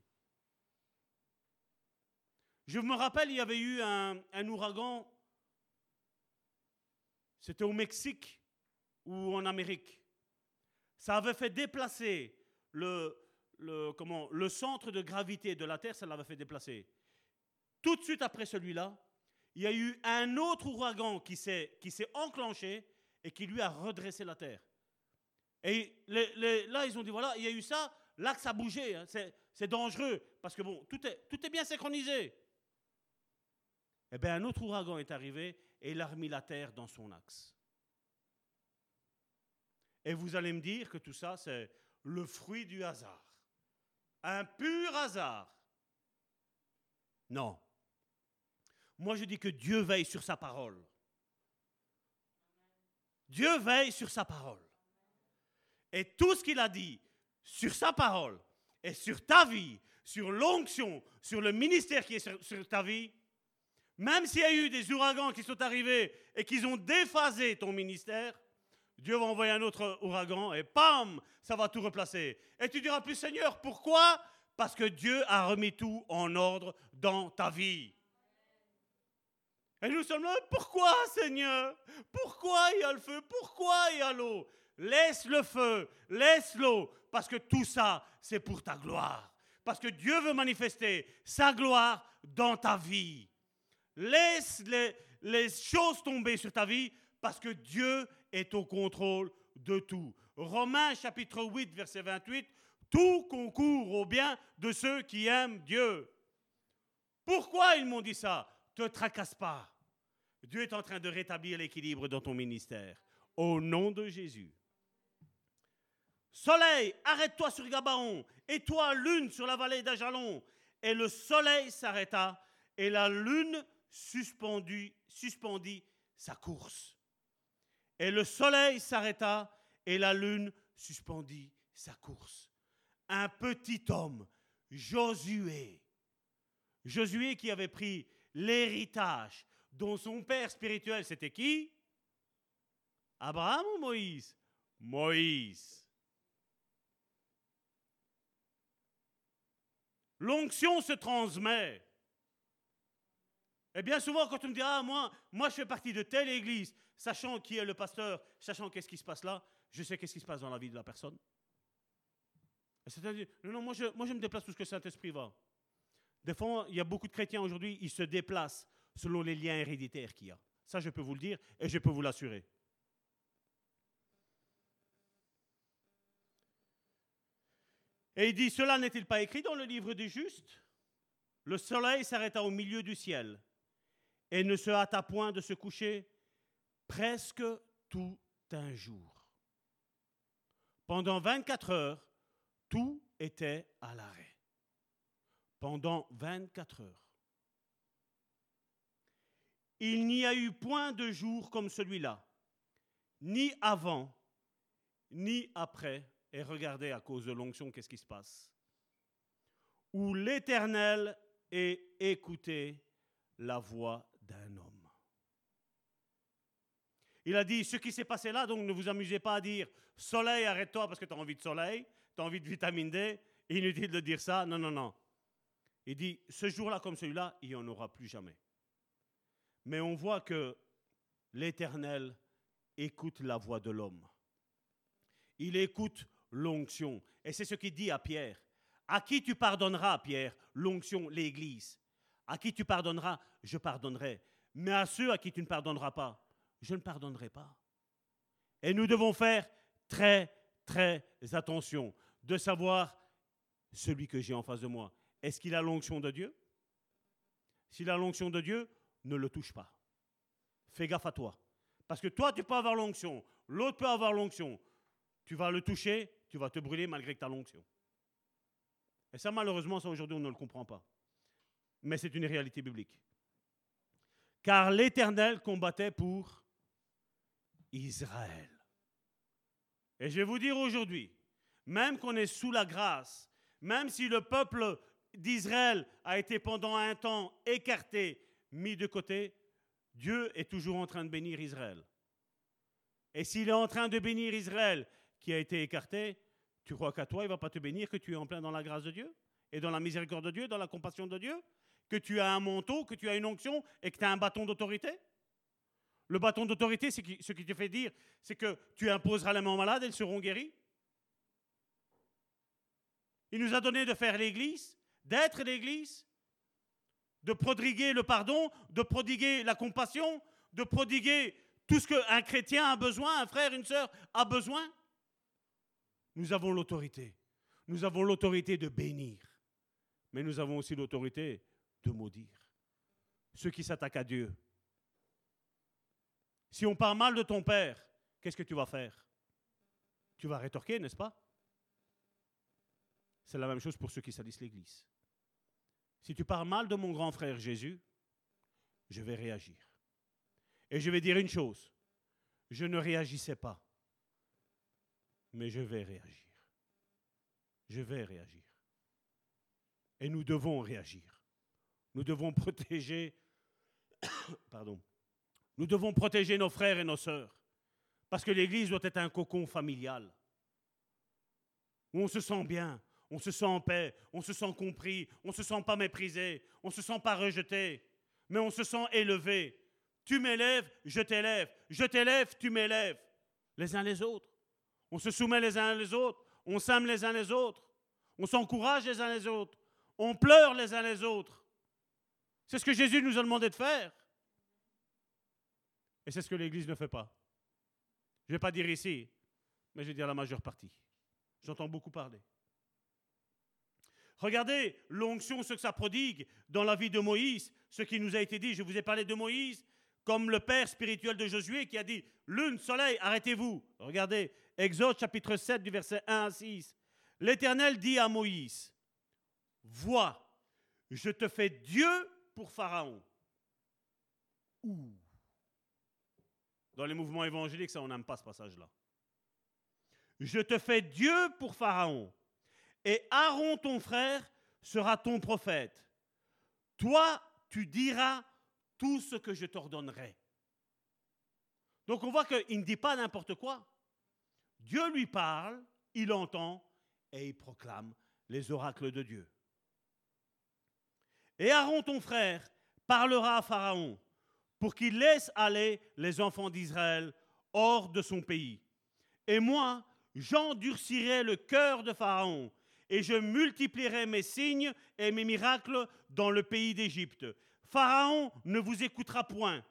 Je me rappelle, il y avait eu un, ouragan, c'était au Mexique ou en Amérique. Ça avait fait déplacer le, centre de gravité de la Terre, ça l'avait fait déplacer. Tout de suite après celui-là, il y a eu un autre ouragan qui s'est enclenché et qui lui a redressé la terre. Et là, ils ont dit, voilà, il y a eu ça, l'axe a bougé, hein, c'est dangereux, parce que tout est bien synchronisé. Eh bien, un autre ouragan est arrivé et il a remis la terre dans son axe. Et vous allez me dire que tout ça, c'est le fruit du hasard. Un pur hasard. Non. Moi, je dis que Dieu veille sur sa parole. Dieu veille sur sa parole. Et tout ce qu'il a dit sur sa parole et sur ta vie, sur l'onction, sur le ministère qui est sur, ta vie, même s'il y a eu des ouragans qui sont arrivés et qu'ils ont déphasé ton ministère, Dieu va envoyer un autre ouragan et pam, ça va tout replacer. Et tu diras plus Seigneur, pourquoi? Parce que Dieu a remis tout en ordre dans ta vie. Et nous sommes là, pourquoi Seigneur? Pourquoi il y a le feu? Pourquoi il y a l'eau? Laisse le feu, laisse l'eau, parce que tout ça, c'est pour ta gloire. Parce que Dieu veut manifester sa gloire dans ta vie. Laisse les, choses tomber sur ta vie, parce que Dieu est au contrôle de tout. Romains chapitre 8, verset 28, tout concourt au bien de ceux qui aiment Dieu. Pourquoi ils m'ont dit ça? Te tracasse pas. Dieu est en train de rétablir l'équilibre dans ton ministère. Au nom de Jésus. Soleil, arrête-toi sur Gabaon, et toi, lune, sur la vallée d'Ajalon. Et le soleil s'arrêta, et la lune suspendit, sa course. Et le soleil s'arrêta, et la lune suspendit sa course. Un petit homme, Josué, Josué qui avait pris l'héritage dont son père spirituel, c'était qui? Abraham ou Moïse? Moïse. L'onction se transmet. Et bien souvent, quand on me dit, ah, moi, moi, je fais partie de telle église, sachant qui est le pasteur, sachant qu'est-ce qui se passe là, je sais qu'est-ce qui se passe dans la vie de la personne. C'est-à-dire, non, non, moi je, moi je me déplace où ce que Saint-Esprit va. Des fois, il y a beaucoup de chrétiens aujourd'hui, ils se déplacent selon les liens héréditaires qu'il y a. Ça, je peux vous le dire et je peux vous l'assurer. Et il dit, cela n'est-il pas écrit dans le livre des justes? Le soleil s'arrêta au milieu du ciel et ne se hâta point de se coucher presque tout un jour. Pendant 24 heures, tout était à l'arrêt. Pendant 24 heures. Il n'y a eu point de jour comme celui-là, ni avant, ni après et regardez à cause de l'onction, qu'est-ce qui se passe Où l'Éternel ait écouté la voix d'un homme. Il a dit, ce qui s'est passé là, donc ne vous amusez pas à dire, soleil, arrête-toi parce que tu as envie de soleil, tu as envie de vitamine D, inutile de dire ça, non, non, non. Il dit, ce jour-là comme celui-là, il n'y en aura plus jamais. Mais on voit que l'Éternel écoute la voix de l'homme. Il écoute l'onction. Et c'est ce qu'il dit à Pierre. À qui tu pardonneras, Pierre L'onction, l'Église? À qui tu pardonneras Je pardonnerai. Mais à ceux à qui tu ne pardonneras pas, je ne pardonnerai pas. Et nous devons faire très, très attention de savoir celui que j'ai en face de moi. Est-ce qu'il a l'onction de Dieu? S'il a l'onction de Dieu, ne le touche pas. Fais gaffe à toi. Parce que toi, tu peux avoir l'onction, l'autre peut avoir l'onction. Tu vas le toucher, tu vas te brûler malgré que tu as l'onction. Et ça, malheureusement, ça aujourd'hui, on ne le comprend pas. Mais c'est une réalité biblique. Car l'Éternel combattait pour Israël. Et je vais vous dire aujourd'hui, même qu'on est sous la grâce, même si le peuple d'Israël a été pendant un temps écarté, mis de côté, Dieu est toujours en train de bénir Israël. Et s'il est en train de bénir Israël qui a été écarté, tu crois qu'à toi, il ne va pas te bénir, que tu es en plein dans la grâce de Dieu et dans la miséricorde de Dieu, dans la compassion de Dieu, que tu as un manteau, que tu as une onction et que tu as un bâton d'autorité? Le bâton d'autorité, c'est ce qui te fait dire, c'est que tu imposeras les mains malades, elles seront guéries. Il nous a donné de faire l'Église, d'être l'Église, de prodiguer le pardon, de prodiguer la compassion, de prodiguer tout ce qu'un chrétien a besoin, un frère, une sœur a besoin. Nous avons l'autorité. Nous avons l'autorité de bénir. Mais nous avons aussi l'autorité de maudire. Ceux qui s'attaquent à Dieu. Si on parle mal de ton père, qu'est-ce que tu vas faire? Tu vas rétorquer, n'est-ce pas? C'est la même chose pour ceux qui salissent l'Église. Si tu parles mal de mon grand frère Jésus, je vais réagir. Et je vais dire une chose. Je ne réagissais pas mais je vais réagir. Je vais réagir. Et nous devons réagir. Nous devons protéger, pardon, nous devons protéger nos frères et nos sœurs. Parce que l'Église doit être un cocon familial. Où on se sent bien, on se sent en paix, on se sent compris, on ne se sent pas méprisé, on ne se sent pas rejeté, mais on se sent élevé. Tu m'élèves, je t'élève. Je t'élève, tu m'élèves. Les uns les autres. On se soumet les uns les autres, on s'aime les uns les autres, on s'encourage les uns les autres, on pleure les uns les autres. C'est ce que Jésus nous a demandé de faire. Et c'est ce que l'Église ne fait pas. Je ne vais pas dire ici, mais je vais dire la majeure partie. J'entends beaucoup parler. Regardez l'onction, ce que ça prodigue dans la vie de Moïse, ce qui nous a été dit. Je vous ai parlé de Moïse comme le père spirituel de Josué qui a dit Lune, soleil, arrêtez-vous. Regardez, Exode chapitre 7 du verset 1 à 6. L'Éternel dit à Moïse Vois, je te fais Dieu pour Pharaon. Ouh. Dans les mouvements évangéliques, ça, on n'aime pas ce passage-là. Je te fais Dieu pour Pharaon, et Aaron, ton frère, sera ton prophète. Toi, tu diras tout ce que je t'ordonnerai. Donc on voit qu'il ne dit pas n'importe quoi. Dieu lui parle, il entend et il proclame les oracles de Dieu. Et Aaron, ton frère, parlera à Pharaon pour qu'il laisse aller les enfants d'Israël hors de son pays. Et moi, j'endurcirai le cœur de Pharaon et je multiplierai mes signes et mes miracles dans le pays d'Égypte. Pharaon ne vous écoutera point.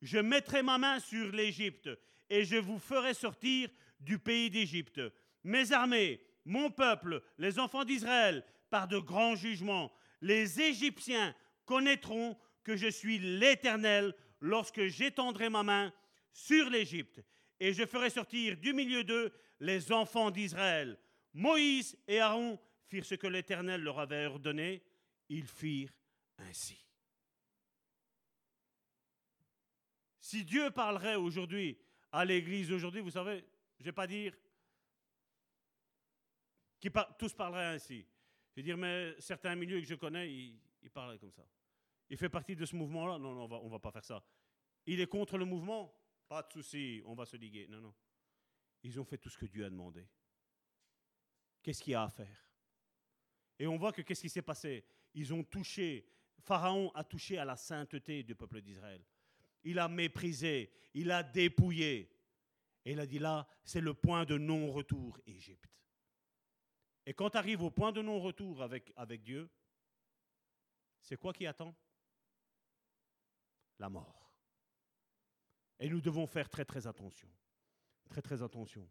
Je mettrai ma main sur l'Égypte et je vous ferai sortir du pays d'Égypte. Mes armées, mon peuple, les enfants d'Israël, par de grands jugements, les Égyptiens connaîtront que je suis l'Éternel lorsque j'étendrai ma main sur l'Égypte et je ferai sortir du milieu d'eux les enfants d'Israël. Moïse et Aaron firent ce que l'Éternel leur avait ordonné. Ils firent ainsi. Si Dieu parlerait aujourd'hui à l'Église aujourd'hui, vous savez, je ne vais pas dire que tous parleraient ainsi. Je vais dire, mais certains milieux que je connais, ils, ils parleraient comme ça. Il fait partie de ce mouvement-là? Non, non, on ne va pas faire ça. Il est contre le mouvement? Pas de souci, on va se liguer. Non, non. Ils ont fait tout ce que Dieu a demandé. Qu'est-ce qu'il y a à faire? Et on voit que qu'est-ce qui s'est passé? Ils ont touché, Pharaon a touché à la sainteté du peuple d'Israël. Il a méprisé, il a dépouillé. Et il a dit là, c'est le point de non-retour, Égypte. Et quand tu arrives au point de non-retour avec, avec Dieu, c'est quoi qui attend? La mort. Et nous devons faire très très attention. Très très attention.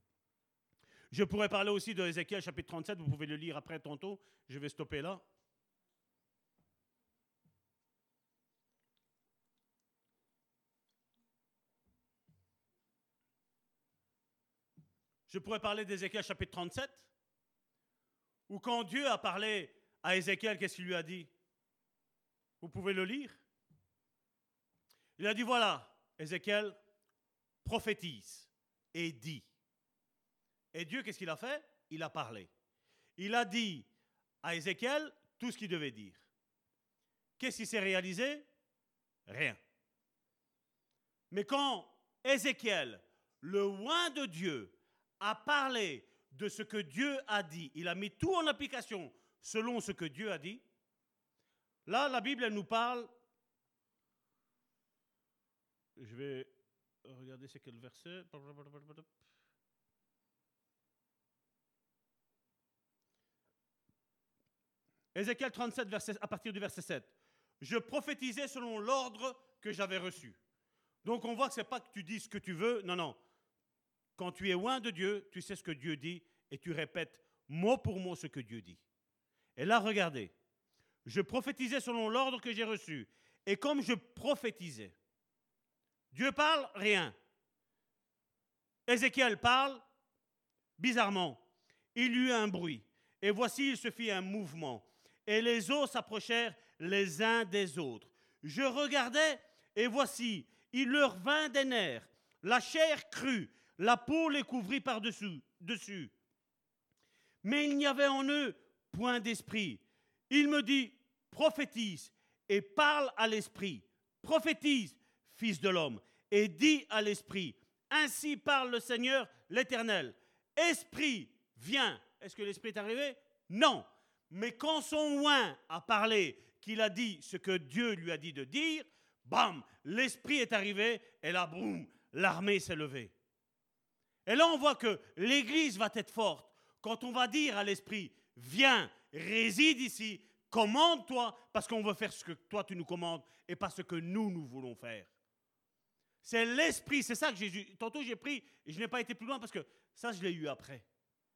Je pourrais parler aussi de Ézéchiel chapitre 37, vous pouvez le lire après tantôt, je vais stopper là. Je pourrais parler d'Ézéchiel chapitre 37, où quand Dieu a parlé à Ézéchiel, qu'est-ce qu'il lui a dit? Vous pouvez le lire. Il a dit, voilà, Ézéchiel prophétise et dit. Et Dieu, qu'est-ce qu'il a fait? Il a parlé. Il a dit à Ézéchiel tout ce qu'il devait dire. Qu'est-ce qui s'est réalisé? Rien. Mais quand Ézéchiel, le loin de Dieu, a parlé de ce que Dieu a dit, il a mis tout en application selon ce que Dieu a dit, là, la Bible, elle nous parle. Je vais regarder c'est quel verset. Ézéchiel 37, verset, à partir du verset 7. Je prophétisais selon l'ordre que j'avais reçu. Donc on voit que ce n'est pas que tu dis ce que tu veux, non, non. Quand tu es loin de Dieu, tu sais ce que Dieu dit et tu répètes mot pour mot ce que Dieu dit. Et là, regardez, je prophétisais selon l'ordre que j'ai reçu. Et comme je prophétisais, Dieu parle, rien. Ézéchiel parle, bizarrement. Il y eut un bruit. Et voici, il se fit un mouvement. Et les eaux s'approchèrent les uns des autres. Je regardais, et voici, il leur vint des nerfs. La chair crut, la peau les couvrit par-dessus. Dessus. Mais il n'y avait en eux point d'esprit. Il me dit, prophétise et parle à l'esprit. Prophétise, fils de l'homme, et dis à l'esprit, ainsi parle le Seigneur l'Éternel. Esprit, viens. Est-ce que l'esprit est arrivé? Non. Mais quand son oin a parlé, qu'il a dit ce que Dieu lui a dit de dire, bam, l'esprit est arrivé et là, boum, l'armée s'est levée. Et là, on voit que l'Église va être forte quand on va dire à l'Esprit, viens, réside ici, commande-toi, parce qu'on veut faire ce que toi tu nous commandes et pas ce que nous, nous voulons faire. C'est l'Esprit, c'est ça que Jésus. Tantôt j'ai pris, et je n'ai pas été plus loin parce que ça, je l'ai eu après.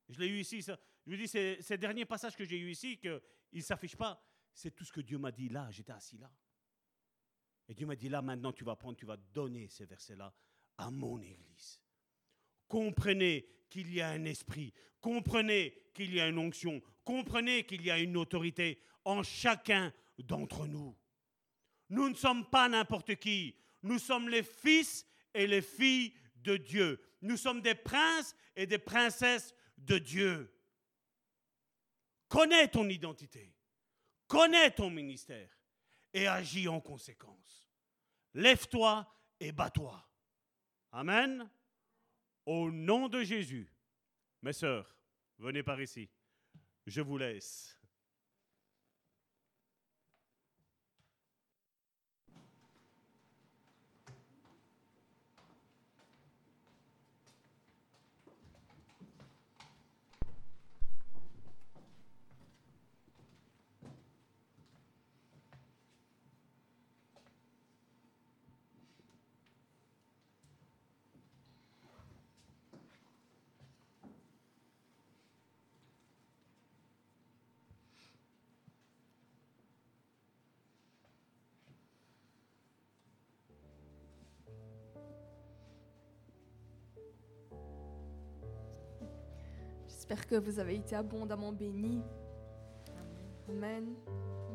Je l'ai eu ici. Ça. Je vous dis, ces, ces derniers passages que j'ai eu ici, qu'ils ne s'affichent pas, c'est tout ce que Dieu m'a dit là, j'étais assis là. Et Dieu m'a dit, là maintenant, tu vas prendre, tu vas donner ces versets-là à mon Église. Comprenez qu'il y a un esprit, comprenez qu'il y a une onction, comprenez qu'il y a une autorité en chacun d'entre nous. Nous ne sommes pas n'importe qui, nous sommes les fils et les filles de Dieu. Nous sommes des princes et des princesses de Dieu. Connais ton identité, connais ton ministère et agis en conséquence. Lève-toi et bats-toi. Amen. Au nom de Jésus, mes sœurs, venez par ici. Je vous laisse. J'espère que vous avez été abondamment bénis. Amen.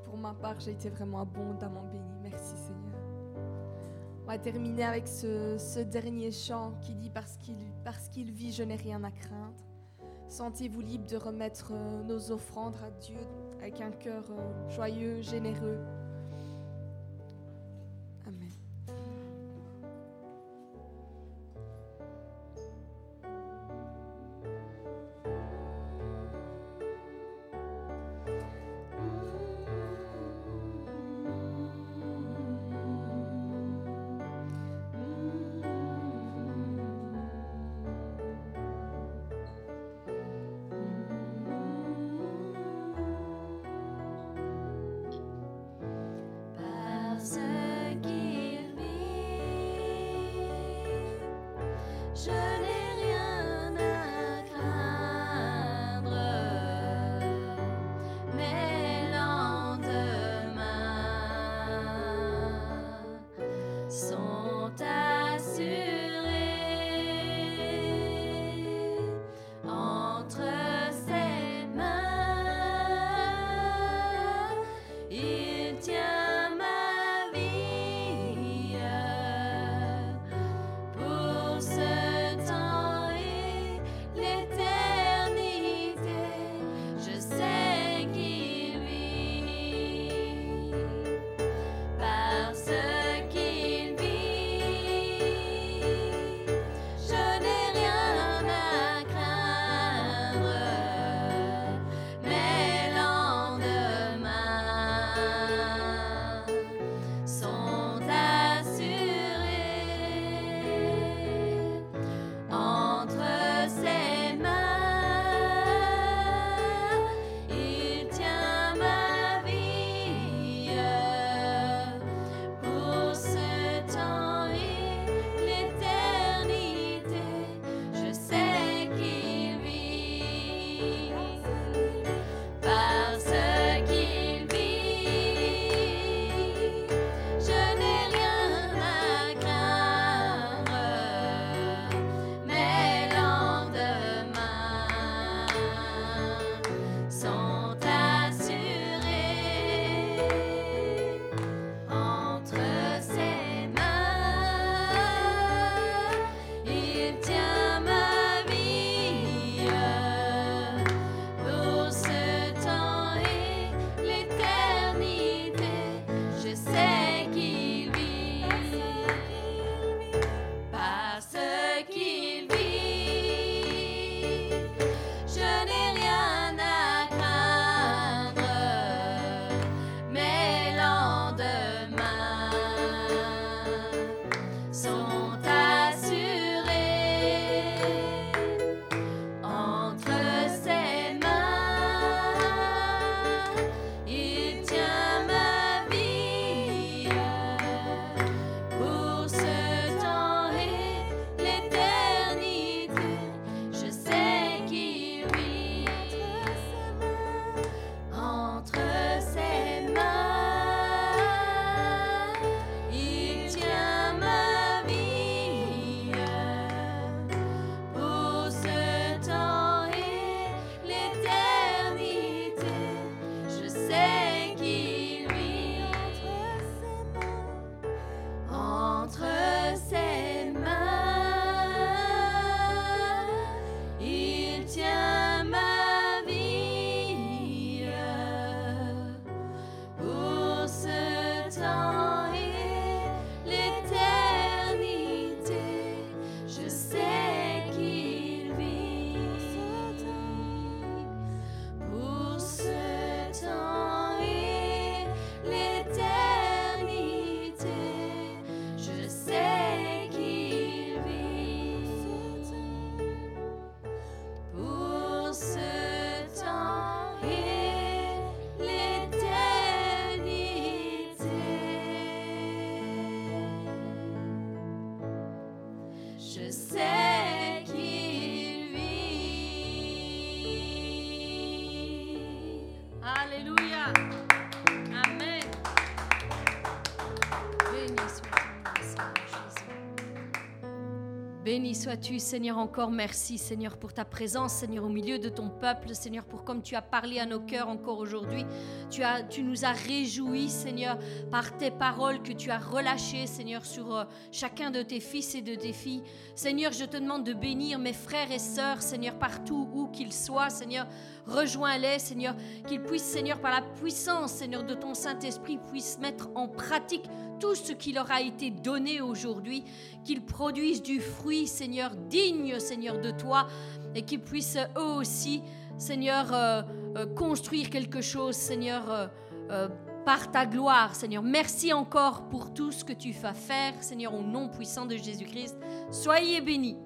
Pour ma part, j'ai été vraiment abondamment bénie. Merci Seigneur. On va terminer avec ce, dernier chant qui dit Parce qu'il parce qu'il vit, je n'ai rien à craindre. Sentez-vous libre de remettre euh, nos offrandes à Dieu avec un cœur euh, joyeux, généreux. Sois-tu, Seigneur, encore merci, Seigneur, pour ta présence, Seigneur, au milieu de ton peuple, Seigneur, pour comme tu as parlé à nos cœurs encore aujourd'hui. Tu, as, tu nous as réjouis, Seigneur, par tes paroles que tu as relâchées, Seigneur, sur euh, chacun de tes fils et de tes filles. Seigneur, je te demande de bénir mes frères et sœurs, Seigneur, partout où qu'ils soient, Seigneur. Rejoins-les, Seigneur, qu'ils puissent, Seigneur, par la puissance, Seigneur, de ton Saint-Esprit, puissent mettre en pratique tout ce qui leur a été donné aujourd'hui, qu'ils produisent du fruit, Seigneur, digne, Seigneur, de toi, et qu'ils puissent eux aussi, Seigneur, euh, euh, construire quelque chose, Seigneur, euh, par ta gloire, Seigneur. Merci encore pour tout ce que tu vas faire, Seigneur, au nom puissant de Jésus-Christ. Soyez bénis.